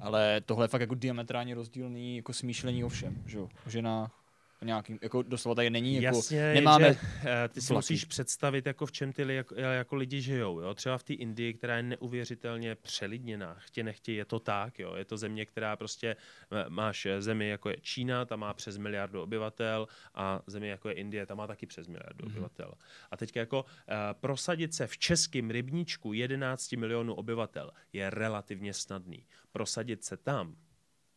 S2: Ale tohle je fakt jako diametrálně rozdílný jako smýšlení o všem, že jo, o ženách, nějakým, jako doslova tady není, jako
S3: Jasně,
S2: nemáme,
S3: že, eh, ty si
S2: vlaky.
S3: musíš představit, jako v čem ty li, jako, jako lidi žijou. Jo? Třeba v té Indii, která je neuvěřitelně přelidněná. Chtě nechtě je to tak. Jo? Je to země, která prostě, eh, máš zemi jako je Čína, ta má přes miliardu obyvatel a zemi jako je Indie, ta má taky přes miliardu mm-hmm. obyvatel. A teď jako eh, prosadit se v českém rybníčku 11 milionů obyvatel je relativně snadný. Prosadit se tam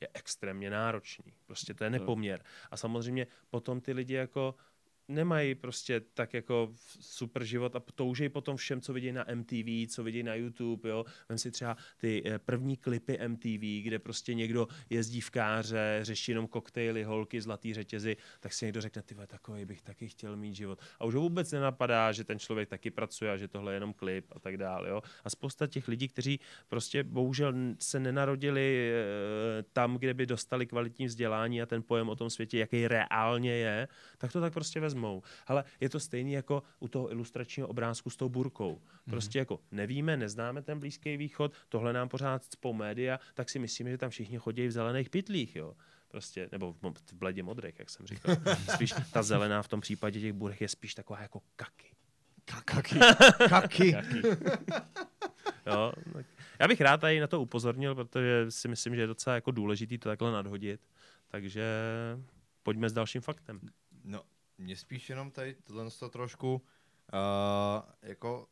S3: je extrémně náročný. Prostě to je nepoměr. A samozřejmě potom ty lidi jako nemají prostě tak jako super život a toužejí potom všem, co vidí na MTV, co vidí na YouTube, jo. Vem si třeba ty eh, první klipy MTV, kde prostě někdo jezdí v káře, řeší jenom koktejly, holky, zlatý řetězy, tak si někdo řekne, ty takový bych taky chtěl mít život. A už ho vůbec nenapadá, že ten člověk taky pracuje a že tohle je jenom klip a tak dále, jo. A spousta těch lidí, kteří prostě bohužel se nenarodili eh, tam, kde by dostali kvalitní vzdělání a ten pojem o tom světě, jaký reálně je, tak to tak prostě vezmou. Ale je to stejný jako u toho ilustračního obrázku s tou burkou. Prostě jako nevíme, neznáme ten Blízký východ, tohle nám pořád cpou média, tak si myslíme, že tam všichni chodí v zelených pytlích, jo. Prostě, nebo v, bledě modrých, jak jsem říkal. Spíš ta zelená v tom případě těch burek je spíš taková jako kaky.
S2: kaky.
S1: Kaky.
S3: Jo? tak Já bych rád tady na to upozornil, protože si myslím, že je docela jako důležitý to takhle nadhodit. Takže pojďme s dalším faktem.
S1: No, mě spíš jenom tady tohle to trošku uh, jako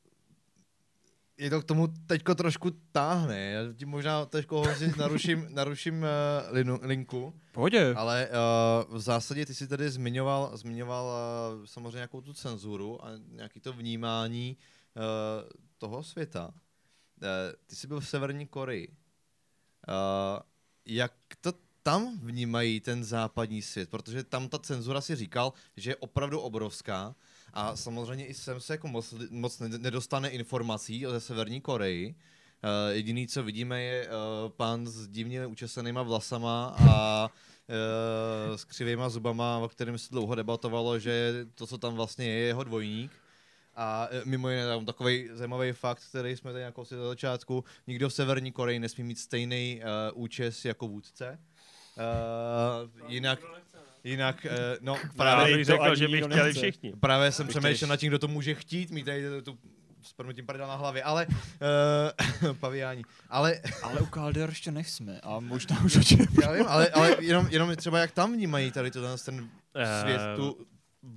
S1: je to k tomu teďko trošku táhne. Já ti možná teďko Honzi naruším, naruším uh, linu, linku,
S2: Pohodě.
S1: ale uh, v zásadě ty si tady zmiňoval, zmiňoval uh, samozřejmě nějakou tu cenzuru a nějaký to vnímání uh, toho světa. Uh, ty jsi byl v Severní Koreji. Uh, jak to tam vnímají ten západní svět? Protože tam ta cenzura si říkal, že je opravdu obrovská a samozřejmě i sem se jako moc, moc nedostane informací o Severní Koreji. Uh, jediný, co vidíme, je uh, pán s divně učesenýma vlasama a uh, s křivýma zubama, o kterém se dlouho debatovalo, že to, co tam vlastně je, je jeho dvojník. A mimo jiné tam takový zajímavý fakt, který jsme tady jako si do začátku, nikdo v Severní Koreji nesmí mít stejný uh, účes jako vůdce. Uh, jinak, Jinak, uh, no
S3: právě... bych řekl, že by chtěli nechce. všichni.
S1: Právě jsem přemýšlel nad tím, kdo to může chtít, mít tady tu s proměnutím prdel na hlavě, ale uh, paviáni. Ale,
S2: ale u Calder ještě nejsme a možná už očem.
S1: Já vím, ale, ale jenom, jenom třeba jak tam vnímají tady to, ten svět, tu,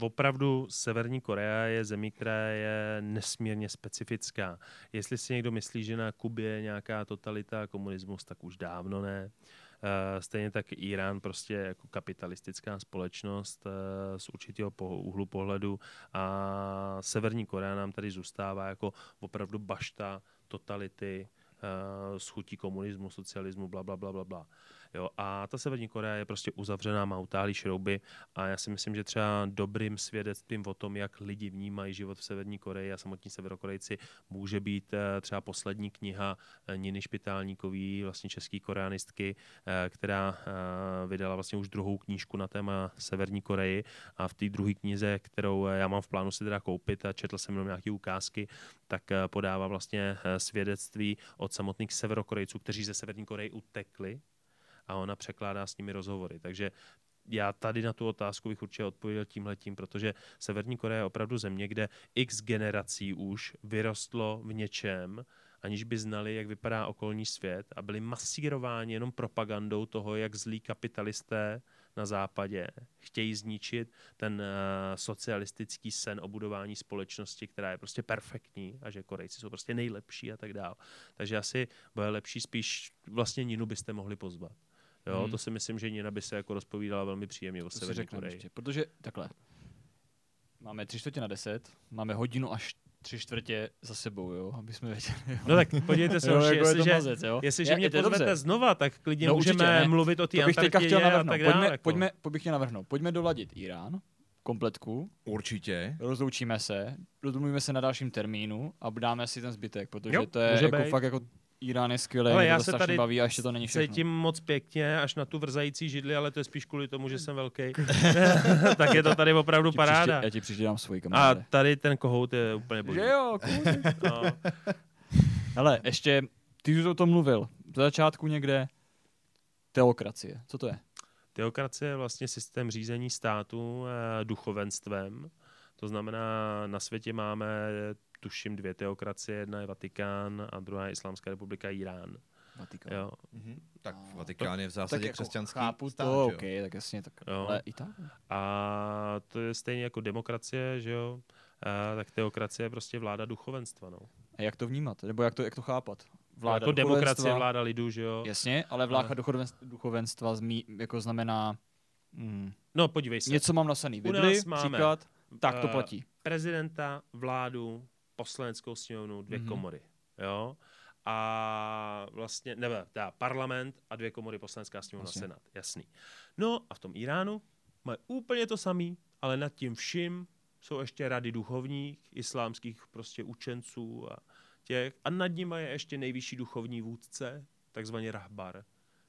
S3: opravdu Severní Korea je zemí, která je nesmírně specifická. Jestli si někdo myslí, že na Kubě je nějaká totalita komunismus, tak už dávno ne. Uh, stejně tak Irán prostě jako kapitalistická společnost uh, z určitého úhlu pohledu a Severní Korea nám tady zůstává jako opravdu bašta totality, uh, s chutí komunismu, socialismu, bla, bla, bla, bla, bla. Jo, a ta Severní Korea je prostě uzavřená, má utálí šrouby a já si myslím, že třeba dobrým svědectvím o tom, jak lidi vnímají život v Severní Koreji a samotní severokorejci, může být eh, třeba poslední kniha eh, Niny Špitálníkový, vlastně český koreanistky, eh, která vydala vlastně už druhou knížku na téma Severní Koreji. A v té druhé knize, kterou já mám v plánu si teda koupit a četl jsem jenom nějaké ukázky, tak podává vlastně svědectví od samotných severokorejců, kteří ze Severní Koreji utekli a ona překládá s nimi rozhovory. Takže já tady na tu otázku bych určitě odpověděl tímhletím, protože Severní Korea je opravdu země, kde x generací už vyrostlo v něčem, aniž by znali, jak vypadá okolní svět a byli masírováni jenom propagandou toho, jak zlí kapitalisté na západě chtějí zničit ten uh, socialistický sen o budování společnosti, která je prostě perfektní a že Korejci jsou prostě nejlepší a tak dále. Takže asi bude lepší spíš vlastně Ninu byste mohli pozvat. Jo, hmm. to si myslím, že Nina by se jako rozpovídala velmi příjemně o Severní Koreji. Ještě,
S2: protože takhle, máme tři čtvrtě na deset, máme hodinu až tři čtvrtě za sebou, jo, aby jsme věděli. Jo.
S3: No tak podívejte se, jo, jako jestliže, mazec, jo? jestliže je, mě pozvete dobře. znova, tak klidně no, můžeme určitě, mluvit o té Antarktidě chtěl a tak dále.
S2: Pojďme, jako. pojďme, bych chtěl navrhnout, pojďme doladit Irán, kompletku.
S1: Určitě.
S2: Rozloučíme se, rozmluvíme se na dalším termínu a dáme si ten zbytek, protože jo, to je jako být. fakt jako Irán je skvělý, ale já se tady baví a ještě to není všechno.
S3: cítím moc pěkně až na tu vrzající židli, ale to je spíš kvůli tomu, že jsem velký. tak je to tady opravdu paráda.
S2: Příště, já ti přištím svůj kamaráde.
S3: A tady ten kohout je úplně boží.
S2: Že jo, no. Hele, ještě, ty už o tom mluvil. Do začátku někde teokracie. Co to je?
S3: Teokracie je vlastně systém řízení státu eh, duchovenstvem. To znamená, na světě máme tuším dvě teokracie, jedna je Vatikán a druhá je Islámská republika Irán.
S2: Vatikán.
S3: Jo.
S1: Mm-hmm. Tak Vatikán je v zásadě tak křesťanský
S2: jako chápu stát, to, OK, tak jasně, tak, jo. ale i tak.
S3: A to je stejně jako demokracie, že jo? A, tak teokracie je prostě vláda duchovenstva, no.
S2: A jak to vnímat? Nebo jak to, jak to chápat?
S3: Vláda jako demokracie, vláda lidu, že jo?
S2: Jasně, ale vláda duchovenstva zmí, jako znamená... Mm,
S3: no, podívej se.
S2: Něco mám nasaný. Bibli, příklad, tak to eh, platí.
S3: Prezidenta, vládu, poslaneckou sněmovnu, dvě mm-hmm. komory. Jo? A vlastně, nebo dá parlament a dvě komory poslanecká sněmovna vlastně. senát. Jasný. No a v tom Iránu mají úplně to samý, ale nad tím vším jsou ještě rady duchovních, islámských prostě učenců a těch. A nad nimi je ještě nejvyšší duchovní vůdce, takzvaný rahbar.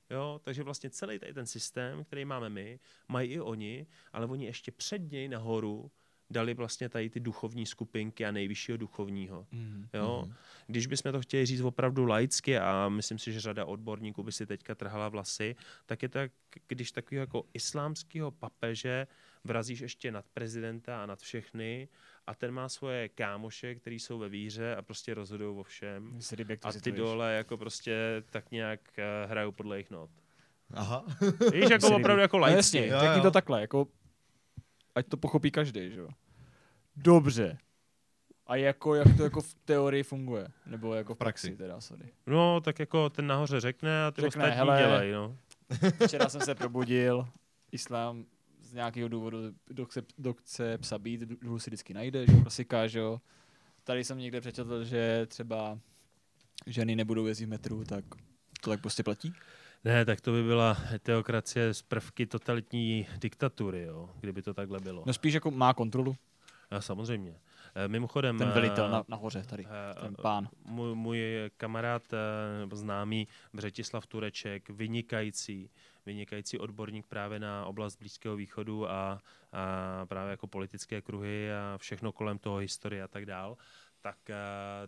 S3: Jo, takže vlastně celý tady ten systém, který máme my, mají i oni, ale oni ještě před něj nahoru dali vlastně tady ty duchovní skupinky a nejvyššího duchovního. Mm. Jo? Mm. Když bychom to chtěli říct opravdu laicky a myslím si, že řada odborníků by si teďka trhala vlasy, tak je to, když takového jako islámského papeže vrazíš ještě nad prezidenta a nad všechny a ten má svoje kámoše, který jsou ve víře a prostě rozhodují o všem. A ty dole jako prostě tak nějak uh, hrajou podle jejich not.
S1: Aha.
S3: Víš, jako opravdu jako laicky. No
S2: jasně, řekni to takhle, jako ať to pochopí každý, že jo. Dobře. A jako, jak to jako v teorii funguje? Nebo jako v praxi,
S1: praxi.
S2: teda, sorry.
S3: No, tak jako ten nahoře řekne a ty
S2: Řekne,
S3: ostatní
S2: hele,
S3: dělají, no.
S2: Včera jsem se probudil, islám z nějakého důvodu, kdo chce psa být, důvod si vždycky najde, že jo, klasika, že jo. Tady jsem někde přečetl, že třeba ženy nebudou jezdit v metru, tak to tak prostě platí?
S3: Ne, tak to by byla teokracie z prvky totalitní diktatury, jo, kdyby to takhle bylo.
S2: No spíš jako má kontrolu,
S3: A samozřejmě. Eh, Mimochodem...
S2: ten velitel
S3: eh,
S2: na, nahoře tady,
S3: eh,
S2: ten pán.
S3: můj, můj kamarád známý Břetislav Tureček, vynikající, vynikající odborník právě na oblast Blízkého východu a, a právě jako politické kruhy a všechno kolem toho, historie a tak dál, tak eh,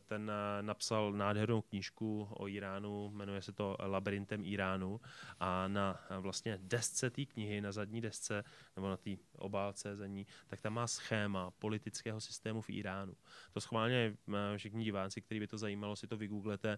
S3: ten eh, napsal nádhernou knížku o Iránu, jmenuje se to Labirintem Iránu a na eh, vlastně desce té knihy, na zadní desce, nebo na té obálce za ní, tak tam má schéma politického systému v Iránu. To schválně všichni diváci, který by to zajímalo, si to vygooglete.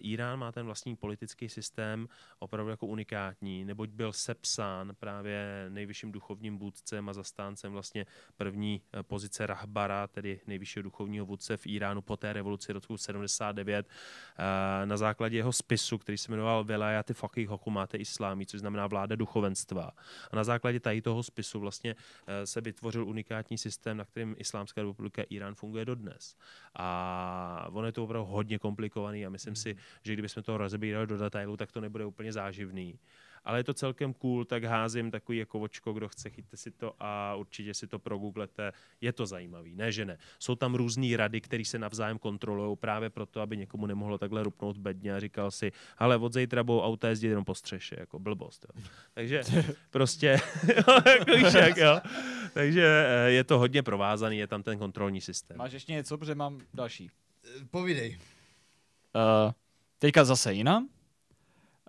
S3: Irán má ten vlastní politický systém opravdu jako unikátní, neboť byl sepsán právě nejvyšším duchovním vůdcem a zastáncem vlastně první pozice Rahbara, tedy nejvyššího duchovního vůdce v Iránu po té revoluci roku 79 eh, na základě jeho spisu, který se jmenoval Velajaty Fakih Hokumáte Islámí, což znamená vláda duchovenstva. A na základě tady toho spisu vlastně eh, se vytvořil unikátní systém, na kterým Islámská republika Irán funguje dodnes. A ono je to opravdu hodně komplikovaný a myslím si, že kdybychom to rozebírali do detailu, tak to nebude úplně záživný. Ale je to celkem cool, tak házím takový jako očko, kdo chce, chyťte si to a určitě si to progooglete. Je to zajímavý, ne že ne. Jsou tam různé rady, které se navzájem kontrolují právě proto, aby někomu nemohlo takhle rupnout bedně a říkal si, ale od zítra budou auta jezdit jenom po střeše, jako blbost. Jo. Takže prostě, jako víš jak, jo. Takže eh, je to hodně provázaný, je tam ten kontrolní systém.
S2: Máš ještě něco, protože mám další.
S1: Eh, Povídej.
S2: Uh, teďka zase jinam.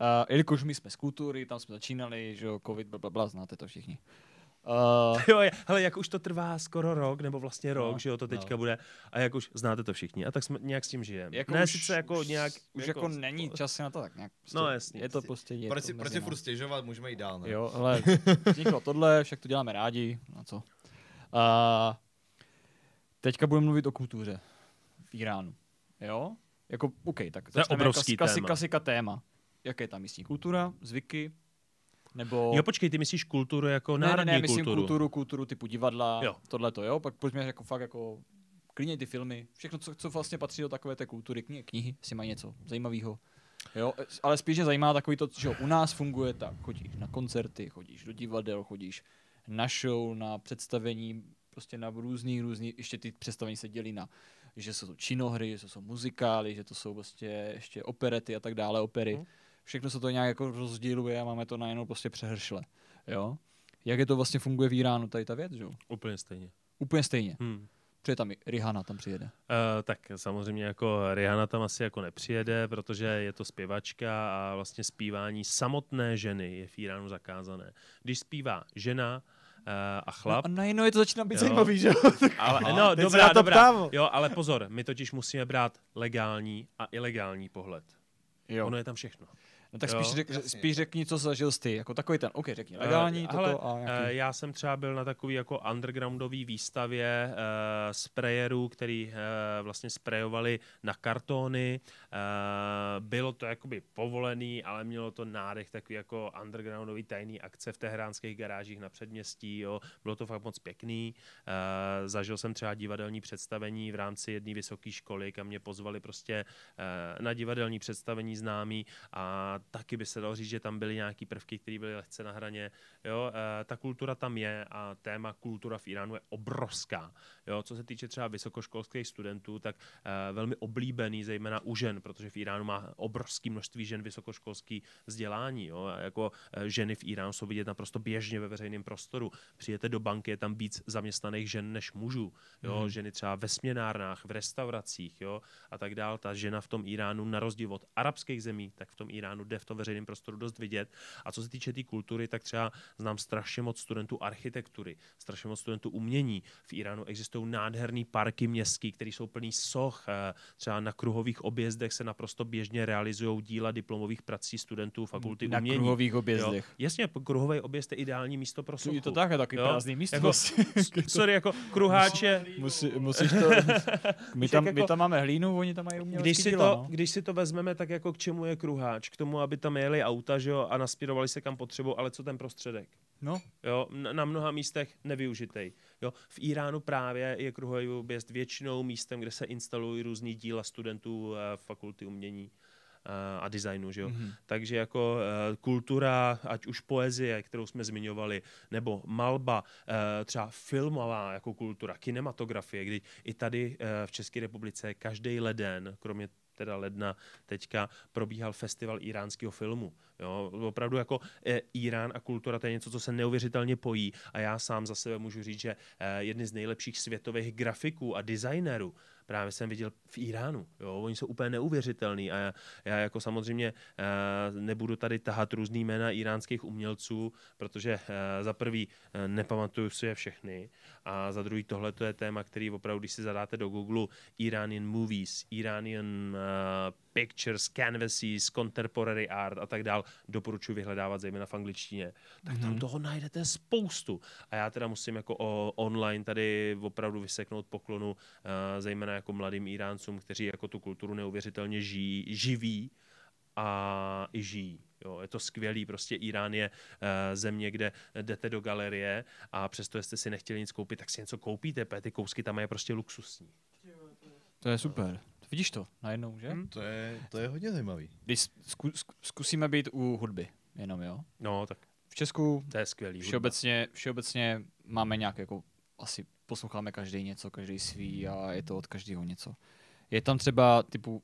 S2: Uh, jelikož my jsme z kultury, tam jsme začínali, že jo, covid, bla, bla, bla, znáte to všichni. Uh,
S3: Jo, hele, jak už to trvá skoro rok, nebo vlastně rok,
S2: No,
S3: že jo, to teďka
S2: no.
S3: bude, a jak už znáte to všichni, a tak jsme nějak s tím žijeme.
S2: jako
S3: ne
S2: už,
S3: sice jako
S2: už,
S3: nějak...
S2: Už jako, není čas na to tak nějak. Prostě,
S3: No, jasně.
S2: Je to prostě... Je
S1: Proč
S2: to
S1: si, proč si furt stěžovat, můžeme jít dál, ne?
S2: Jo, ale vzniklo tohle, však to děláme rádi, na co. Uh, teďka budeme mluvit o kultuře v Iránu. Jo? Jako, OK, tak
S3: To je
S2: začneme
S3: obrovský
S2: klasi- klasi-
S3: téma.
S2: Klasika téma. Jaké je tam místní kultura, zvyky, nebo...
S3: Jo, počkej, ty myslíš kulturu jako
S2: ne, ne,
S3: národní
S2: ne, myslím
S3: kulturu.
S2: kulturu, kulturu typu divadla,
S3: Jo.
S2: tohle to, jo, pak pojďme jako fakt jako klidně ty filmy, všechno, co, co vlastně patří do takové té kultury, knihy, knihy, jestli mají něco zajímavého. Jo, ale spíš mě zajímá takový to, že u nás funguje tak, chodíš na koncerty, chodíš do divadel, chodíš na show, na představení, prostě na různý, různý, ještě ty představení se dělí na, že jsou to činohry, že to jsou muzikály, že to jsou prostě ještě operety a tak dále, opery.
S3: Mhm.
S2: Všechno se to nějak jako rozděluje a máme to najednou prostě přehršle, jo. Jak je to vlastně funguje v Iránu, tady ta věc, že?
S3: Úplně stejně.
S2: Úplně stejně.
S3: Hmm.
S2: Přijde tam i Rihanna, tam přijede.
S3: Uh, tak samozřejmě jako Rihanna tam asi jako nepřijede, protože je to zpěvačka a vlastně zpívání samotné ženy je v Iránu zakázané. Když zpívá žena uh, a chlap,
S2: No a najednou je to začíná být
S3: Jo.
S2: zajímavý, že
S3: ale, no,
S2: se
S3: dobrá,
S2: to
S3: dobrá.
S2: ptám.
S3: Jo, ale pozor, my totiž musíme brát legální a ilegální pohled.
S2: jo.
S3: Ono je tam všechno.
S2: No tak
S3: Jo,
S2: spíš, řek,
S1: jasně.
S2: spíš řekni, co zažil jsi. Jako takový ten, OK, řekni,
S3: Eh,
S2: legální,
S3: hele,
S2: toto a
S3: Eh,
S2: nějaký.
S3: Já jsem třeba byl na takový jako undergroundový výstavě uh, sprayerů, který uh, vlastně sprayovali na kartony. Uh, bylo to jakoby povolený, ale mělo to nádech takový jako undergroundový tajný akce v teheránských garážích na předměstí. Jo. Bylo to fakt moc pěkný. Uh, zažil jsem třeba divadelní představení v rámci jedné vysoké školy, kam mě pozvali prostě uh, na divadelní představení známý a taky by se dalo říct, že tam byly nějaký prvky, které byly lehce na hraně. Jo, eh, ta kultura tam je a téma kultura v Iránu je obrovská. Jo, co se týče třeba vysokoškolských studentů, tak eh, velmi oblíbený, zejména u žen, protože v Iránu má obrovské množství žen vysokoškolský vzdělání. Jo, a jako eh, ženy v Iránu jsou vidět naprosto běžně ve veřejném prostoru. Přijete do banky, je tam víc zaměstnaných žen než mužů. Jo,
S2: Mhm.
S3: ženy třeba ve směnárnách, v restauracích, jo, a tak dál. Ta žena v tom Iránu, na rozdíl od arabských zemí, tak v tom Iránu jde v tom veřejném prostoru dost vidět. A co se týče té tý kultury, tak třeba znám strašně moc studentů architektury, strašně moc studentů umění. V Iránu existují nádherné parky městské, které jsou plný soch. Eh, třeba na kruhových objezdech se naprosto běžně realizují díla diplomových prací studentů fakulty
S2: Na
S3: umění.
S2: kruhových
S3: Jo.
S2: objezdech.
S3: Jasně, kruhový objezd je ideální místo pro sochu.
S2: Je to tak, je takový
S3: Jo.
S2: prázdný místo.
S3: Jako, sorry, jako kruháče,
S2: Musí, musíš to... My tam,
S3: jak
S2: my
S3: jako-
S2: tam máme hlínu, oni tam mají umělecký
S3: když si,
S2: díla,
S3: to,
S2: no.
S3: když si to vezmeme, tak jako k čemu je kruháč? K tomu, aby tam jeli auta že jo, a naspírovali se kam potřebu, ale co ten prostředek?
S2: No.
S3: Jo, na, mnoha místech nevyužitej. Jo, v Iránu právě je kruhový objezd většinou místem, kde se instalují různý díla studentů eh, fakulty umění eh, a designu, že jo.
S2: Mhm.
S3: Takže jako eh, kultura, ať už poezie, kterou jsme zmiňovali, nebo malba, eh, třeba filmová jako kultura, kinematografie, kdy i tady eh, v České republice každý leden, kromě teda ledna teďka probíhal festival iránského filmu. Jo? Opravdu jako e, Irán a kultura to je něco, co se neuvěřitelně pojí a já sám za sebe můžu říct, že e, jedny z nejlepších světových grafiků a designérů právě jsem viděl v Iránu. Jo? Oni jsou úplně neuvěřitelný a já, já jako samozřejmě e, nebudu tady tahat různý jména iránských umělců, protože e, za prvý e, nepamatuju si je všechny a za druhý tohle to je téma, který opravdu, když si zadáte do Google Iranian movies, Iranian uh, pictures, canvases, contemporary art a tak dál, doporučuji vyhledávat zejména v angličtině, tak tam toho najdete spoustu. A já teda musím jako o, online tady opravdu vyseknout poklonu, uh, zejména jako mladým Iráncům, kteří jako tu kulturu neuvěřitelně žijí, živí a i žijí. Jo, je to skvělý, prostě Irán je uh, země, kde jdete do galerie a přesto, jestli si nechtěli nic koupit, tak si něco koupíte, protože ty kousky tam je prostě luxusní.
S2: To je super. Vidíš to najednou, že?
S3: Hm.
S1: To je, to je hodně zajímavý.
S2: Když zku, zku- zkusíme být u hudby, jenom jo.
S3: No, tak
S2: V Česku
S3: to je skvělý. hudba.
S2: všeobecně, všeobecně máme nějak jako asi posloucháme každý něco, každý svý a je to od každého něco. Je tam třeba typu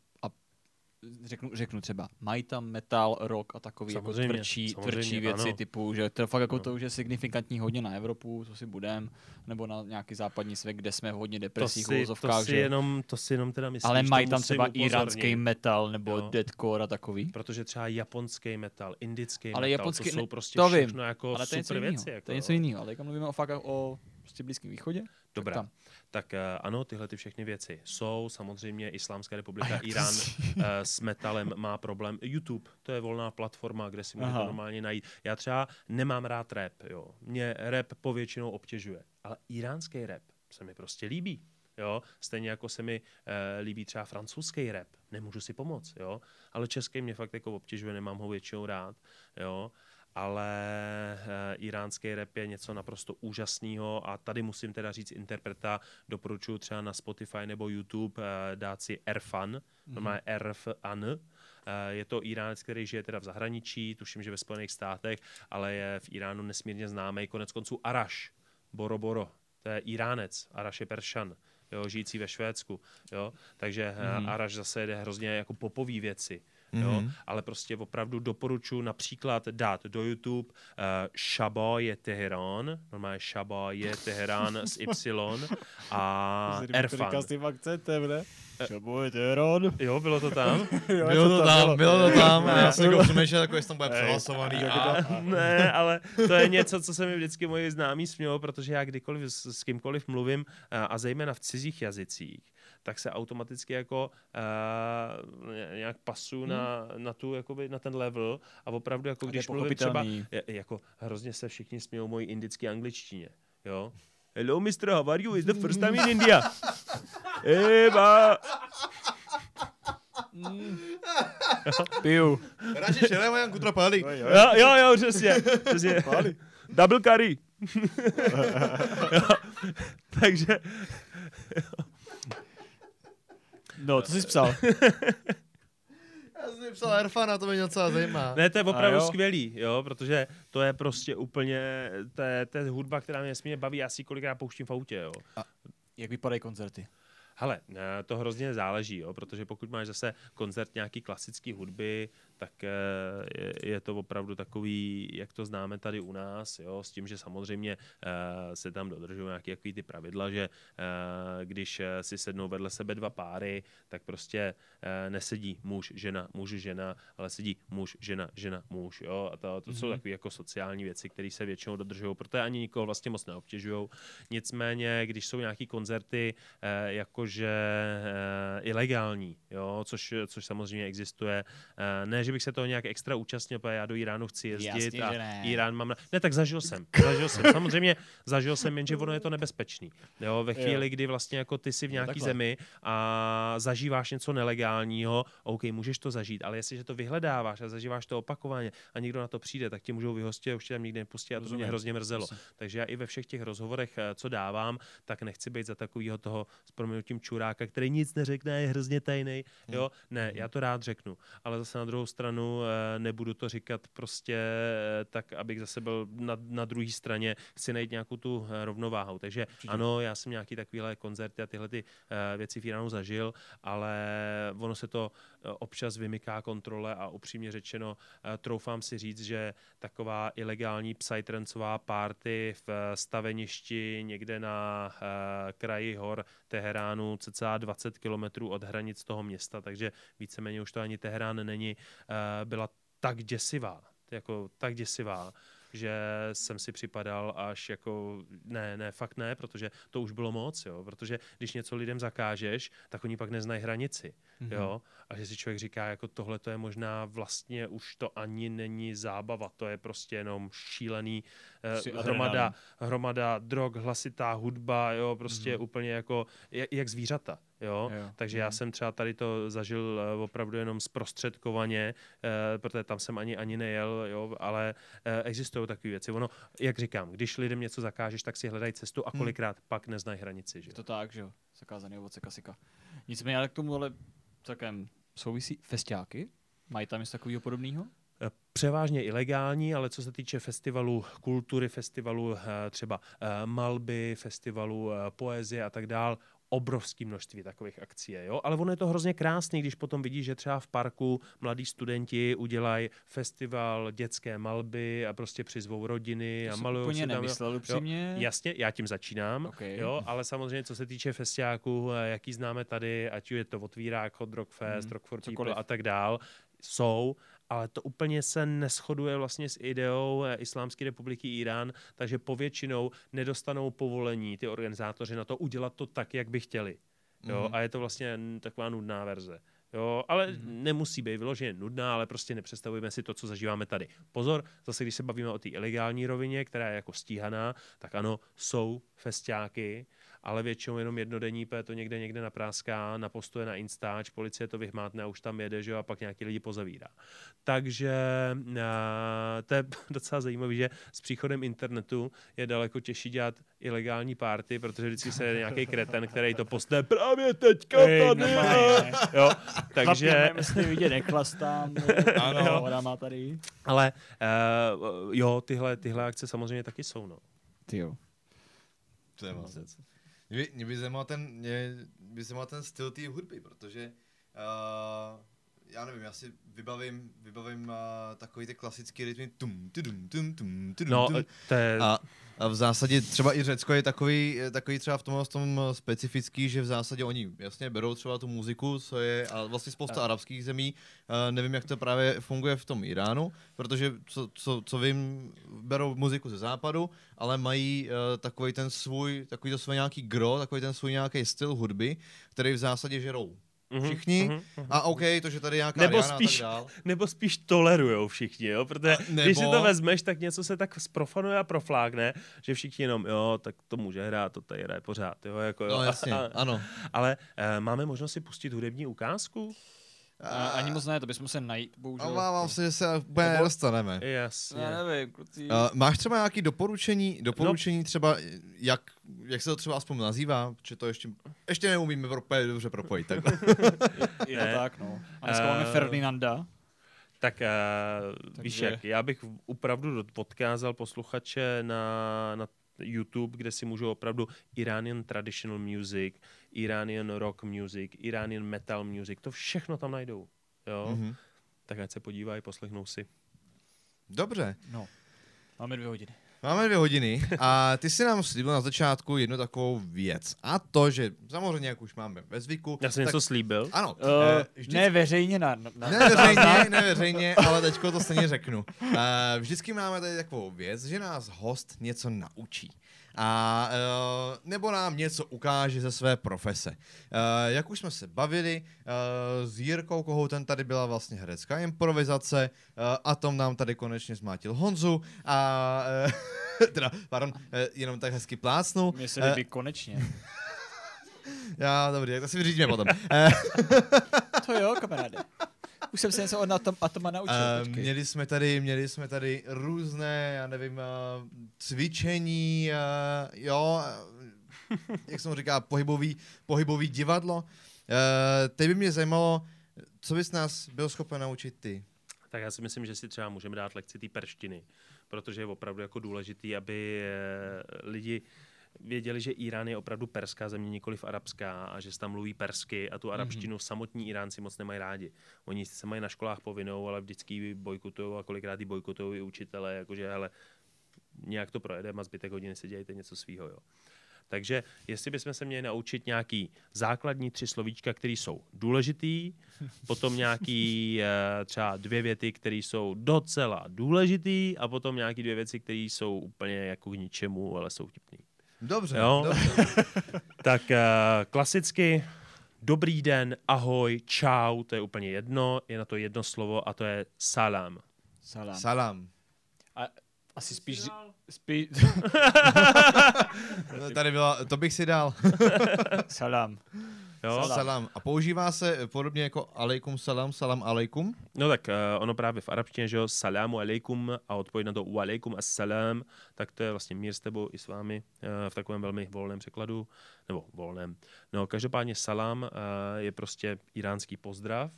S2: řeknu, řeknu třeba, mají tam metal, rock a takový jako
S3: Samozřejmě,
S2: tvrdší,
S3: samozřejmě,
S2: tvrdší věci
S3: ano.
S2: typu, že to je fakt jako
S3: No.
S2: to už je signifikantní hodně na Evropu, co si budem, nebo na nějaký západní svět, kde jsme v hodně depresích,
S3: to si, to si,
S2: že...
S3: jenom, to si jenom teda myslíš,
S2: ale mají tam třeba
S3: upozornit,
S2: iránský metal nebo
S3: Jo.
S2: deathcore a takový.
S3: Protože třeba japonský metal, indický
S2: Ale
S3: metal,
S2: japonský-
S3: to jsou prostě
S2: to vím,
S3: všechno jako
S2: ale to je
S3: super věci. Jako,
S2: to je něco jiného, ale jak mluvíme o fakt o prostě Blízkém východě,
S3: Dobrá,
S2: tam.
S3: Tak uh, ano, tyhle ty všechny věci jsou. Samozřejmě Islámská republika, Irán uh, s metalem má problém. YouTube, to je volná platforma, kde si můžete
S2: Aha.
S3: normálně najít. Já třeba nemám rád rap, jo. Mě rap povětšinou obtěžuje, ale iránský rap se mi prostě líbí. Jo, stejně jako se mi uh, líbí třeba francouzský rap, nemůžu si pomoct, jo, ale český mě fakt jako obtěžuje, nemám ho většinou rád, jo, ale uh, iránský rap je něco naprosto úžasného a tady musím teda říct interpreta, doporučuji třeba na Spotify nebo YouTube uh, dát si Erfan, mm-hmm. normálně Erfan, uh, je to Iránec, který žije teda v zahraničí, tuším, že ve Spojených státech, ale je v Iránu nesmírně známý, konec konců Araš, Boro Boro, to je Iránec, Araš je Peršan, jo, žijící ve Švédsku, jo, takže
S2: Mhm.
S3: mm-hmm. Araš zase jde hrozně jako popový věci, jo,
S1: Mhm.
S3: ale prostě opravdu doporučuji například dát do YouTube uh, Shaba je Teherán, normálně Shaba je Teherán s Y a Erfan.
S2: s tím akcentem, ne?
S3: Eh.
S2: Šaboj, Teherán.
S3: Jo, bylo to tam?
S1: Bylo to tam, bylo to tam. A já jsem jako přemýšlel, jako jestli tam bude přehlasovaný. A...
S2: je to-
S3: ne, ale to je něco, co se mi vždycky moji známí smělo, protože já kdykoliv s, s kýmkoliv mluvím, a, a zejména v cizích jazycích, tak se automaticky jako uh, nějak pasu na, na, tu, jakoby, na ten level a opravdu jako
S2: A
S3: když mluvím třeba, jako hrozně se všichni smějou mojí indické angličtině, jo. Hello, Mr. How are you? It's the first time in India. Eba.
S2: Piju.
S1: Radši šelem, jak kutrapali.
S3: Jo, jo, jo, přesně. přesně. Double curry. jo, takže
S2: No, to jsi psal.
S1: Já jsem si psal Erfana, to mě docela zajímá.
S3: Ne, to je
S2: A
S3: opravdu
S2: jo.
S3: skvělý, jo, protože to je prostě úplně, to je, to je hudba, která mě nesmírně baví, já si ji kolikrát pouštím v autě, jo.
S2: Jak vypadají koncerty?
S3: Hele, eh, to hrozně záleží, jo, protože pokud máš zase koncert nějaký klasické hudby, tak eh, je, to opravdu takový, jak to známe tady u nás, jo, s tím, že samozřejmě uh, se tam dodržují nějaké jaký ty pravidla, že uh, když si sednou vedle sebe dva páry, tak prostě nesedí muž, žena, muž, žena, ale sedí muž, žena, žena, muž, jo, a to, to mm-hmm. jsou mhm. takové jako sociální věci, které se většinou dodržují, protože ani nikoho vlastně moc neobtěžují. Nicméně, když jsou nějaké koncerty, jakože ilegální, jo, což, což samozřejmě existuje, uh, ne, že bych se toho nějak extra účastnil, protože já do Iránu chci jezdit
S2: Jasně,
S3: a
S2: ne.
S3: Irán mám... Na... Ne, tak zažil jsem, zažil jsem. Samozřejmě zažil jsem, jenže ono je to nebezpečný. Jo, ve chvíli, kdy vlastně jako ty si v nějaký zemi a zažíváš něco nelegálního, OK, můžeš to zažít, ale jestliže to vyhledáváš a zažíváš to opakovaně a někdo na to přijde, tak ti můžou vyhostit a už tě tam nikdy nepustí a to mě hrozně mrzelo. Takže já i ve všech těch rozhovorech, eh, co dávám, tak nechci být za takového toho s proměnutím čuráka, který nic neřekne, je hrozně tajný. Jo, ne, já to rád řeknu, ale zase na druhou stranu eh, nebudu to říkat prostě eh, tak, abych zase byl na, na druhé straně, chci najít nějakou tu eh, rovnováhu. Takže Určitě. ano, já jsem nějaký takovýhle koncerty a tyhle ty věci v Iránu zažil, ale ono se to občas vymyká kontrole a upřímně řečeno troufám si říct, že taková ilegální psytrancová party v staveništi někde na kraji hor Teheránu cca 20 kilometrů od hranic toho města, takže víceméně už to ani Teherán není, byla tak děsivá, jako tak děsivá, že jsem si připadal až jako, ne, ne, fakt ne, protože to už bylo moc, jo, protože když něco lidem zakážeš, tak oni pak neznají hranici, mm-hmm. jo, a že si člověk říká, jako tohle to je možná vlastně už to ani není zábava, to je prostě jenom šílený eh, hromada, hromada drog, hlasitá hudba, jo, prostě mm-hmm. úplně jako, jak, jak zvířata, Jo? jo. Takže já mhm. jsem třeba tady to zažil uh, opravdu jenom zprostředkovaně, uh, protože tam jsem ani ani nejel, jo? ale uh, existují takové věci. Ono, jak říkám, když lidem něco zakážeš, tak si hledají cestu a mhm. kolikrát hmm. pak neznají hranici. Že?
S2: Je to tak, že jo, zakázaný ovoce kasika. Nicméně ale k tomu ale celkem souvisí festiáky? Mají tam něco takového podobného?
S3: převážně ilegální, ale co se týče festivalu kultury, festivalu třeba malby, festivalu poezie a tak dál, obrovské množství takových akcí, jo? ale ono je to hrozně krásný, když potom vidíš, že třeba v parku mladí studenti udělají festival dětské malby a prostě přizvou rodiny
S2: to
S3: a malují
S2: úplně. Nemyslel, upřímně.
S3: Jo, jasně, já tím začínám,
S2: okay.
S3: jo, ale samozřejmě co se týče festiáků, eh, jaký známe tady, ať je to Otvírák, Hot Rock Fest, hmm, Rock for People a tak dál, jsou ale to úplně se neschoduje vlastně s ideou eh, Islámské republiky Irán, takže povětšinou nedostanou povolení ty organizátoři na to udělat to tak, jak by chtěli. Jo? Mm. A je to vlastně taková nudná verze. Jo, ale mm. nemusí být vyloženě nudná, ale prostě nepředstavujeme si to, co zažíváme tady. Pozor, zase když se bavíme o té ilegální rovině, která je jako stíhaná, tak ano, jsou festiáky, ale většinou jenom jednodenní P to někde někde napráská, napostuje na Instač, policie to vyhmátne a už tam jede, že jo, a pak nějaký lidi pozavírá. Takže uh, to je docela zajímavé, že s příchodem internetu je daleko těžší dělat ilegální party, protože vždycky se je nějaký kreten, který to postne právě teďka tady. jo, takže...
S2: Chlapně, vidět, nechlastám. ano. Voda má tady.
S3: Ale uh, jo, tyhle, tyhle akce samozřejmě taky jsou, no.
S2: Ty jo.
S1: To je mě, mě by zajímal ten, mě by zajímal ten styl té hudby, protože uh, já nevím, já si vybavím, vybavím uh, takový ty klasický rytmy tum, tudum, tum, tum, tudum,
S3: no, to je...
S1: a, a v zásadě třeba i Řecko je takový, takový třeba v tom, v tom specifický, že v zásadě oni jasně berou třeba tu muziku, co je, a vlastně spousta a... arabských zemí, uh, nevím, jak to právě funguje v tom Iránu, protože co, co, co vím, berou muziku ze západu, ale mají uh, takový ten svůj, takový to svůj nějaký gro, takový ten svůj nějaký styl hudby, který v zásadě žerou všichni mm-hmm, a OK, to, že tady nějaká
S3: nebo spíš, a tak dál. Nebo spíš tolerujou všichni, jo, protože a nebo... když si to vezmeš, tak něco se tak sprofanuje a proflákne, že všichni jenom, jo, tak to může hrát, to tady hraje pořád, jo, jako jo.
S1: No jasně,
S3: a,
S1: ano.
S3: Ale uh, máme možnost si pustit hudební ukázku?
S2: A, ani moc ne, to bychom se najít, bohužel.
S1: A mám si, že se úplně Nebo... nedostaneme.
S3: Jasně.
S2: Já nevím, kluci.
S1: Uh, máš třeba nějaký doporučení, doporučení no. třeba, jak, jak se to třeba aspoň nazývá, že to ještě, ještě neumíme propojit, dobře propojit. Tak.
S2: je to tak, no. A dneska uh, máme Ferdinanda.
S3: Tak, uh, Takže... víš jak, já bych opravdu podkázal posluchače na, na YouTube, kde si můžou opravdu Iranian Traditional Music, Iranian Rock Music, Iranian Metal Music, to všechno tam najdou. Jo? Mm-hmm. tak ať se podívají, poslechnou si.
S1: Dobře.
S2: No. Máme dvě hodiny.
S1: Máme dvě hodiny a ty si nám slíbil na začátku jednu takovou věc. A to, že samozřejmě, jak už máme ve zvyku.
S3: Já jsem
S1: tak,
S3: něco slíbil.
S1: Ano.
S2: Uh,
S1: vždycky-
S2: ne veřejně na... na, na
S1: Neveřejně, neveřejně, ale teďko to stejně řeknu. Uh, vždycky máme tady takovou věc, že nás host něco naučí. A uh, nebo nám něco ukáže ze své profese. Uh, jak už jsme se bavili uh, s Jirkou Kohoutem, tady byla vlastně herecká improvizace, uh, Atom nám tady konečně zmátil Honzu a uh, teda, pardon, uh, jenom tak hezky plácnul.
S2: Mně se líbí konečně.
S1: Já, dobrý, tak to si vyřídíme potom. Uh,
S2: To jo, kamaráde. Už jsem se něco od Atom, Atoma naučil.
S1: Uh,
S2: počkej.
S1: měli jsme tady, měli jsme tady různé, já nevím, uh, cvičení, uh, jo, uh, jak jsem říká, pohybový, pohybový divadlo. Uh, teď by mě zajímalo, co bys nás byl schopen naučit ty?
S3: Tak já si myslím, že si třeba můžeme dát lekci té perštiny, protože je opravdu jako důležitý, aby lidi věděli, že Irán je opravdu perská země, nikoliv arabská a že se tam mluví persky a tu arabštinu mm-hmm. samotní Iránci moc nemají rádi. Oni se mají na školách povinnou, ale vždycky ji bojkotují a kolikrát ji bojkotují i učitele, jakože hele, nějak to projedeme a zbytek hodiny si dějte něco svýho, jo. Takže jestli bychom se měli naučit nějaký základní tři slovíčka, které jsou důležitý, potom nějaký eh, třeba dvě věty, které jsou docela důležitý a potom nějaký dvě věci, které jsou úplně jako k ničemu, ale jsou vtipný.
S1: Dobře,
S3: Jo.
S1: dobře.
S3: Tak eh, klasicky dobrý den, ahoj, čau, to je úplně jedno, je na to jedno slovo a to je salam.
S2: Salám.
S1: Salam.
S2: A, asi spíš... Spíš...
S1: Tady byla, to bych si dal.
S2: Salám.
S3: Jo?
S2: Salam.
S1: Salam. A používá se podobně jako alejkum salam, salam alejkum?
S3: No tak uh, ono právě v arabštině, že jo, salamu alejkum a odpověď na to u alejkum assalam, tak to je vlastně mír s tebou i s vámi uh, v takovém velmi volném překladu, nebo volném. No každopádně salam uh, je prostě iránský pozdrav,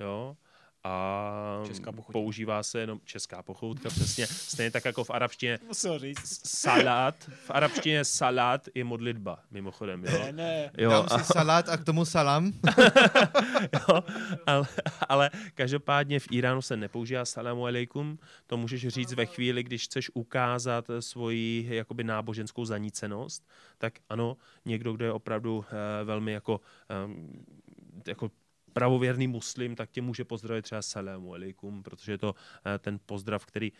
S3: jo, a
S2: Česká
S3: používá se jenom česká pochoutka, přesně, stejně tak jako v arabštině
S2: Musel říct.
S3: salat, v arabštině salat je modlitba, mimochodem, jo.
S2: Ne, ne.
S3: Jo,
S1: Dám
S3: a-
S1: si salát a k tomu salam.
S3: jo, ale, ale každopádně v Iránu se nepoužívá salamu alaikum, to můžeš říct ve chvíli, když chceš ukázat svoji jakoby náboženskou zanícenost, tak ano, někdo, kdo je opravdu uh, velmi jako, um, jako pravověrný muslim, tak tě může pozdravit třeba salamu alaikum, protože je to uh, ten pozdrav, který uh,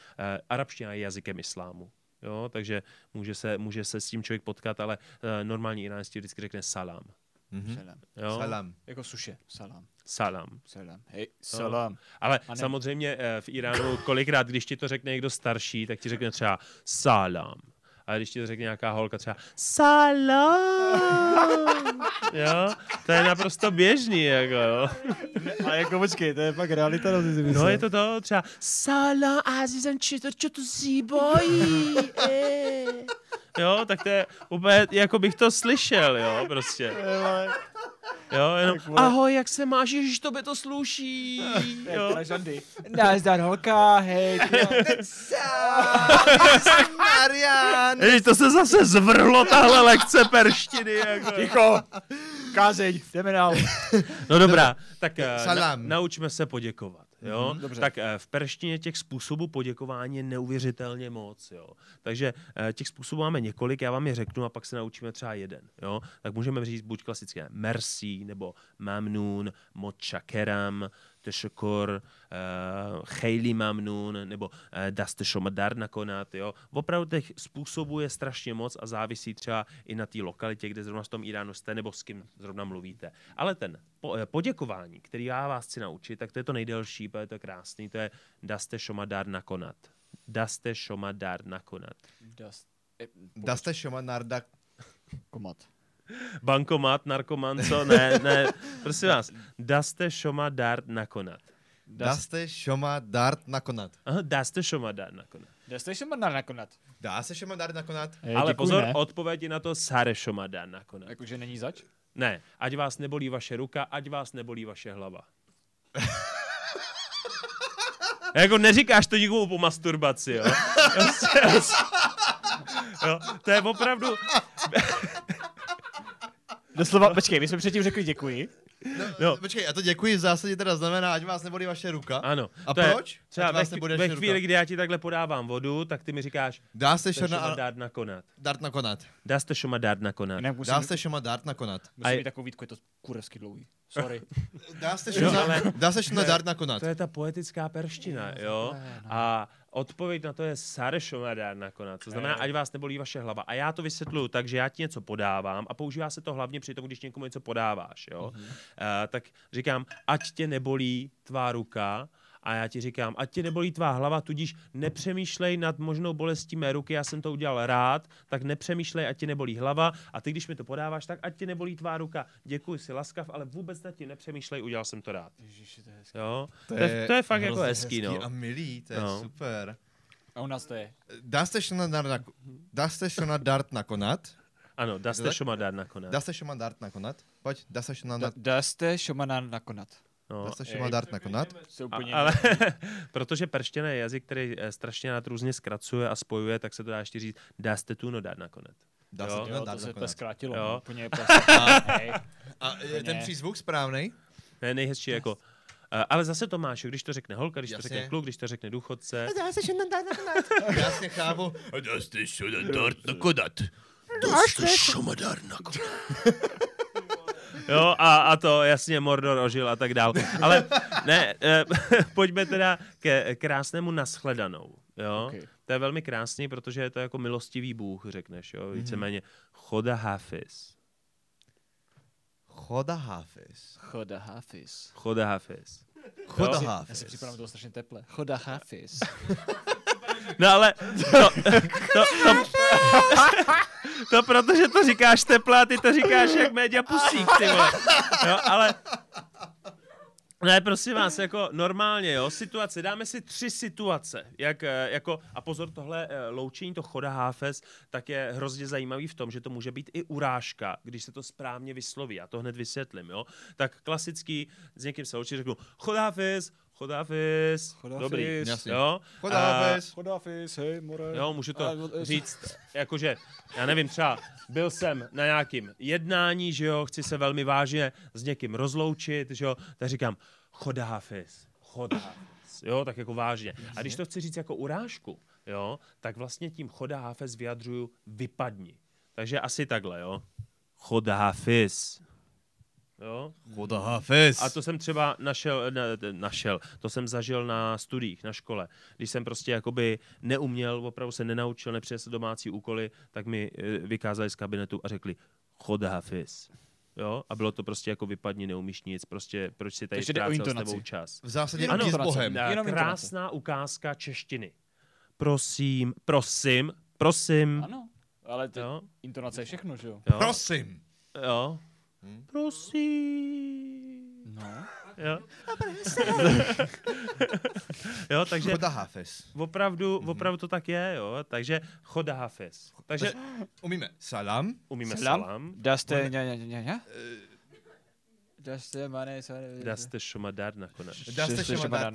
S3: arabština je jazykem islámu. Jo, takže může se, může se s tím člověk potkat, ale uh, normální iránský vždycky řekne salam.
S1: Mhm.
S2: Salám.
S3: Jo?
S1: Salam.
S2: Jako suše. Salám.
S3: Salam.
S2: Salám. Hej, salám.
S3: Ale
S2: A ne-
S3: samozřejmě eh, v Iránu kolikrát, když ti to řekne někdo starší, tak ti řekne třeba salam. A když ti to řekne nějaká holka třeba salam. jo, to je naprosto běžný, jako jo.
S2: A jako počkej, to je pak realita, no si
S3: No je to to třeba salam, či to, čo to si bojí. eh." Jo, tak to je úplně, jako bych to slyšel, jo, prostě. Jo, jenom, ahoj, jak se máš, ježiš, tobě to sluší. Jo.
S2: Žandy. Nazdar holka, hej.
S1: Marian!
S3: Ježiš, to se zase zvrhlo, tahle lekce perštiny. Jako.
S2: Ticho. Kázeň, jdeme dál.
S3: No dobrá, tak eh, na, naučme se poděkovat. Jo?
S2: Mhm, dobře.
S3: Tak eh, v perštině těch způsobů poděkování je neuvěřitelně moc. Jo? Takže eh, těch způsobů máme několik, já vám je řeknu a pak se naučíme třeba jeden. Jo? Tak můžeme říct buď klasické merci, nebo mamnun, mochakeram, uh, chejli mamnun, nebo uh, daste šomadar nakonat. Jo? Opravdu těch způsobů je strašně moc a závisí třeba i na té lokalitě, kde zrovna v tom Iránu jste, nebo s kým zrovna mluvíte. Ale ten po, eh, poděkování, který já vás chci naučit, tak to je to nejdelší, protože to je krásný, to je daste šomadar nakonat. Daste šomadar nakonat.
S2: Dust. Eh,
S1: Daste šoma narda
S2: Komat.
S3: Bankomat, narkoman, co? Ne, ne, prosím vás. Daste šomadar nakonat.
S1: Daste šoma dart nakonat.
S3: Aha, daste šomadar nakonat.
S2: Dust ještě má nakonat.
S1: Dá se šoma dart nakonat?
S2: Hej,
S3: Ale
S2: děkuju,
S3: pozor,
S2: ne?
S3: odpověď je na to sare šomadar nakonat.
S2: Jakože není zač?
S3: Ne, ať vás nebolí vaše ruka, ať vás nebolí vaše hlava. jako neříkáš to nikomu po masturbaci, jo? Jo? To je opravdu...
S2: Doslova, počkej, my jsme předtím řekli děkuji.
S1: No,
S3: No.
S1: Počkej, a to děkuji v zásadě teda znamená, ať vás nebolí vaše ruka.
S3: Ano.
S1: A
S3: to je
S1: proč?
S3: Třeba
S1: Ať
S3: ve,
S1: vás nebude
S3: ve chvíli,
S1: ruka.
S3: kdy já ti takhle podávám vodu, tak ty mi říkáš,
S1: Dá se
S3: šoma
S1: šona
S3: dát nakonat.
S1: dart nakonat.
S3: Dá se to šoma dát nakonat.
S2: Jinak musím,
S1: Dá se šoma dart nakonat.
S2: musím
S3: A-
S2: mít takovou výtku, je to kurevsky dlouhý. Sorry.
S1: Dá se
S3: Jo,
S1: šona,
S3: ale-
S1: dá se šona dart nakonat.
S3: To je ta poetická perština, jo?
S2: no.
S3: A odpověď na to je sare šoma dát nakonat. To znamená, ať vás nebolí vaše hlava. A já to vysvětluju tak, že já ti něco podávám a používá se to hlavně při tom, když někomu něco podáváš, jo? Uh, tak říkám, ať tě nebolí tvá ruka, a já ti říkám, ať tě nebolí tvá hlava, tudíž nepřemýšlej nad možnou bolestí mé ruky, já jsem to udělal rád, tak nepřemýšlej, ať tě nebolí hlava a ty, když mi to podáváš, tak ať tě nebolí tvá ruka. Děkuji, si laskav, ale vůbec nad tím nepřemýšlej, udělal jsem to rád.
S2: Ježiši, to je hezký.
S3: Jo? To, je, to je fakt jako
S1: hrozně
S3: hezký, no.
S1: A milý, to je
S3: No.
S1: super.
S2: A u nás to je.
S1: Dá se šona dart, dá se šona dart nakonat.
S3: Ano, dá se šoma dát nakonec.
S1: Dá se šoma dart nakonat. Pojď, dá se šona
S2: Da,
S1: dart,
S2: dá jste šomana nakonat.
S3: No,
S1: dá se šoma
S2: ej.
S1: dart nakonat.
S2: Se
S3: a,
S2: úplně...
S3: ale protože perštěna je jazyk, který eh, strašně rád různě zkracuje a spojuje, tak se to dá ještě říct, dá se tu no dát nakonec.
S1: Dá
S3: Jo.
S1: se
S2: jo,
S1: šona
S2: to se to zkrátilo.
S3: Jo.
S2: no, Úplně prostě. Hej.
S1: A je ten
S2: Ne.
S1: přízvuk správný?
S3: To je nejhezčí jako... eh, ale zase to máš, když to řekne holka, když to
S1: Jasně.
S3: řekne kluk, když to řekne důchodce.
S1: Dá se šona dart nakonat. Já si chápu. Dá se šona dart nakonat. Dá se šona dart nakonat.
S3: Jo, a, a to jasně Mordor ožil a tak dál. Ale ne, eh, pojďme teda ke krásnému nashledanou. Jo?
S2: Okay.
S3: To je velmi krásný, protože je to jako milostivý Bůh, řekneš, jo,
S1: Mhm.
S3: víceméně choda hafiz.
S1: Choda Hafiz.
S2: Choda Hafiz.
S3: Choda hafiz.
S1: Choda
S2: Já si
S1: Hafiz.
S2: připadám, to strašně teple. Choda Hafiz.
S3: No ale to, to, to, to, protože to říkáš teple a ty to říkáš jak média pusík, ty vole. Jo, ale ne, prosím vás, jako normálně, jo, situace, dáme si tři situace, jak, eh, jako, a pozor, tohle eh, loučení, to choda háfes, tak je hrozně zajímavý v tom, že to může být i urážka, když se to správně vysloví, já to hned vysvětlím, jo. Tak klasický, s někým se loučí, řeknu, choda háfes, Choda dobrý.
S1: Jasně.
S3: jo.
S1: Choda
S3: A-
S1: Hafiz,
S2: hej, more.
S3: Jo, můžu to
S2: A, eh,
S3: říct, jakože, já nevím, třeba byl jsem na nějakým jednání, že jo, chci se velmi vážně s někým rozloučit, že jo, tak říkám, choda hafiz, jo, tak jako vážně. A když to chci říct jako urážku, jo, tak vlastně tím choda hafiz vyjadřuju vypadni. Takže asi takhle, jo. Choda hafiz. Jo?
S1: Choda Hafiz.
S3: A to jsem třeba našel, ne, ne, našel, to jsem zažil na studiích, na škole. Když jsem prostě jakoby neuměl, opravdu se nenaučil, nepřinesl domácí úkoly, tak mi eh, vykázali z kabinetu a řekli, choda hafiz. Jo? A bylo to prostě jako vypadni, neumíš nic, prostě proč si tady ztrácel s tebou čas.
S1: V zásadě ano, s. Bohem.
S2: Jenom
S3: Krásná ukázka češtiny. Prosím, prosím, prosím.
S2: Ano, ale ty,
S3: Jo?
S2: intonace je všechno, že jo?
S3: Jo?
S1: Prosím.
S3: jo.
S1: Hm?
S3: Prosím.
S2: No.
S3: Jo. jo, takže
S1: Choda Hafiz.
S3: opravdu, opravdu to tak je, jo. Takže choda hafiz. Takže
S1: Umíme salam.
S3: umíme
S2: Salam.
S3: salam.
S2: Dá jste, ně, ně, ně, ně? Dá jste, mane,
S3: Dá se šoma dát nakonec.
S1: Dá se
S2: Šema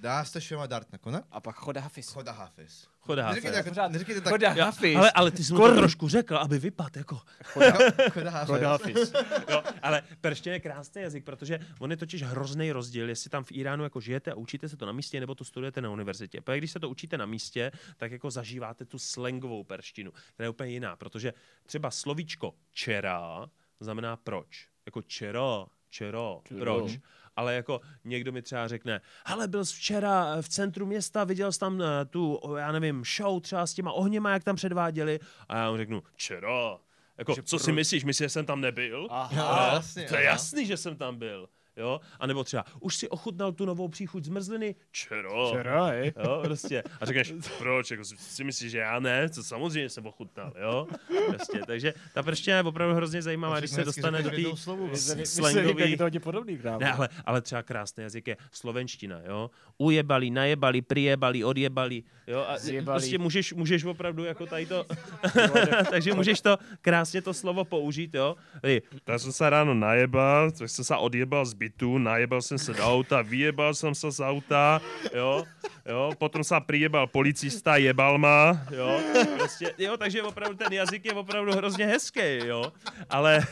S1: šema
S2: dart
S1: dart nakonat. Dá se šema dart nakonat.
S2: A pak choda Hafiz.
S1: Choda Hafiz.
S3: Choda hafiz.
S1: Neříkejte, jako, neříkejte tak.
S2: Choda Hafiz.
S3: ale, ale ty jsi mu to
S2: Skoro.
S3: trošku řekl, aby vypad, jako.
S1: Choda Hafiz.
S2: Choda Hafiz.
S3: Jo, ale perština je krásný jazyk, protože on je totiž hrozný rozdíl, jestli tam v Iránu jako žijete a učíte se to na místě, nebo to studujete na univerzitě. Protože když se to učíte na místě, tak jako zažíváte tu slangovou perštinu, která je úplně jiná, protože třeba slovíčko čera znamená proč. Jako čero, čero,
S2: Čero.
S3: proč. Ale jako někdo mi třeba řekne, hele, byl jsi včera v centru města, viděl jsi tam eh, tu, já nevím, show třeba s těma ohněma, jak tam předváděli. A já mu řeknu, čero. Jako,
S2: Že
S3: co si
S2: proč?
S3: myslíš, myslíš, že jsem tam nebyl?
S2: Aha.
S1: Jo, jasně,
S3: to je
S1: aha.
S3: jasný, že jsem tam byl. Jo? A nebo třeba, už si ochutnal tu novou příchuť zmrzliny? Čero.
S2: Hej.
S3: Jo, prostě. A řekneš, proč? Jako, si- myslíš, že já ne? To samozřejmě jsem ochutnal, jo? Prostě. Takže ta prština je opravdu hrozně zajímavá, když se dostane do té slangový...
S2: To hodně podobný.
S3: Ne, ale, ale třeba krásný jazyk je slovenština, jo? Ujebali, najebali, prijebali, odjebali, jo? A
S2: Zjebali.
S3: prostě můžeš, můžeš opravdu jako tady to... Takže můžeš to krásně to slovo použít, jo? Tak jsem se ráno najebal, tak jsem se odjebal z bytu, najebal jsem se do auta, vyjebal jsem se z auta, jo? Jo, potom se prijebal policista, jebal ma, jo? Prostě, jo, takže opravdu ten jazyk je opravdu hrozně hezký, jo? Ale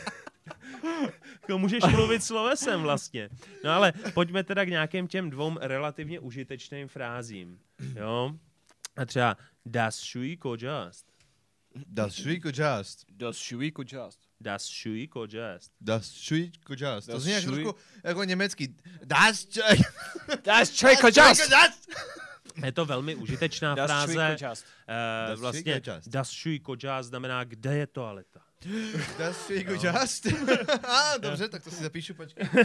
S3: Jako můžeš mluvit slovesem vlastně. No ale pojďme teda k nějakým těm dvou relativně užitečným frázím. Jo? A třeba das Shui kojast.
S1: Das Shui Kojast.
S2: Das Shui Kujast.
S3: Das Shui kojast.
S1: Das Shui Kojast. To
S2: Das
S1: zní jak
S2: Shui-
S1: trošku jako německý. Das Shui
S2: Das Shui Kujast!
S3: Je to velmi užitečná
S2: Das Shui
S3: fráze. Eh,
S1: Das
S3: vlastně
S1: Shui kojast.
S3: das Shui kojast znamená, kde je toaleta.
S1: Das Shui Kojast. A, dobře, tak to si zapíšu, počkej.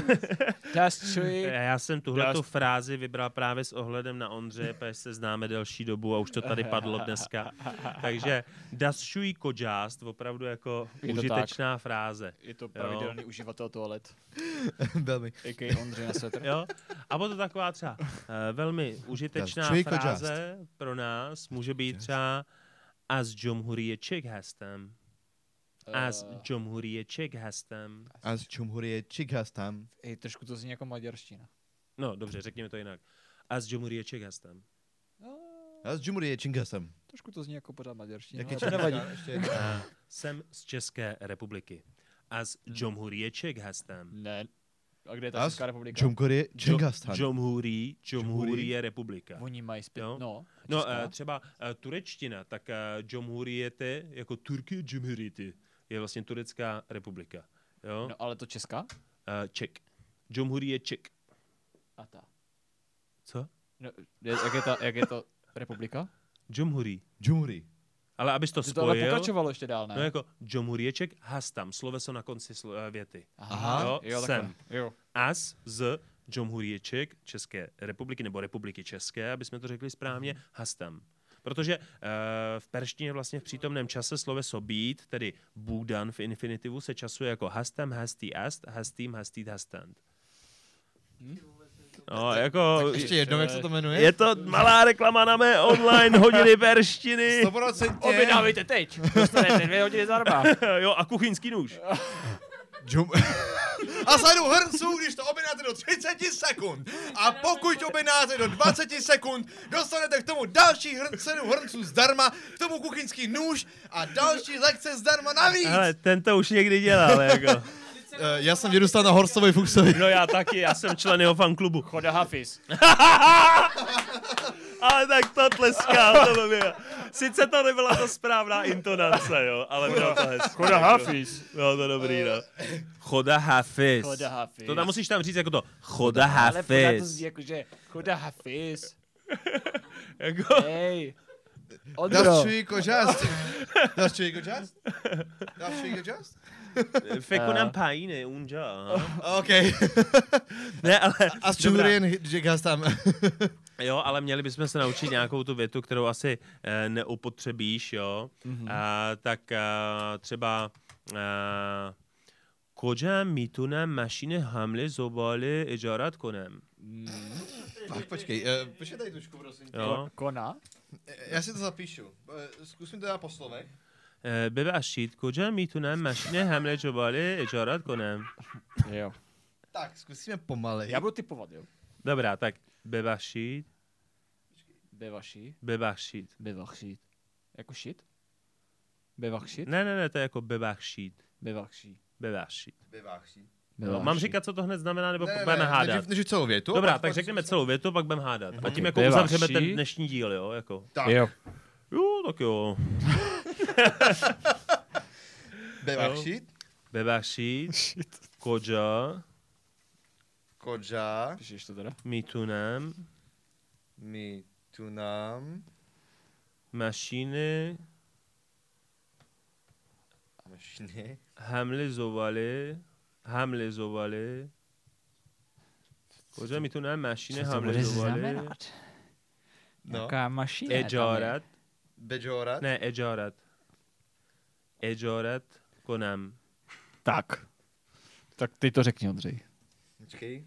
S3: Eh, Já jsem tuhle tu frázi vybral právě s ohledem na Ondřeje, protože se známe delší dobu a už to tady padlo dneska. Takže das Shui kojast, opravdu jako
S2: Je to
S3: užitečná fráze.
S2: Je to pravidelný uživatel toalet.
S1: Velmi.
S2: A.k.a. Ondřej na svetr.
S3: Jo? A potom taková třeba uh, velmi užitečná fráze pro nás může být třeba az Jomhuriyetçik hestem. Az
S2: Eh,
S3: Jomhuriyetçik hestem.
S1: A z Čumhurie Čighastam.
S2: Hej, trošku to zní jako maďarština.
S3: No, dobře, řekněme to jinak. Az Jomhuriyetçik hestem.
S1: A z Čumhurie Čighastam.
S2: Trošku to zní jako pořád maďarština.
S1: Jak je
S2: to nevadí.
S3: Uh, jsem z České republiky. Az Jomhuriyetçik hestem.
S2: Ne. A kde je ta
S1: Az
S2: Česká republika?
S1: Čumhurie Čighastam.
S3: Jomhuri, Jomhuriye republika.
S2: Oni mají zpět. No,
S3: No, uh, třeba uh, turečtina, tak uh, Jomhuriyete, jako Turky Jumhuriyeti, je vlastně turecká republika. Jo?
S2: no, ale to Česká?
S3: Uh, Ček. Jomhuriye Ček.
S2: A ta.
S3: Co?
S2: No, je, jak, je ta, jak je to republika?
S3: Jomhuri.
S1: Jumhurie.
S3: Ale abys to
S2: Ty to ale
S3: spojil,
S2: pokračovalo ještě dál, ne?
S3: no jako Jomhuriyeček hastam, sloveso na konci slo- eh, věty.
S2: Aha,
S3: Jo,
S2: jo,
S3: jsem.
S2: takhle. Jo.
S3: As z Jomhuriyeček České republiky, nebo republiky České, aby jsme to řekli správně, hastam. Protože uh, v perštině vlastně v přítomném čase sloveso být, tedy bůdan v infinitivu, se časuje jako hastam, hastý ast, hastým, hastít, hastant. No, jako...
S1: Tak ještě jednou, jak se to jmenuje?
S3: Je to malá reklama na mé online hodiny perštiny.
S1: 100%.
S2: Objednávejte teď! Dostanete dvě hodiny zdarma.
S3: jo, a kuchyňský nůž.
S1: Jum... A sledu hrnců, když to objednáte do 30 sekund. A pokud objednáte do 20 sekund, dostanete k tomu další hrn, hrnců zdarma, k tomu kuchyňský nůž a další lekce zdarma navíc.
S3: Ale ten to už někdy dělal, jako.
S1: Uh, já jsem vyrůstal na Horstovi Fuchsovi.
S3: No já taky, já jsem člen jeho fanklubu.
S2: Choda Hafiz.
S3: Ale tak to tleskal, to bylo. Sice to nebyla ta správná intonace, jo, ale bylo to hezké.
S2: Choda Hafiz.
S3: Bylo to dobrý, no. Choda Hafiz.
S2: Choda Hafiz.
S3: To tam musíš tam říct jako to. Choda
S2: Ale to
S3: Hafiz.
S2: zní jako, že Choda Hafiz.
S3: Jako,
S2: Hej.
S1: Das
S2: Ondro.
S1: kožast. Das čují kožast? Das čují kožast?
S3: Feku nám pájiny, unja.
S1: OK.
S3: Ne, ale...
S1: A z
S3: dobrá.
S1: Čumhurien Čighastam.
S3: Jo, ale měli bychom se naučit nějakou tu větu, kterou asi eh, neupotřebíš, jo.
S2: Mhm.
S3: Mm-hmm. A, tak a, třeba a, کجا میتونم ماشین حمل زباله اجارت کنم
S1: Tak počkej, uh, počkej tady tušku, prosím. tě.
S3: jo?
S2: Kona?
S1: Já si to zapíšu. Eh, Zkusím to dát po slovech.
S3: Eh, ببخشید کجا میتونم ماشین حمل زباله اجارت کنم
S2: Jo.
S1: Tak, zkusíme pomalej.
S2: Já budu typovat, jo.
S3: Dobrá, tak ببخشید
S2: Bevaši.
S3: ببخشید
S2: Bevachšít. Jako šit? Bevachšit?
S3: Ne, ne, ne, to je jako bebachšít.
S2: Bevachší.
S3: Bebachšít.
S1: Vyváží.
S3: Jo, mám říkat, co to hned znamená, nebo
S1: Ne,
S3: budeme
S1: ne,
S3: hádat?
S1: nejdřív, nejdřív celou větu.
S3: Dobrá,
S1: pak-
S3: tak
S1: pak
S3: řekneme
S1: zkusíme-
S3: celou větu, pak budeme hádat. A tím jako
S2: Bebachší.
S3: uzavřeme ten dnešní díl, jo? Jako.
S1: Tak,
S2: Jo.
S3: Jo, tak jo.
S1: Bevaxit,
S3: ببخشید کجا
S2: Píšeš to teda?
S3: می‌تونم
S1: nám,
S3: ماشین
S1: mašiny,
S3: حمل زباله حمل زباله کجا می‌تونم ماشین حمل زباله
S2: mašina
S3: اجارت
S1: Bejorat,
S3: نه اجارت اجارت کنم
S2: Tak. Tak ty to řekni, Ondřej.
S1: počkej,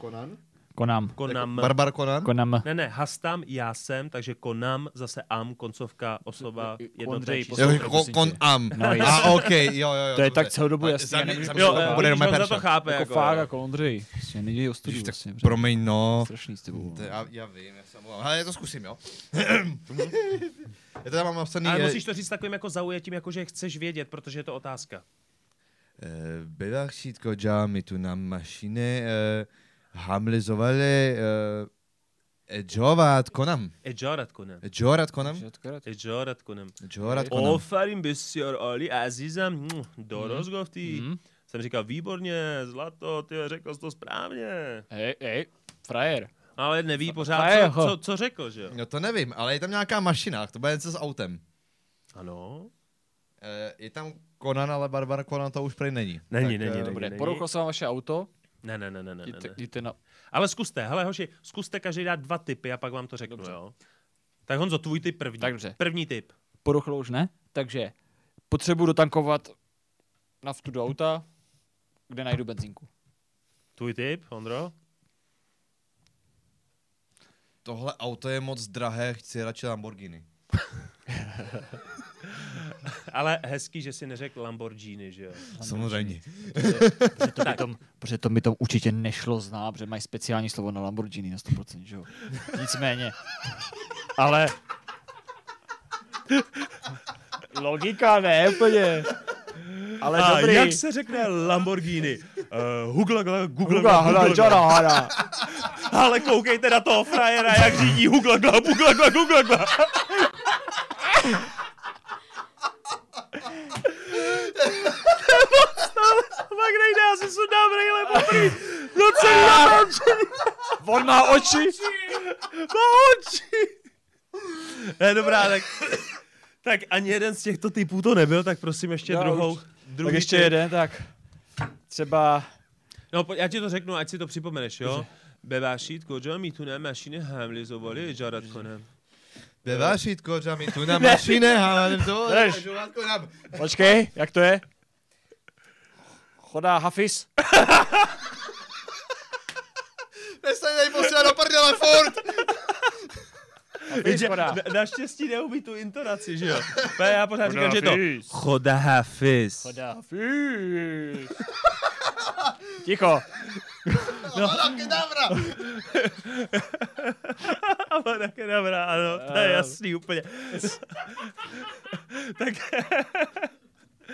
S1: Conan,
S2: Konám.
S3: konam
S1: Barbar Conan,
S2: Konám.
S3: ne ne hastam já jsem takže konam zase am koncovka osoba jednotné
S1: jo,
S3: číslo
S2: poslouchej,
S1: kon, am,
S2: No,
S1: a
S2: jasně.
S1: ok, jo, jo, jo.
S2: To je
S1: dobře.
S2: tak celou dobu jasný, já
S1: mě
S3: jo,
S1: to bude perša.
S3: to chápe
S2: Jako
S3: jako,
S2: fakt, jako Ondřej. Prostě nejde o studiu vlastně.
S1: Promiň, no.
S2: Strašný s tebou.
S1: To já, já vím, já se omlouvám. Ale já to zkusím, jo. já teda mám napsaný...
S3: ale musíš to říct takovým jako zaujetím, jako že chceš vědět, protože je to otázka.
S1: E, Bebachshit kojá my tu na mašiny e, hamlizovali e, Ejorat konam.
S3: Ejarat کنم
S1: Ejorat konam.
S3: اجارت کنم
S1: Ejorat konam.
S3: آفرین بسیار عالی عزیزم درست گفتی
S2: Mhm.
S3: jsem říkal výborně zlato ty řekl jsi to správně
S2: Hej, hej, frajer.
S3: ale neví pořád
S2: Frajer,
S3: co, co, co řekl že jo
S1: No to nevím, ale je tam nějaká mašina, to bude něco s autem.
S3: ano
S1: E, je tam Conan, ale Barbara Conan to už prej není.
S3: Není,
S1: Tak,
S3: není,
S1: eh,
S3: není.
S2: Dobré, porouchlo se vám vaše auto,
S3: ne ne ne ne ne,
S2: jděte,
S3: ne.
S2: jděte na...
S3: ale zkuste hele hoši zkuste každý dát dva typy a pak vám to řeknu
S2: Dobře.
S3: jo tak Honzo tvůj typ první
S2: Tak dobře.
S3: první typ
S2: Poruchlo už ne, takže potřebuji dotankovat naftu do auta, kde najdu benzínku.
S3: tvůj typ Ondro
S1: Tohle auto je moc drahé, chci radši Lamborghini.
S3: ale hezký že si neřekl Lamborghini že jo
S1: Samozřejmě.
S2: Protože to, by tom, protože to mi to určitě nešlo znát, protože mají speciální slovo na Lamborghini na 100%, že jo. Nicméně. Ale... Logika ne, úplně. Ale
S3: a
S2: dobrý.
S3: jak se řekne Lamborghini uh, hugla, gla, gugla,
S2: Huga,
S3: gla,
S2: hra,
S3: gugla,
S2: čara,
S3: gla.
S2: hra.
S3: Ale koukejte na toho frajera, jak řídí hugla, gla, gugla, gla, gugla, gla. Pak nejde, já si sundám brejle poprý. No celý natáčení.
S2: On má oči.
S3: Má oči. Ne, dobrá, tak... Tak ani jeden z těchto typů to nebyl, tak prosím ještě
S2: Já
S3: druhou.
S2: už.
S3: Druhý
S2: Tak ještě
S3: typ.
S2: jeden, tak třeba...
S3: No, pojď, já ti to řeknu, ať si to připomeneš, jo? ببخشید کجا میتونم ماشین حمل زباله اجارت کنم
S1: Bebachit kojá mi tu na mašine, ale to
S2: Drž.
S1: Ejorat konam.
S2: Počkej, jak to je? Chodá Hafiz.
S1: Nestaň tady posílat do prdele furt.
S2: Hafiz chodá.
S3: na, naštěstí neumí tu intonaci, že jo? Já pořád říkám, že je to
S2: Hafiz.
S3: Choda Hafiz.
S2: Chodá Hafiz. Ticho.
S1: No. Kedavra.
S3: Ale také dobrá, ano, to je
S2: Eh.
S3: jasný úplně. tak...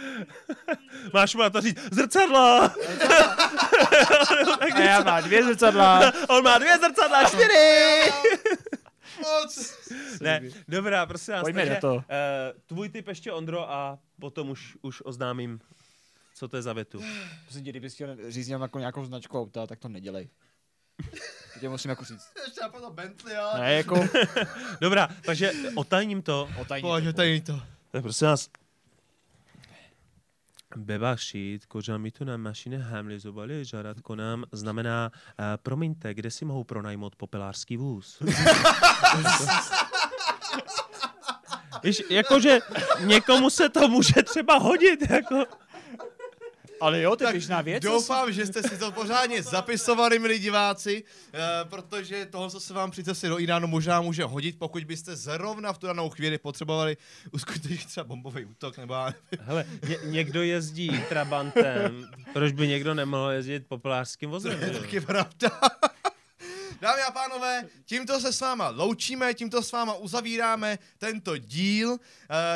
S3: Máš mu na to říct, zrcadla!
S2: A já má dvě zrcadla.
S3: On má dvě zrcadla, čtyři!
S1: Moc.
S3: ne, dobrá, prosím vás,
S2: Pojďme
S3: takže,
S2: do toho.
S3: Uh, tvůj typ ještě Ondro a potom už, už oznámím, co to je za větu.
S2: Prosím tě, kdybys chtěl říct jako nějakou značku auta, tak to nedělej. To tě musím jako říct.
S1: Ještě napadlo Bentley, ale...
S2: Ne, jako
S3: Dobrá, takže otajním to.
S2: otajně.
S1: Pojď, tady to.
S3: Tak prosím vás. Bebachit, tu na mašine Hamli Zubali žádat konám, znamená, uh, promiňte, kde si mohu pronajmout popelářský vůz? Víš, jakože někomu se to může třeba hodit, jako...
S2: Ale jo, to je běžná věc.
S1: Doufám, že jste si to pořádně zapisovali, milí diváci, eh, protože tohle, co se vám při cestě do Iránu možná může hodit, pokud byste zrovna v tu danou chvíli potřebovali uskutečnit třeba bombový útok, nebo.
S3: Hele, ně, někdo jezdí Trabantem, proč by někdo nemohl jezdit popelářským vozem?
S1: To je taky pravda. Dámy a pánové, tímto se s váma loučíme, tímto s váma uzavíráme tento díl.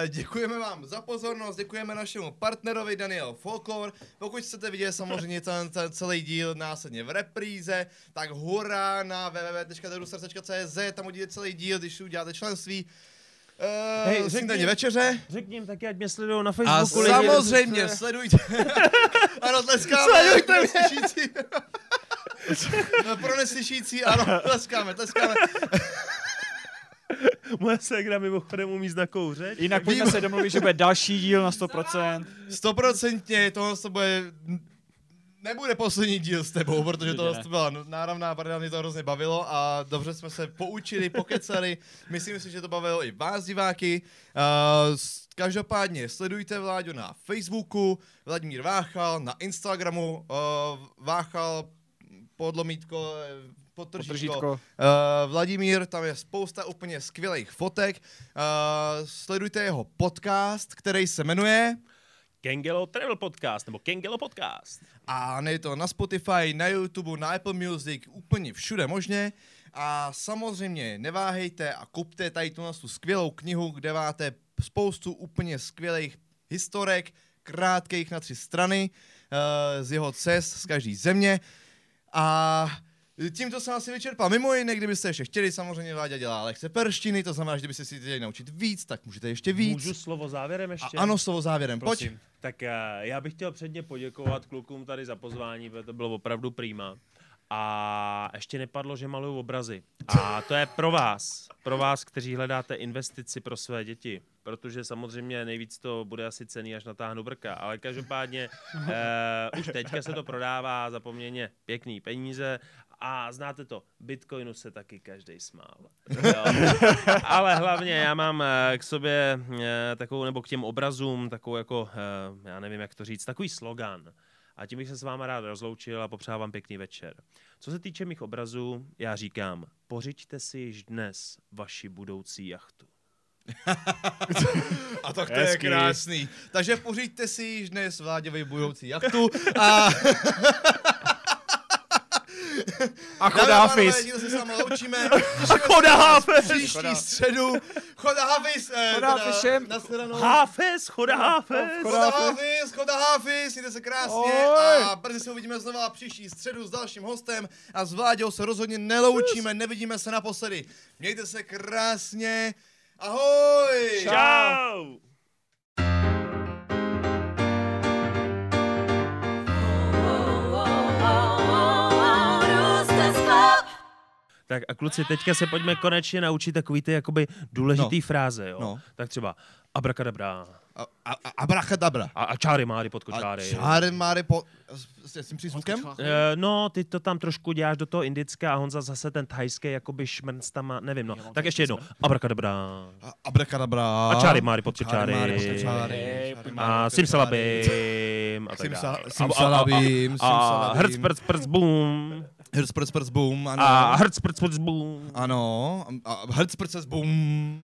S1: Eh, Děkujeme vám za pozornost, děkujeme našemu partnerovi Daniel Folklore. Pokud chcete vidět samozřejmě ten, ten celý díl následně v repríze, tak hurá na www.derusar.cz, tam uvidíte celý díl, když uděláte členství.
S3: Hej,
S1: Hej,
S3: řekni-
S1: večeře.
S3: Řekni jim taky, ať mě sledují na
S1: A
S3: Facebooku. lidi,
S1: samozřejmě sledujte. ano, tleskáme.
S3: Sledujte mě.
S1: No, pro neslyšící, ano, tleskáme, tleskáme.
S3: Moje segra mimochodem umí znakouřit.
S2: Jinak pojďme se domluvit, že bude další díl na 100%.
S1: Stoprocentně tohle to bude nebude poslední díl s tebou, protože tohle to byla náravná parda, mě to hrozně bavilo a dobře jsme se poučili, pokecali. Myslím si, že to bavilo i vás, diváky. Uh, každopádně sledujte Vláďu na Facebooku, Vladimír Váchal, na Instagramu uh, Váchal podlomítko, eh, podtržítko,
S2: Potržítko.
S1: Uh, Vladimír, tam je spousta úplně skvělých fotek. Uh, sledujte jeho podcast, který se jmenuje
S3: Kengelo Travel Podcast, nebo Kengelo Podcast.
S1: a je to na Spotify, na YouTube, na Apple Music, úplně všude možně. A samozřejmě neváhejte a kupte tady tu, tu skvělou knihu, kde máte spoustu úplně skvělých historek, krátkých na tři strany. z jeho cest z každé země. A Tímto jsem asi vyčerpal. Mimo jiné, kdybyste ještě chtěli, samozřejmě Vláďa dělá lekce perštiny, to znamená, že kdybyste si chtěli naučit víc, tak můžete ještě víc.
S3: Můžu slovo závěrem ještě?
S1: A ano, slovo závěrem,
S3: Prosím.
S1: pojď.
S3: Tak uh, já bych chtěl předně poděkovat klukům tady za pozvání, protože to bylo opravdu prýma. A ještě nepadlo, že maluju obrazy. A to je pro vás, pro vás, kteří hledáte investici pro své děti. Protože samozřejmě nejvíc to bude asi cený, až natáhnu brka. Ale každopádně uh, už teďka se to prodává za poměrně pěkný peníze a znáte to, Bitcoinu se taky každý smál. Jo. Ale hlavně já mám eh, k sobě eh, takovou, nebo k těm obrazům, takovou jako, já nevím, jak to říct, takový slogan. A tím bych se s váma rád rozloučil a popřál vám pěkný večer. Co se týče mých obrazů, já říkám, pořiďte si již dnes vaši budoucí jachtu.
S1: a tak to je
S2: Hezký.
S1: krásný. Takže pořiďte si již dnes Vláďovi budoucí jachtu a...
S2: A chodá
S1: a
S2: Hafiz.
S1: tímto se s vámi loučíme.
S3: Choda Hafiz!
S1: Příští středu. Choda Hafiz. eh,
S2: Choda
S1: nashledanou.
S3: Háfez, choda Háfez!
S2: Choda
S1: Choda
S2: Hafiz.
S1: Hafiz, choda Hafiz, jděte se krásně
S2: Oj.
S1: a brzy se uvidíme znova příští středu s dalším hostem a s Vláďou se rozhodně neloučíme, nevidíme se naposledy. Mějte se krásně, ahoj!
S2: Čau.
S3: Tak a kluci, teďka se pojďme konečně naučit takový ty jakoby důležitý
S1: No.
S3: fráze, jo?
S1: No.
S3: Tak třeba abrakadabra
S1: A, a, a abracadabra.
S3: a, a čáry máry pod
S1: A
S3: kočáry.
S1: čáry máry po... S, s tím přízvukem?
S3: Eh, no, ty to tam trošku děláš do toho indické a Honza zase ten thajský jakoby šmrnc tam má, nevím, no.
S2: Jo,
S3: Tak ještě jednou. Abrakadabra.
S1: A, abracadabra.
S3: A čáry máry pod kočáry. A simsalabim. A
S1: simsalabim,
S3: A, a, a, a
S1: simsalabim.
S3: hrc, prc, prc, boom.
S1: Hrc, prc, prc, boom, ano.
S3: A hrc, prc, prc, boom.
S1: Ano, a, a hrc, prc, boom.